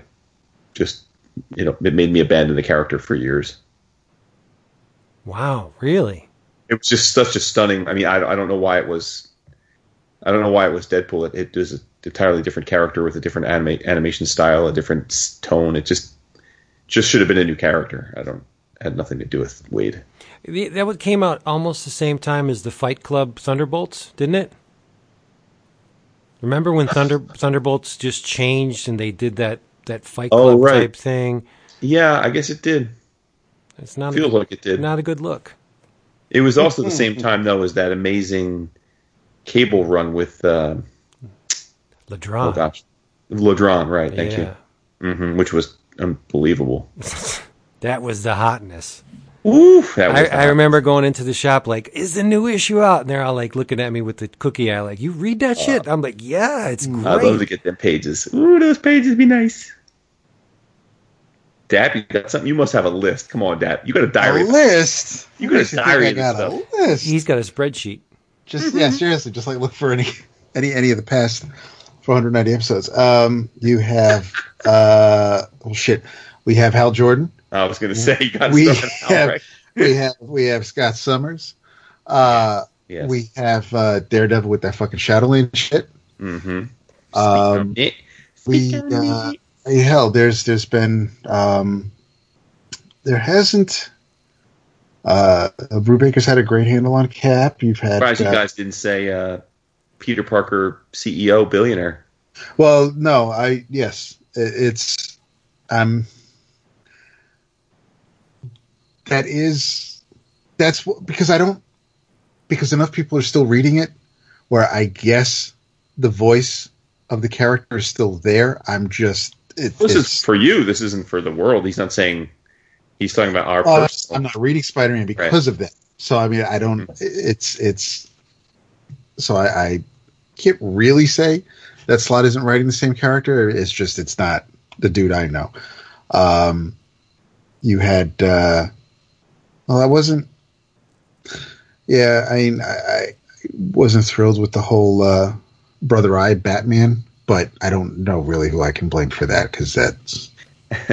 just you know it made me abandon the character for years. Wow, really? It was just such a stunning. I mean, I, I don't know why it was. I don't know why it was Deadpool. It, it was an entirely different character with a different anima- animation style, a different tone. It just just should have been a new character. I don't had nothing to do with Wade. The- That came out almost the same time as the Fight Club Thunderbolts, didn't it? Remember when Thunder Thunderbolts just changed and they did that that Fight Oh, Club right. type thing? Yeah, I guess it did. It's not Feels a, like it did. not a good look. It was also the same time though as that amazing cable run with uh, Ladronn. oh gosh, Ladronn. Right, thank yeah. you. hmm which was unbelievable. That was the hotness. Ooh, that I, was I remember going into the shop like, "Is the new issue out?" And they're all like looking at me with the cookie eye, like, "You read that shit?" I'm like, "Yeah, it's great." I'd love to get them pages. Ooh, those pages be nice. Dap, you got something? You must have a list. Come on, Dap. You got a diary. A list. You got a Makes you diary I of got stuff. a list. He's got a spreadsheet. Just yeah, seriously, just like look for any any any of the past 490 episodes. Um, you have uh, oh shit. We have Hal Jordan. I was going to say you got We have- right. We have we have Scott Summers. Uh, Yes. We have uh, Daredevil with that fucking Shadowland shit. mm-hmm. Um, we uh, hell, there's there's been um, there hasn't. Uh, Brubaker's had a great handle on Cap. You've had surprised you uh, guys didn't say uh, Peter Parker, CEO, billionaire. Well, no, I yes, it, it's um that is that's because I don't because enough people are still reading it where I guess the voice of the character is still there. I'm just it, This is for you. This isn't for the world. He's not saying. He's talking about our personal. I'm not reading Spider-Man because of that. So I mean, I don't. It's it's. So I, I can't really say that Slott isn't writing the same character. It's just it's not the dude I know. Um, you had. uh Well, I wasn't. Yeah, I mean, I, I wasn't thrilled with the whole uh, Brother Eye Batman, but I don't know really who I can blame for that because that's. I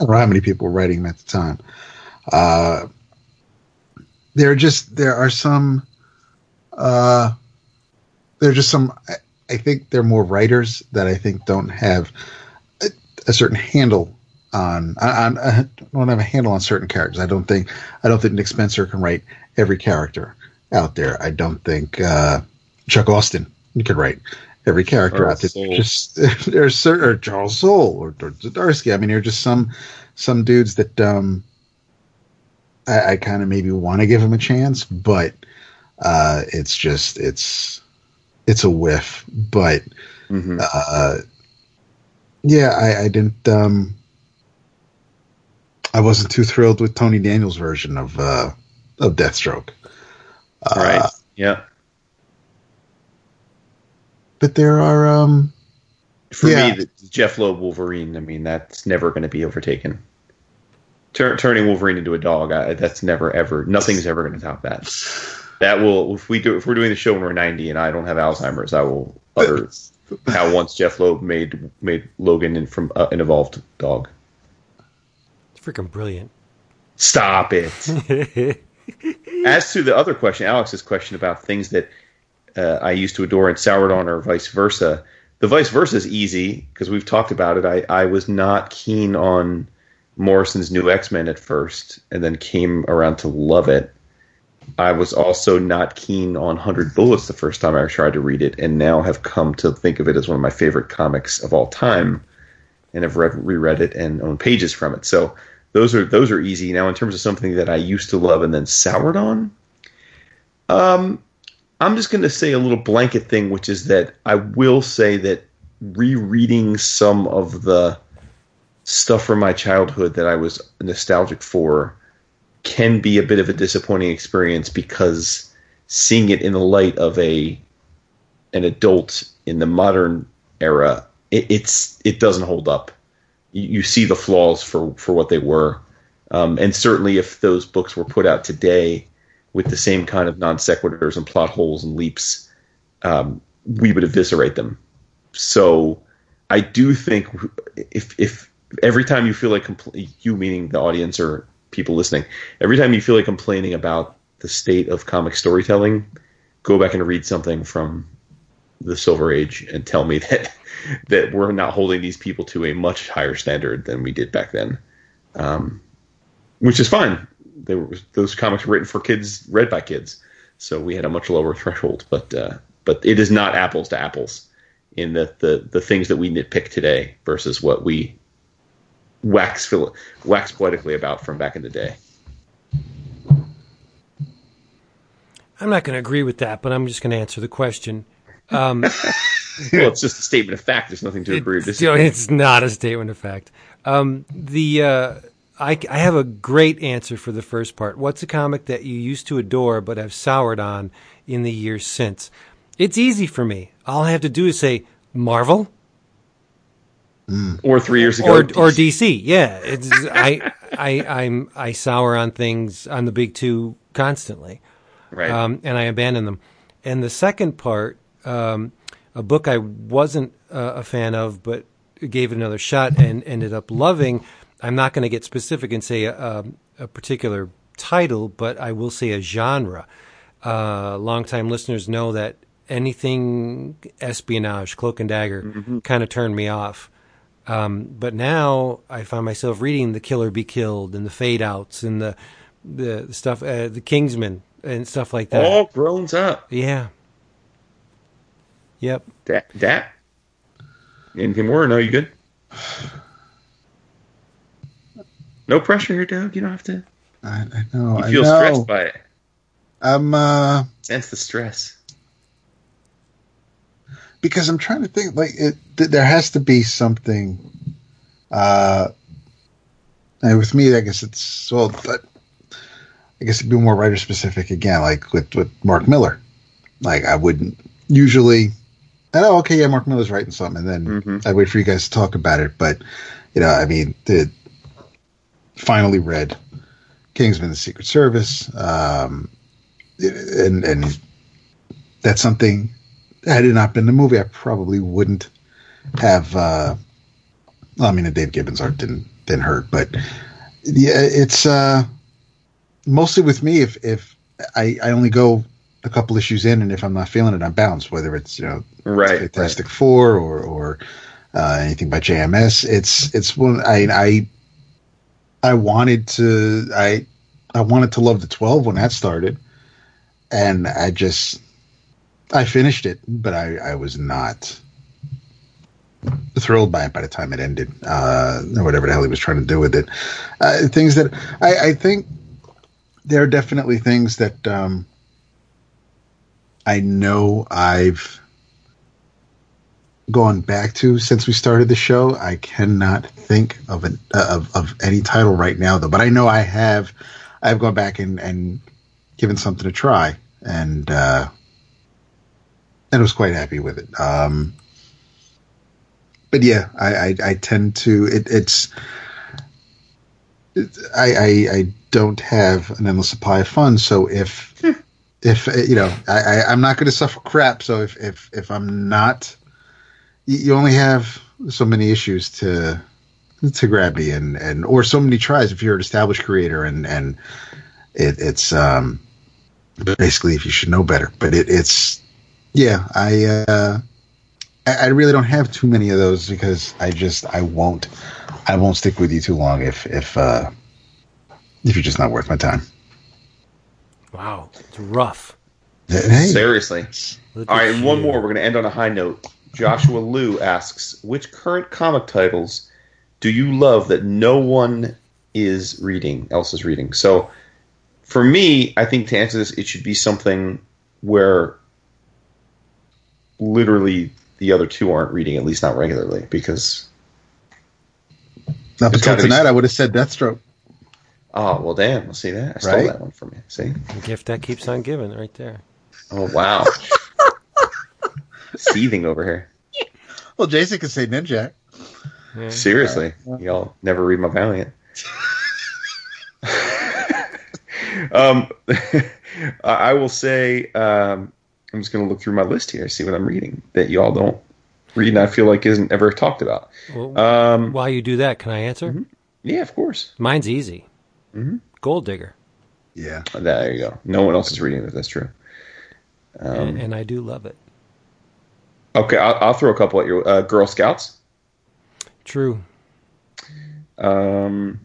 don't know how many people were writing at the time. Uh, there are just there are some. Uh, there are just some. I, I think there are more writers that I think don't have a, a certain handle on on, on don't have a handle on certain characters. I don't think I don't think Nick Spencer can write every character out there. I don't think uh, Chuck Austen could write every character out there. Just there's certain Charles Soule or, or Zdarsky. I mean, there are just some some dudes that um, I, I kind of maybe want to give him a chance, but uh, it's just it's it's a whiff. But Mhm. uh, yeah, I, I didn't. Um, I wasn't too thrilled with Tony Daniel's version of uh, of Deathstroke. Uh, right. Yeah. But there are. Um, For Yeah. me, the Jeph Loeb Wolverine. I mean, that's never going to be overtaken. Tur- turning Wolverine into a dog. I, that's never ever. Nothing's ever going to top that. That will. If we do. If we're doing the show when we're ninety and I don't have Alzheimer's, I will utter how once Jeph Loeb made made Logan in, from uh, an evolved dog. Freaking brilliant. Stop it. As to the other question, Alex's question about things that uh, I used to adore and soured on, or vice versa, the vice versa is easy because we've talked about it. I, I was not keen on Morrison's new X Men at first, and then came around to love it. I was also not keen on Hundred Bullets the first time I tried to read it, and now have come to think of it as one of my favorite comics of all time, and have read, reread it and own pages from it. So those are those are easy. Now, in terms of something that I used to love and then soured on, um, I'm just going to say a little blanket thing, which is that I will say that rereading some of the stuff from my childhood that I was nostalgic for can be a bit of a disappointing experience because seeing it in the light of a an adult in the modern era, it, it's it doesn't hold up. You, see the flaws for for what they were, um, and certainly if those books were put out today with the same kind of non sequiturs and plot holes and leaps, um, we would eviscerate them. So I do think if if every time you feel like compl- you meaning the audience or people listening, every time you feel like complaining about the state of comic storytelling, go back and read something from the Silver Age and tell me that that we're not holding these people to a much higher standard than we did back then, um, which is fine. Were, those comics were written for kids, read by kids, so we had a much lower threshold. But uh, but it is not apples to apples in that the the things that we nitpick today versus what we wax wax poetically about from back in the day. I'm not going to agree with that, but I'm just going to answer the question. Um, well, it's just a statement of fact. There's nothing to agree with. It's, you know, it's not a statement of fact. Um, the uh, I, I have a great answer for the first part. What's a comic that you used to adore but have soured on in the years since? It's easy for me. All I have to do is say Marvel or three years ago, or or DC. Yeah, it's I I I'm I sour on things on the big two constantly right? um, and I abandon them. And the second part, um, a book I wasn't uh, a fan of, but gave it another shot and ended up loving. I'm not going to get specific and say a, a, a particular title, but I will say a genre. Uh, longtime listeners know that anything espionage, cloak and dagger, kind of turned me off. Um, but now I find myself reading The Kill or Be Killed and the Fade Outs and the the, the stuff, uh, the Kingsman and stuff like that. All grown up. Yeah. Yep. Dat, dat. Anything more? No, you good? No pressure here, Doug. You don't have to. I, I know. You I feel know. stressed by it. I'm uh Sense the stress. because I'm trying to think like it. Th- there has to be something. Uh, and with me, I guess it's well. But I guess it'd be more writer specific again, like with with Mark Millar. Like I wouldn't usually. I know, okay, yeah, Mark Millar's writing something, and then Mhm. I wait for you guys to talk about it. But you know, I mean, the finally read Kingsman: The Secret Service, um, and and that's something had it not been the movie, I probably wouldn't have. Uh, well, I mean, the Dave Gibbons art didn't didn't hurt, but yeah, it's uh, mostly with me. If if I, I only go a couple issues in, and if I'm not feeling it, I bounce. Whether it's you know Right. Fantastic Four or or uh, anything by JMS, it's it's one I I I wanted to I I wanted to love the twelve when that started, and I just I finished it, but I I was not thrilled by it by the time it ended, uh, or whatever the hell he was trying to do with it. Uh, things that I, I think there are definitely things that um, I know I've gone back to since we started the show. I cannot think of an of, of any title right now though, but I know I have I've gone back and, and given something a try and uh and was quite happy with it. Um but yeah, I, I, I tend to it, it's it, I, I I don't have an endless supply of funds, so if if you know I, I I'm not going to suffer crap. So if if if I'm not, you, you only have so many issues to to grab me and and or so many tries if you're an established creator and and it, it's um basically if you should know better. But it, it's yeah I. uh I I really don't have too many of those because I just I won't I won't stick with you too long if if uh if you're just not worth my time. Wow. It's rough. Hey, Seriously. Look All right, and one you. more. We're going to end on a high note. Joshua Liu asks, which current comic titles do you love that no one is reading, else is reading? So, for me, I think to answer this, it should be something where literally the other two aren't reading, at least not regularly, because up There's until gotta be- tonight I would have said Deathstroke. Oh well, damn. Well, see that I stole Right? that one from you. See? The gift that keeps on giving, right there. Oh wow, seething over here. Well, Jason could say Ninja. Yeah. Seriously, y'all never read my Valiant. um, I I will say um, I'm just going to look through my list here, see what I'm reading that y'all don't read, and I feel like isn't ever talked about. Well, Um, while you do that, can I answer? Mm-hmm. yeah, of course. Mine's easy. Mhm. Gold Digger. Yeah. There you go. No one else is reading it. That's true. Um, and, and I do love it. Okay, I'll, I'll throw a couple at you. Uh, Grrl Scouts. True. Um,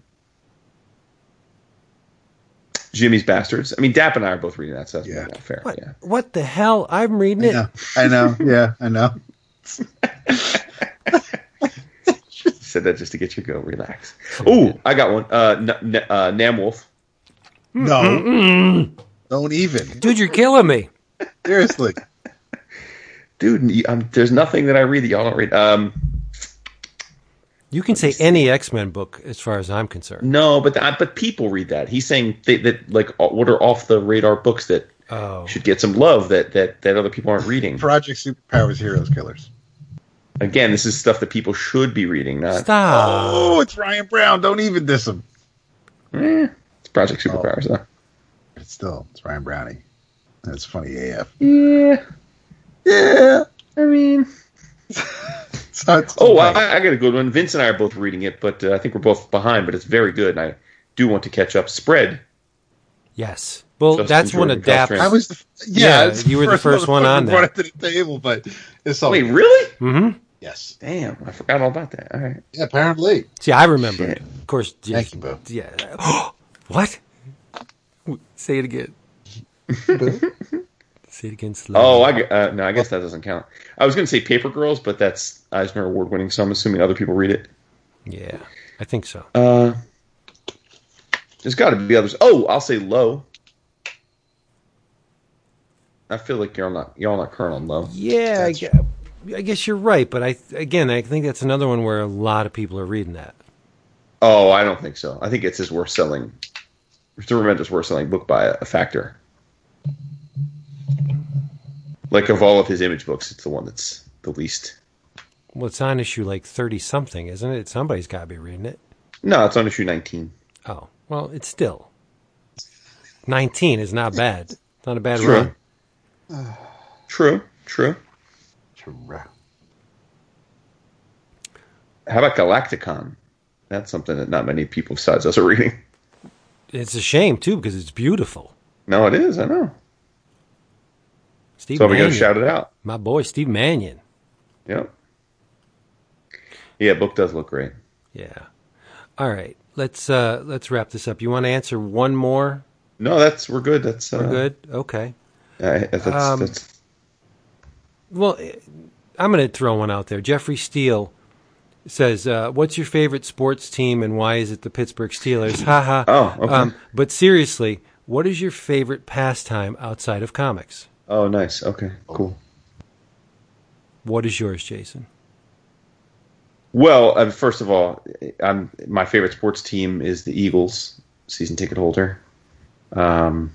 Jimmy's Bastards. I mean, Dap and I are both reading that, so that's Yeah. not fair. What? Yeah. What the hell? I'm reading it. Yeah. I know. Yeah, I know. Said that just to get you to go. Relax. Oh, I got one. Uh, N- N- uh, Namwolf. No. Don't even. Dude, you're killing me. Seriously. Dude, you- um, there's nothing that I read that y'all don't read. Um, You can say any X Men book as far as I'm concerned. no, but uh, but people read that. He's saying they, that like uh, what are off the radar books that Oh. should get some love that that that other people aren't reading. Project Superpowers Heroes Killers. Again, this is stuff that people should be reading. Not Stop. Oh, it's Ryan Brown. Don't even diss him. eh, it's Project Superpowers though. It's still it's Ryan Brownie. That's funny AF. Yeah, Yeah. I mean, So Oh. I, I got a good one. Vince and I are both reading it, but uh, I think we're both behind. But it's very good, and I do want to catch up. Spread. Yes. Well, Justin that's one Jordan of Dapp's. Caltrans. I was, the, yeah, Yeah, it's you were the first one on who brought it to the table, but it's all Wait, really? Mm-hmm. Yes, Damn, I forgot all about that. All right. yeah, apparently. See, I remember. Shit. Of course. just- Thank you, Bo. Yeah. what? Say it again. Say it again slowly. Oh, I uh, no, I guess that doesn't count. I was going to say Paper Girls, but that's Eisner Award winning, so I'm assuming other people read it. Yeah, I think so. Uh, there's got to be others. Oh, I'll say Low. I feel like you're not you're not current on Low. Yeah, I guess, you're right, but I again, I think that's another one where a lot of people are reading that. Oh, I don't think so. I think it's his worst selling. It's a tremendous worst selling book by a, factor. Like of all of his image books, it's the one that's the least. Well, it's on issue like thirty something, isn't it? Somebody's got to be reading it. No, it's on issue 19. Oh, well, it's still nineteen is not bad. It's not a bad True. run. True, true. True. How about Galacticon? That's something that not many people besides us are reading. It's a shame too because it's beautiful. No, it is. I know. Steve So we got to shout it out. my boy Steve Mannion. Yep. Yeah, book does look great. Yeah. All right, let's uh let's wrap this up. You want to answer one more? No, that's we're good. That's uh, We're good. Okay. Uh, that's, Um, that's Well, I'm going to throw one out there. Jeffrey Steele says, uh, "What's your favorite sports team and why is it the Pittsburgh Steelers?" Ha ha. Oh, okay. Um, but seriously, what is your favorite pastime outside of comics? oh nice. Okay, cool. What is yours, Jason? Well, uh, first of all, I'm my favorite sports team is the Eagles, season ticket holder. Um,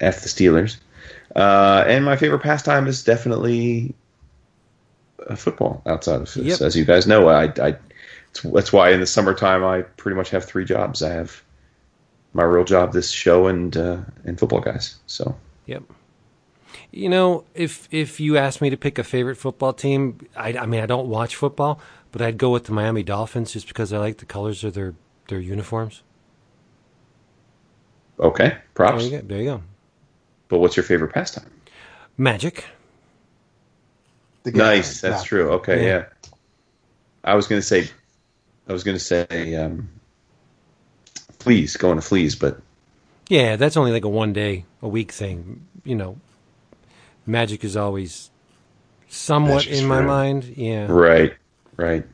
F the Steelers, uh, and my favorite pastime is definitely uh, football. Outside of this, Yep. as you guys know, I, I it's, that's why in the summertime I pretty much have three jobs. I have my real job, this show, and uh, and football guys. So Yep. You know, if if you asked me to pick a favorite football team, I, I mean, I don't watch football, but I'd go with the Miami Dolphins just because I like the colors of their their uniforms. okay, There props. you go. There you go. But what's your favorite pastime? Magic. The Nice, that's nah. true. Okay, Yeah. yeah. I was gonna say, I was gonna say, um, fleas, going to fleas, but Yeah, that's only like a one day a week thing. You know, magic is always somewhat Magic's in my forever. mind. Yeah. right, right.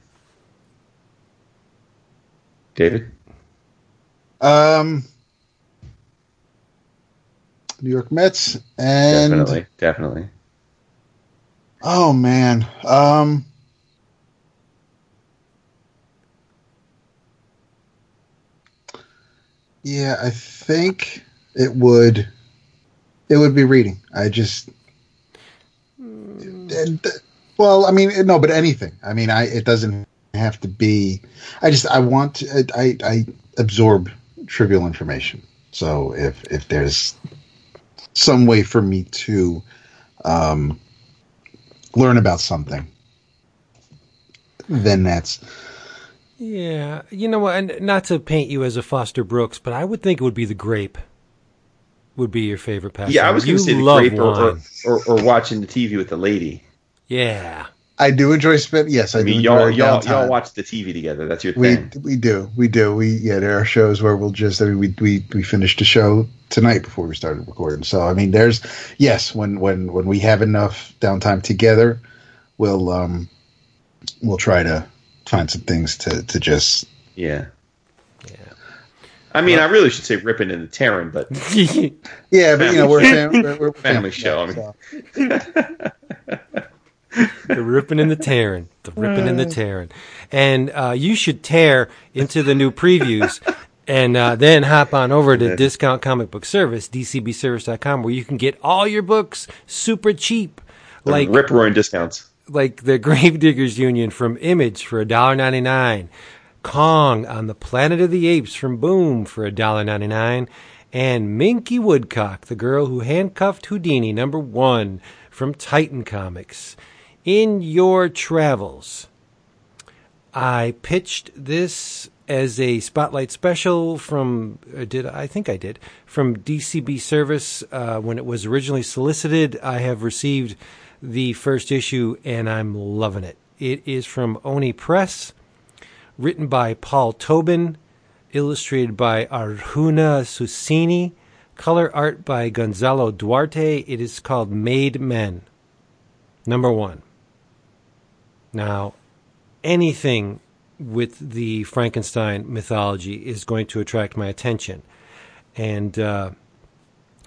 David, Um, New York Mets and definitely, definitely. oh man, um, yeah, I think it would it would be reading. I just and, uh, well, I mean, no, but anything. I mean, I it doesn't have to be. I just I want to, I I absorb trivial information. So if if there's some way for me to um, learn about something, then that's Yeah. You know what? And not to paint you as a Foster Brooks, but I would think it would be the grape. Would be your favorite pastime. Yeah, I was You gonna say the grape or, or, wine. or, or watching the TV with the lady. Yeah. I do enjoy spend. Yes, I, I mean, enjoy y'all, our y'all, downtime. y'all watch the TV together. That's your We thing. we do we do we yeah there are shows where we'll just I mean we we we finished a show tonight before we started recording so I mean there's yes when when when we have enough downtime together we'll um we'll try to find some things to to just Yeah. Yeah. I mean, I really should say ripping and tearing, but yeah but you know we're a fam- we're, we're Family family show, I mean. so. the ripping and the tearing, the ripping and the tearing, and uh, you should tear into the new previews, and uh, then hop on over to Discount Comic Book Service, DCBService.com, where you can get all your books super cheap, like rip roaring discounts. like the Gravediggers Union from Image for $1.99, Kong on the Planet of the Apes from Boom for $1.99, and Minky Woodcock, the girl who handcuffed Houdini, number one from Titan Comics. In your travels, I pitched this as a spotlight special from uh, did I think I did from DCB Service uh, when it was originally solicited. I have received the first issue and I'm loving it. It is from Oni Press, written by Paul Tobin, illustrated by Arjuna Susini, color art by Gonzalo Duarte. It is called Made Men. Number one. Now, anything with the Frankenstein mythology is going to attract my attention. And uh,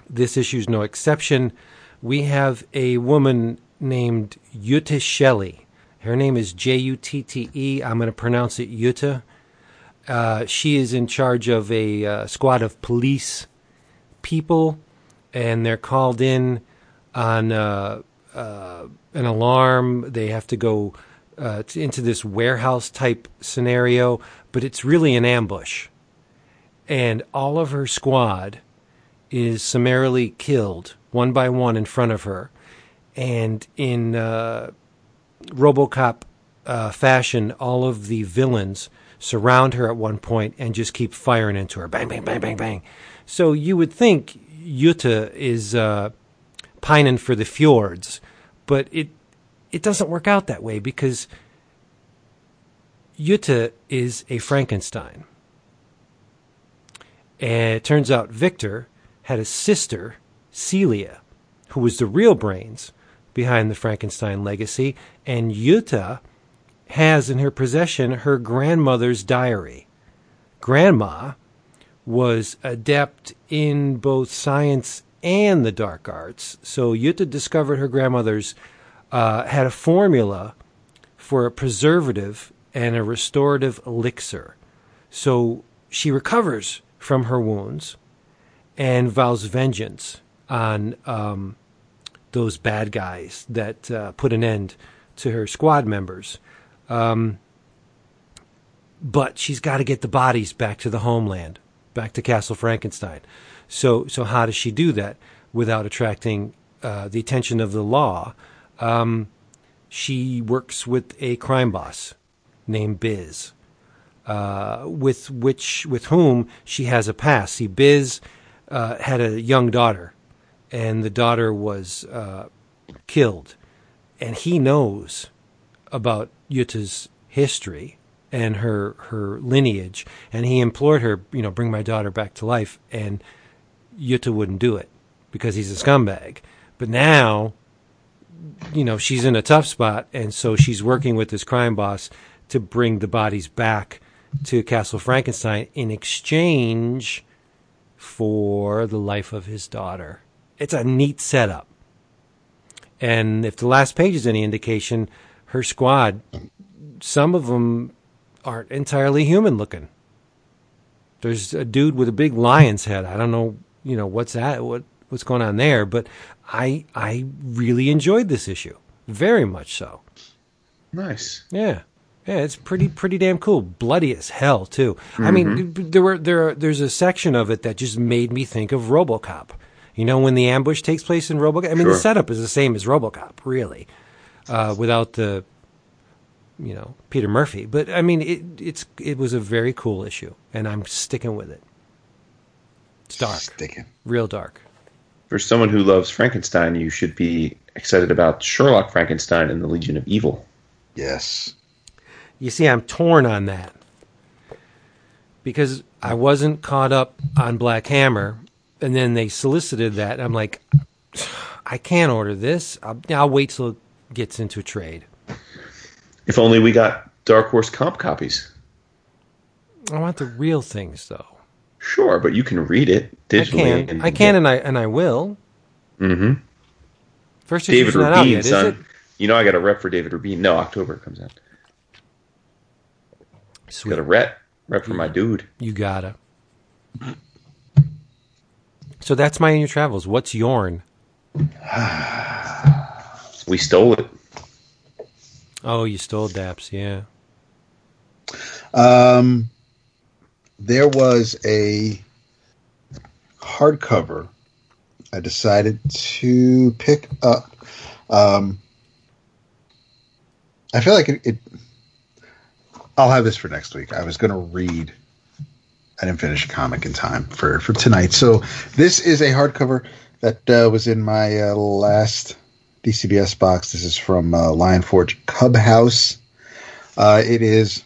this issue is no exception. We have a woman named Jutta Shelley. Her name is J U T T E. I'm going to pronounce it Jutta. Uh, she is in charge of a uh, squad of police people, and they're called in on uh, uh an alarm. They have to go uh, into this warehouse type scenario, but it's really an ambush. And all of her squad is summarily killed one by one in front of her. And in uh, Robocop uh, fashion, all of the villains surround her at one point and just keep firing into her. Bang, bang, bang, bang, bang. So you would think Jutta is uh, pining for the fjords, but it it doesn't work out that way because Jutta is a Frankenstein. And it turns out Victor had a sister, Celia, who was the real brains behind the Frankenstein legacy, and Jutta has in her possession her grandmother's diary. Grandma was adept in both science and the dark arts, so Jutta discovered her grandmother's uh, had a formula for a preservative and a restorative elixir. So she recovers from her wounds and vows vengeance on um, those bad guys that uh, put an end to her squad members. Um, but she's got to get the bodies back to the homeland, back to Castle Frankenstein. So, so how does she do that without attracting uh, the attention of the law? Um, she works with a crime boss named Biz, uh, with which with whom she has a past. See, Biz uh, had a young daughter, and the daughter was uh, killed, and he knows about Yuta's history and her her lineage, and he implored her, you know, bring my daughter back to life, and Yuta wouldn't do it because he's a scumbag. But now you know, she's in a tough spot, and so she's working with this crime boss to bring the bodies back to Castle Frankenstein in exchange for the life of his daughter. It's a neat setup. And if the last page is any indication, her squad, some of them aren't entirely human looking. There's a dude with a big lion's head. I don't know, you know, what's that? What what's going on there, but I I really enjoyed this issue, very much so. Nice. Yeah. Yeah, it's pretty pretty damn cool. Bloody as hell too. Mm-hmm. I mean, mm-hmm. there were there there's a section of it that just made me think of RoboCop. You know, when the ambush takes place in RoboCop. I mean, sure. the setup is the same as RoboCop, really, uh, without the you know Peter Murphy. But I mean, it it's it was a very cool issue, and I'm sticking with it. It's dark, sticking, real dark for someone who loves Frankenstein, you should be excited about Sherlock Frankenstein and the Legion of Evil. Yes. You see, I'm torn on that because I wasn't caught up on Black Hammer, and then they solicited that. I'm like, I can't order this. I'll, I'll wait till it gets into trade. If only we got Dark Horse comp copies. I want the real things, though. Sure, but you can read it digitally. I can, and, I can, and I and I will. Mm-hmm. First David Rubin, yet, son. You know I got a rep for David Rubin. No, October comes out. Sweet. Got a rep rep for my dude. You gotta. So that's my in your travels. What's yourn? we stole it. Oh, you stole Daps, yeah. Um, there was a hardcover I decided to pick up. Um, I feel like it, it, I'll have this for next week. I was going to read. I didn't finish a comic in time for for tonight. So this is a hardcover that uh, was in my uh, last DCBS box. This is from uh, Lion Forge Cub House. Uh, it is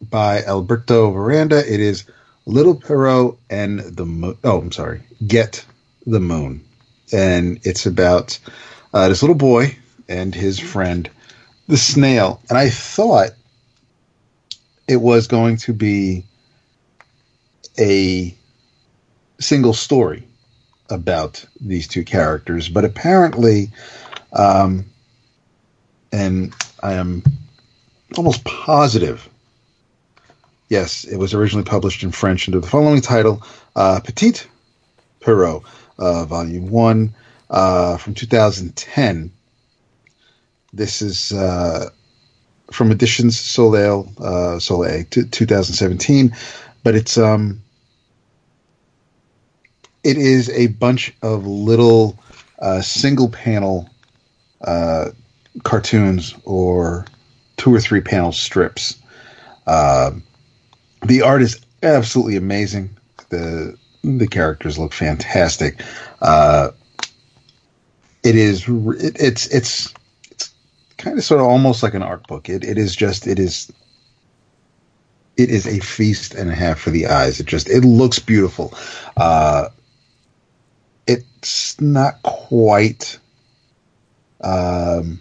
by Alberto Varanda. It is Little Pierrot and the Moon. Oh, I'm sorry. Get the Moon. And it's about uh, this little boy and his friend, the snail. And I thought it was going to be a single story about these two characters, but apparently, um, and I am almost positive. Yes, it was originally published in French under the following title uh, Petite Pierrot, uh, Volume 1 uh, from 2010. This is uh, from Editions Soleil, uh, Soleil, t- 2017, but it's um, it is a bunch of little uh, single panel uh, cartoons or two or three panel strips. Uh, the art is absolutely amazing. the The characters look fantastic. Uh, it is. It, it's it's it's kind of sort of almost like an art book. It it is just it is. It is a feast and a half for the eyes. It just it looks beautiful. Uh, it's not quite um,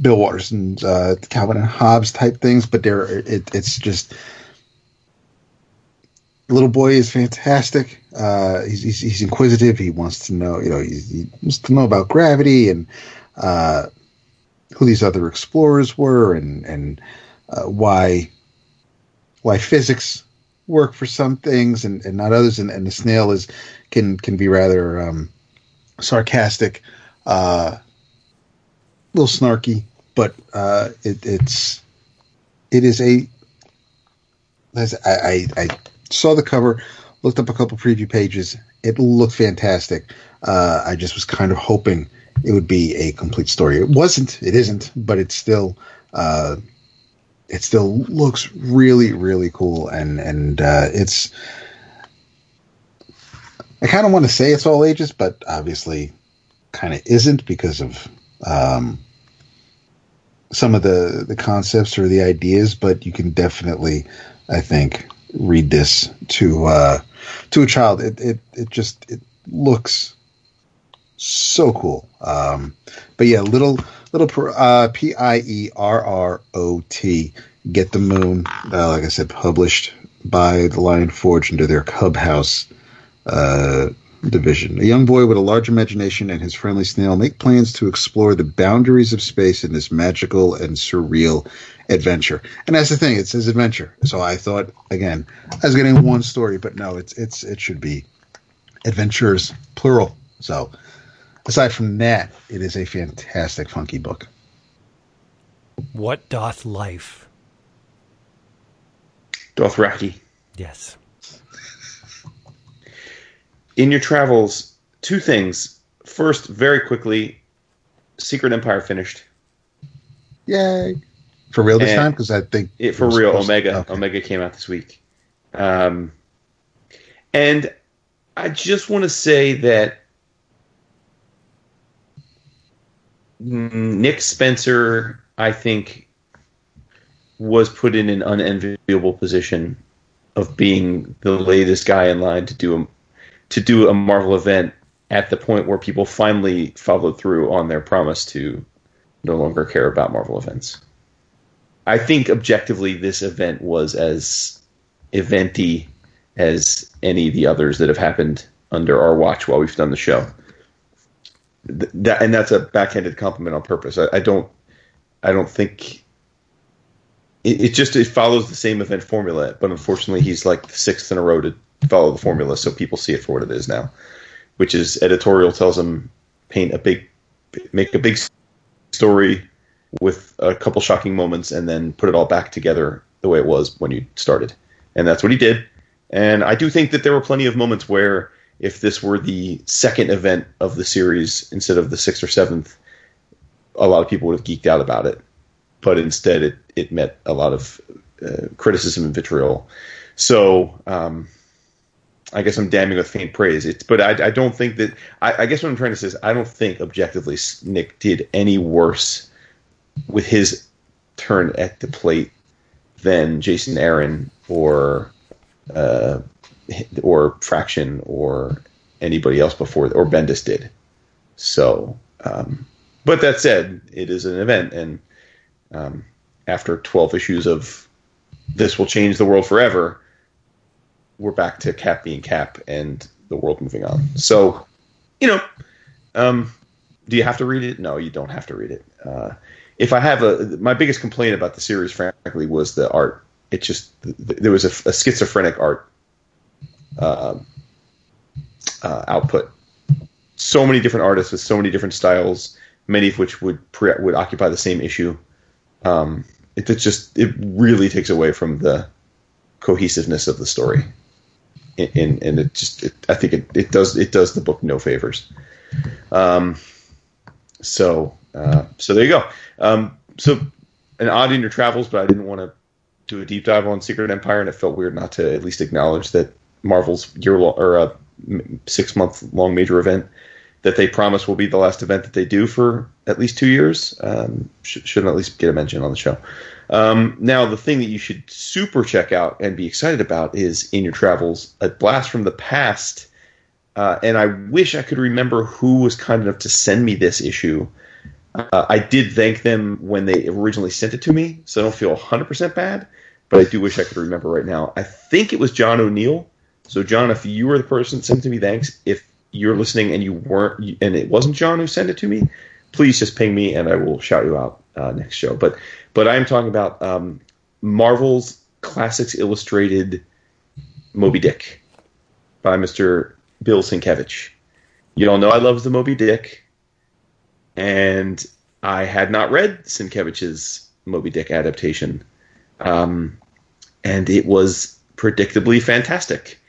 Bill Watterson's uh, Calvin and Hobbes type things, but there it, it's just little boy is fantastic. Uh, he's, he's, he's inquisitive. He wants to know, you know, he, wants to know about gravity and uh, who these other explorers were and and uh, why why physics work for some things and, and not others. And, and the snail is can can be rather um, sarcastic, uh, a little snarky, but uh, it, it's it is a. I, I, I saw the cover, looked up a couple preview pages. It looked fantastic. Uh, I just was kind of hoping it would be a complete story. It wasn't. It isn't. But it's still. Uh, it still looks really, really cool, and and uh, it's. I kind of want to say it's all ages, but obviously, kind of isn't because of um, some of the the concepts or the ideas. But you can definitely, I think, read this to uh, to a child. It it it just it looks so cool. Um, but yeah, little little uh, P I E R R O T. Get the Moon. Uh, like I said, published by the Lion Forge under their Cub House uh, division. A young boy with a large imagination and his friendly snail make plans to explore the boundaries of space in this magical and surreal adventure. And that's the thing; it says adventure. So I thought again, I was getting one story, but no, it's it's it should be adventures plural. So aside from that, it is a fantastic, funky book. What doth life? doth Dothraki. Yes. In your travels, two things. First, very quickly, Secret Empire finished. Yay! For real this And- time, because I think It, for was real, Omega. okay. Omega came out this week. Um, and I just want to say that Nick Spencer, I think, was put in an unenviable position of being the latest guy in line to do a, to do a Marvel event at the point where people finally followed through on their promise to no longer care about Marvel events. I think objectively this event was as eventy as any of the others that have happened under our watch while we've done the show. Th- that and that's a backhanded compliment on purpose. I, I don't I don't think it, it just it follows the same event formula, but unfortunately he's like the sixth in a row to follow the formula, so people see it for what it is now, which is editorial tells him paint a big make a big story with a couple shocking moments and then put it all back together the way it was when you started. And that's what he did. And I do think that there were plenty of moments where if this were the second event of the series instead of the sixth or seventh, a lot of people would have geeked out about it. But instead, it, it met a lot of uh, criticism and vitriol. So um, I guess I'm damning with faint praise. It's, but I, I don't think that. I, I, guess what I'm trying to say is I don't think objectively Nick did any worse with his turn at the plate than Jason Aaron or uh, or Fraction or anybody else before or Bendis did. So, um, but that said, it is an event, and um, after 12 issues of this will change the world forever, we're back to Cap being Cap and the world moving on. So, you know, um, do you have to read it? No, you don't have to read it. Uh, if I have a, my biggest complaint about the series, frankly, was the art. It just there was a, a schizophrenic art uh, uh, output. So many different artists with so many different styles, many of which would pre- would occupy the same issue. Um, it, it just it really takes away from the cohesiveness of the story, and, and it just it, I think it, it does it does the book no favors. Um, so uh, so there you go. Um, so an odd in your travels, but I didn't want to do a deep dive on Secret Empire, and it felt weird not to at least acknowledge that Marvel's year long or a six month long major event that they promise will be the last event that they do for at least two years. Um, sh- should at least get a mention on the show. Um, now, the thing that you should super check out and be excited about is in your travels, a blast from the past. Uh, and I wish I could remember who was kind enough to send me this issue. Uh, I did thank them when they originally sent it to me, so I don't feel 100% bad, but I do wish I could remember right now. I think it was John O'Neill. So, John, if you were the person sent to me, thanks. If you're listening and you weren't, and it wasn't John who sent it to me, please just ping me and I will shout you out uh, next show. But but I'm talking about um, Marvel's Classics Illustrated Moby Dick by Mr. Bill Sienkiewicz. You all know I love the Moby Dick, and I had not read Sienkiewicz's Moby Dick adaptation, um, and it was predictably fantastic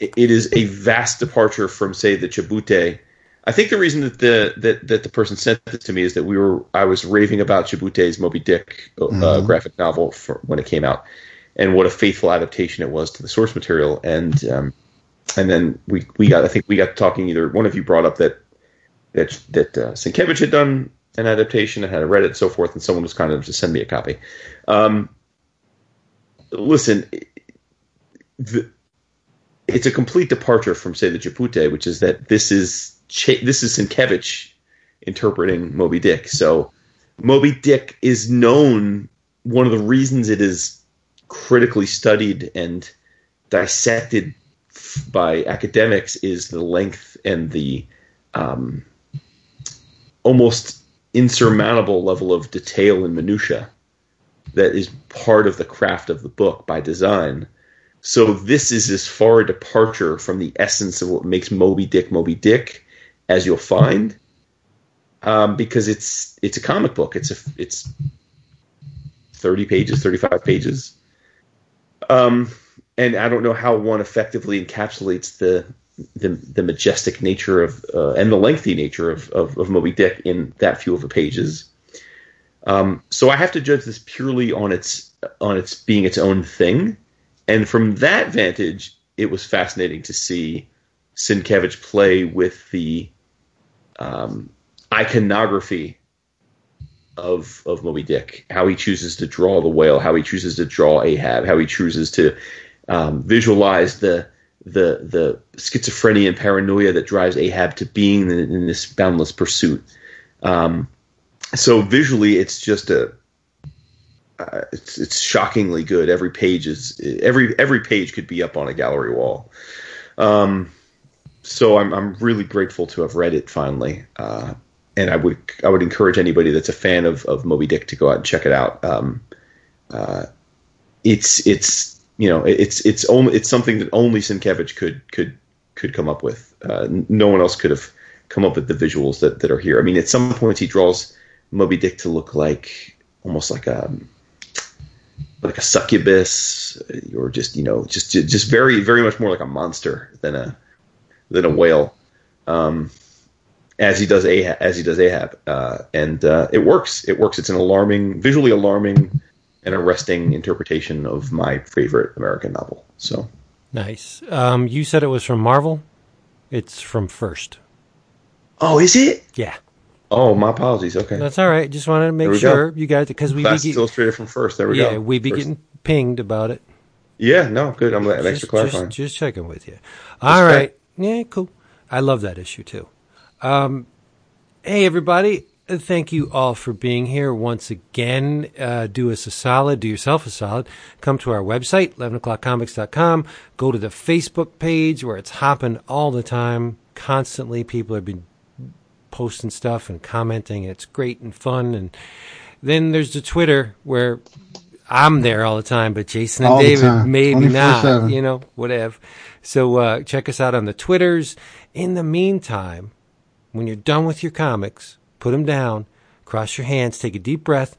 it is a vast departure from say the Chabouté. I think the reason that the that, that the person sent this to me is that we were I was raving about Chabouté's Moby Dick uh, mm-hmm. graphic novel for, when it came out, and what a faithful adaptation it was to the source material. And um, and then we we got I think we got talking. Either one of you brought up that that that uh, Sienkiewicz had done an adaptation and had read it and so forth, and someone was kind of to send me a copy. Um, listen, the, it's a complete departure from say the Chabouté, which is that this is this is Sienkiewicz interpreting Moby Dick. So Moby Dick is known. One of the reasons it is critically studied and dissected by academics is the length and the um, almost insurmountable level of detail and minutia that is part of the craft of the book by design so this is as far a departure from the essence of what makes Moby Dick Moby Dick as you'll find, um, because it's it's a comic book. It's a it's thirty pages, thirty five pages, um, and I don't know how one effectively encapsulates the the, the majestic nature of uh, and the lengthy nature of, of, of Moby Dick in that few of the pages. Um, so I have to judge this purely on its on its being its own thing and from that vantage, it was fascinating to see Sienkiewicz play with the um, iconography of of Moby Dick, how he chooses to draw the whale, how he chooses to draw Ahab, how he chooses to um, visualize the the the schizophrenia and paranoia that drives Ahab to being in, in this boundless pursuit. Um, so visually, it's just a uh, it's it's shockingly good. Every page is every every page could be up on a gallery wall. Um, so I'm I'm really grateful to have read it finally. Uh, and I would I would encourage anybody that's a fan of, of Moby Dick to go out and check it out. Um, uh, it's it's you know it's it's only it's something that only Sienkiewicz could could could come up with. Uh, no one else could have come up with the visuals that, that are here. I mean, at some points he draws Moby Dick to look like almost like a like a succubus or just you know just just very very much more like a monster than a than a whale um, as he does Ahab, as he does Ahab uh, and uh, it works it works it's an alarming visually alarming an arresting interpretation of my favorite American novel. So Nice. Um, you said it was from Marvel. It's from First. Oh, is it? Yeah, Oh, my apologies. Okay. that's all right. Just wanted to make sure you guys because we be Classic get, Illustrated from first. There we yeah go. we be First. getting pinged about it. Yeah, no, good. I'm glad. Thanks for clarifying. Just, just checking with you. All right. Yeah, cool. I love that issue too. Um, hey, everybody. Uh, Thank you all for being here once again. Uh, do us a solid, do yourself a solid. Come to our website, 11o'clockcomics.com. Go to the Facebook page where it's hopping all the time. Constantly, people have been posting stuff and commenting. It's great and fun. And then there's the Twitter where I'm there all the time, but Jason and All David maybe not. You know, whatever. So uh, check us out on the Twitters. In the meantime, when you're done with your comics, put them down, cross your hands, take a deep breath,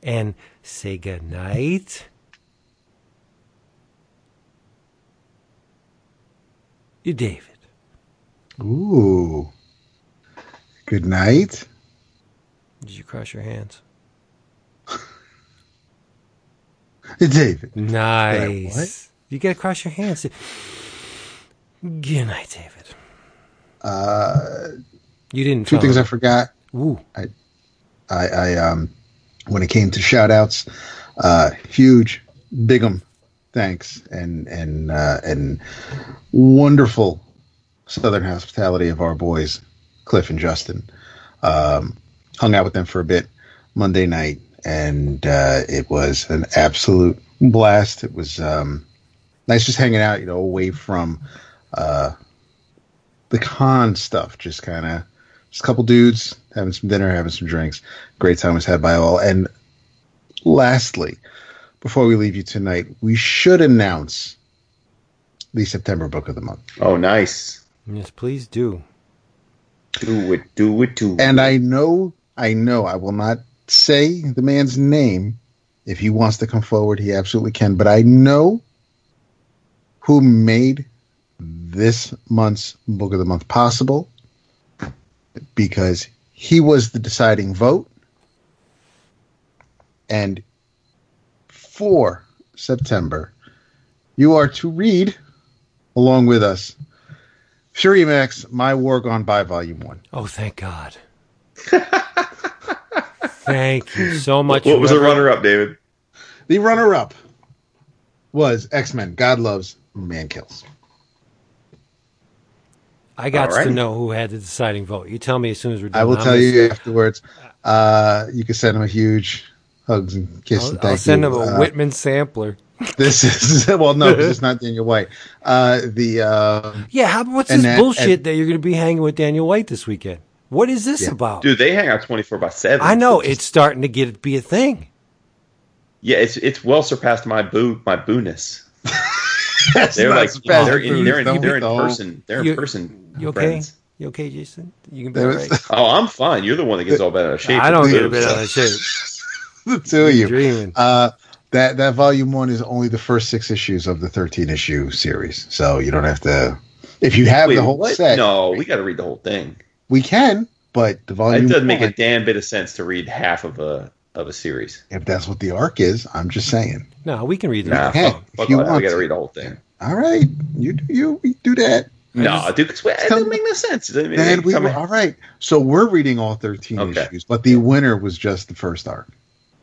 and say good night. You, David. Ooh. Good night. Did you cross your hands? David. Nice. You got to cross your hands. Good night, David. Uh, You didn't. two things I forgot. Ooh. I, I, um, when it came to shout outs, uh, huge, bigum thanks and, and, uh, and wonderful Southern hospitality of our boys, Cliff and Justin. Um, hung out with them for a bit Monday night and, uh, it was an absolute blast. It was, um, nice just hanging out, you know, away from, uh, the con stuff, just kind of just a couple dudes having some dinner, having some drinks. Great time was had by all. And lastly, before we leave you tonight, we should announce the September book of the month. oh, nice. Yes, please do. Do it. Do it. Do. it. And I know, I know, I will not say the man's name. If he wants to come forward, he absolutely can. But I know who made this month's book of the month possible because he was the deciding vote. And for September, you are to read along with us Fury Max, My War Gone By, Volume 1. Oh, thank God. thank you so much. what was the runner-up, David? The runner up was X Men God Loves, Man Kills. I got to know who had the deciding vote. You tell me as soon as we're done. I will I'm tell gonna- you afterwards. Uh, you can send him a huge hugs and kiss I'll, and thank I'll send you. him a Uh, Whitman sampler. This is well, no, 'cause it's not Daniel White. Uh, the uh, Yeah, how, what's this that- bullshit and- that you're going to be hanging with Daniel White this weekend? What is this Yeah. about? Dude, they hang out 24 by 7. I know It's just- it's starting to get to be a thing. Yeah, it's it's well surpassed my boo my boo-ness. that's They're like surprising they're in, food, they're in, don't they're in know. person. They're in You- person. You okay? friends. You okay, Jason? You can be There was- right. Oh, I'm fine. You're the one that gets all bent out of shape. I don't get a bit out of shape. the two of you. Dreaming. Uh, that that volume one is only the first six issues of the thirteen issue series, so you don't have to. If you have Wait, the whole what? set, No, we got to read the whole thing. we can. But the volume It doesn't make a damn bit of sense to read half of a of a series. if that's what the arc is. I'm just saying. No, we can read Nah, that. Hey, fuck, if fuck you want I got to to. read the whole thing. All right, you do you we do that. No, dude, 'cause it doesn't make no sense. It doesn't Then we come were, all right. So we're reading all 13 Okay. issues, but the winner was just the first arc.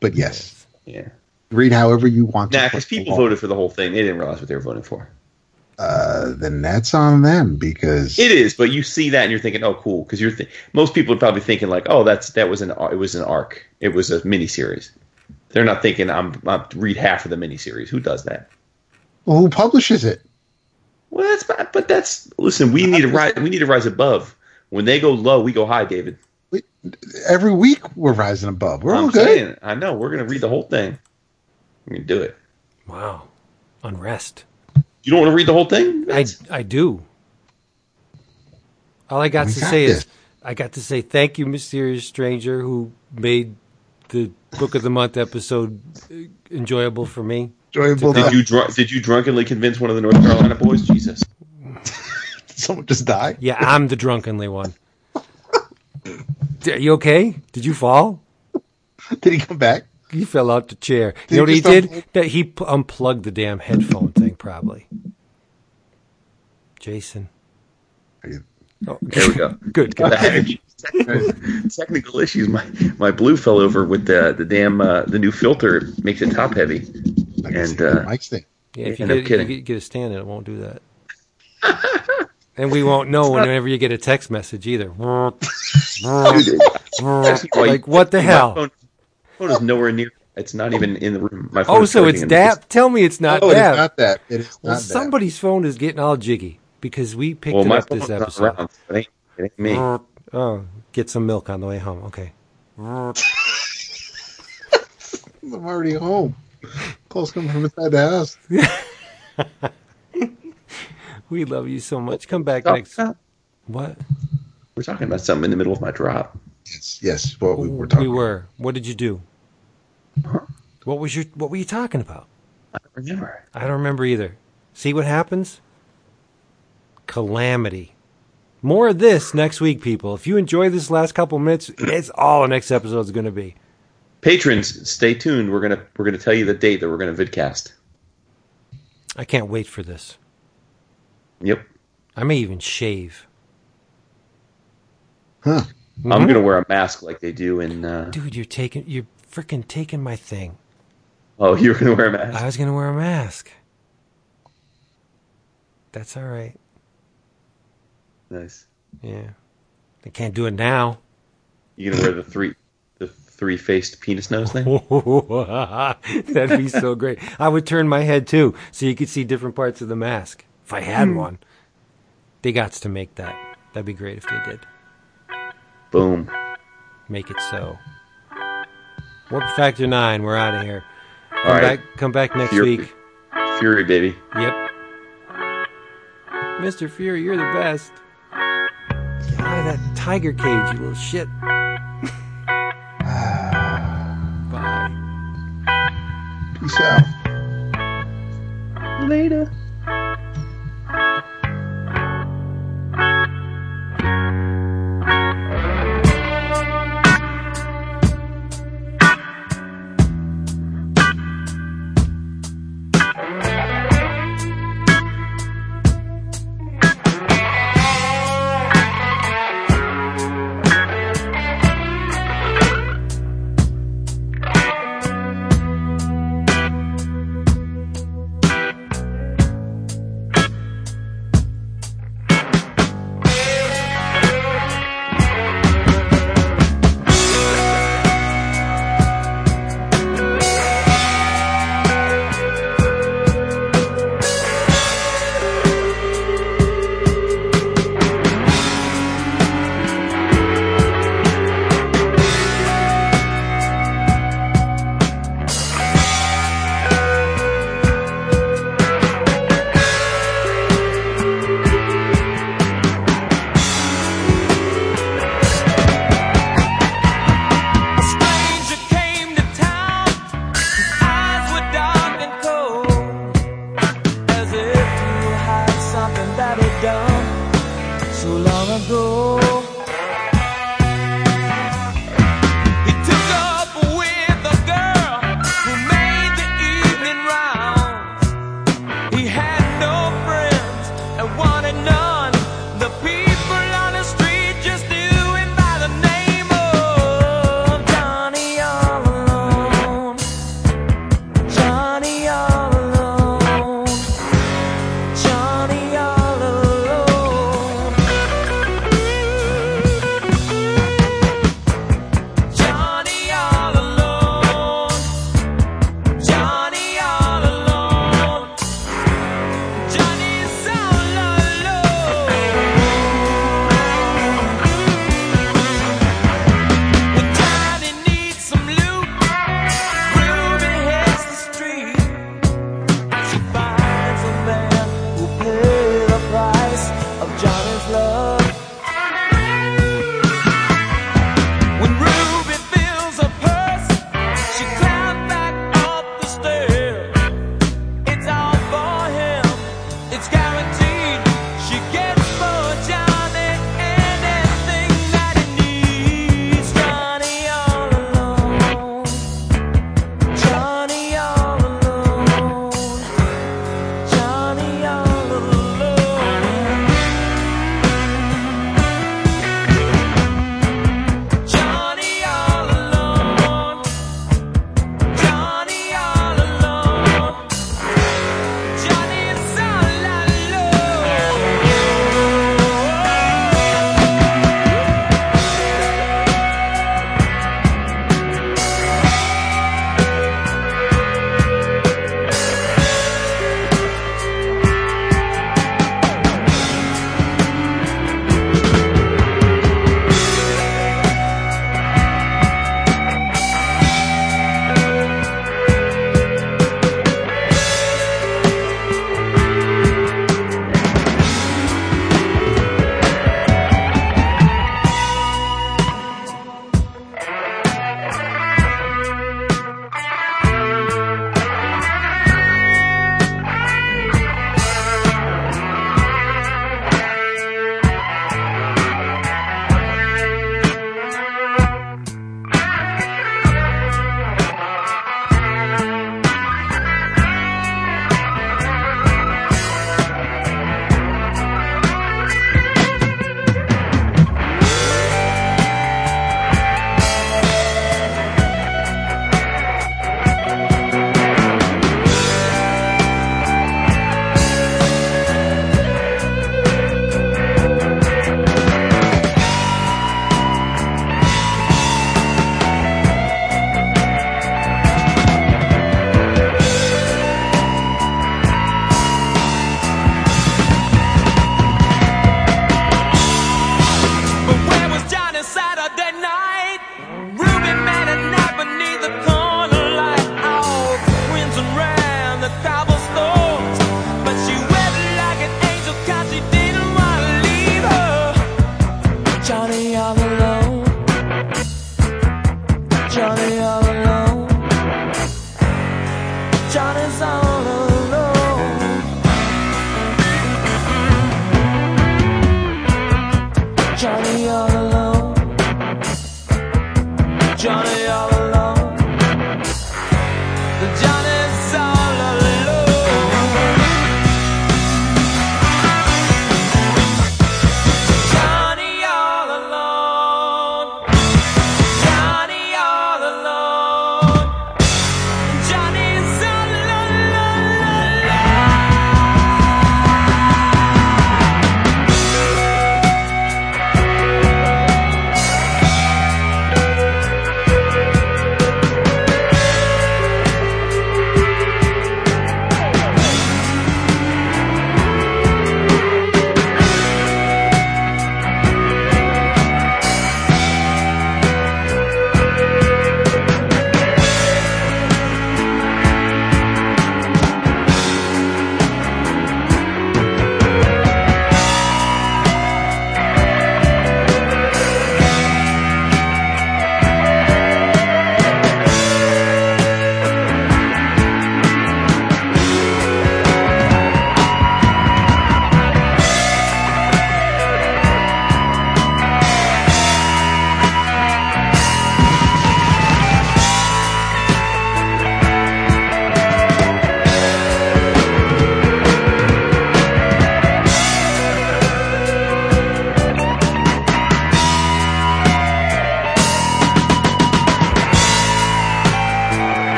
But yes, yeah. read however you want Nah, to. because people voted for the whole thing. They didn't realize what they were voting for. Uh, then that's on them because It is, but you see that and you're thinking, "Oh, cool," because you're th- most people are probably thinking like, "Oh, that's that was an it was an arc. It was a miniseries." They're not thinking, "I'm I'm read half of the miniseries." Who does that? well, who publishes it? Well, that's bad, but that's listen. We need to rise. We need to rise above. When they go low, we go high, David. Every week we're rising above. We're all I'm good. saying, I know. We're gonna read the whole thing. We're gonna do it. Wow. Unrest. You don't want to read the whole thing? I, I do. All I got We to got say this. is I got to say thank you, mysterious stranger, who made the book of the month episode uh, enjoyable for me. Enjoyable. Did you drunk? Did you drunkenly convince one of the North Carolina boys? Jesus. Someone just died. Yeah, I'm the drunkenly one. Are you okay? Did you fall? Did he come back? He fell out the chair. Did you know what he he just did? That he p- unplugged the damn headphone thing, probably. Jason. Oh, There we go. good. good. technical, technical issues. My my blue fell over with the the damn uh, the new filter It makes it top heavy. I can And, see the uh, Mike's thing. Yeah, if you No get, if you get, get a stand in, it won't do that. and we won't know whenever you get a text message either. like what the My hell? Phone, phone is oh. nowhere near. It's not even in the room. My phone Oh, so it's charging and DAP? Tell me it's not oh, it is not that. It is well, not that. somebody's phone is getting all jiggy because we picked Well, it my up this phone's not episode. around. so It ain't, it ain't me. Oh, get some milk on the way home. Okay. I'm already home. Calls coming from inside the house. We love you so much. Come back Oh, next. What? We're talking about something in the middle of my drop. Yes, yes. What we were talking. We were. What did you do? What was your? What were you talking about? I don't remember. I don't remember either. See what happens? Calamity. More of this next week, people. If you enjoy this last couple minutes, it's all the next episode is going to be. Patrons, stay tuned. We're gonna we're gonna tell you the date that we're gonna vidcast. I can't wait for this. Yep. I may even shave. Huh. I'm gonna wear a mask like they do in. Uh, Dude, you're taking, you're freaking taking my thing. oh, you're gonna wear a mask. I was going to wear a mask. That's all right. Nice. Yeah. I can't do it now. You gonna wear the three the three faced penis nose thing? That'd be so great. I would turn my head too, so you could see different parts of the mask. If I had one, they got to make that. That'd be great if they did. Boom. Make it so. Warp Factor Nine. We're out of here. Come All right. back. Come back next Fury. week. Fury, baby. Yep. Mr. Fury, you're the best. Get out of that tiger cage, you little shit. Bye. Peace out. Later.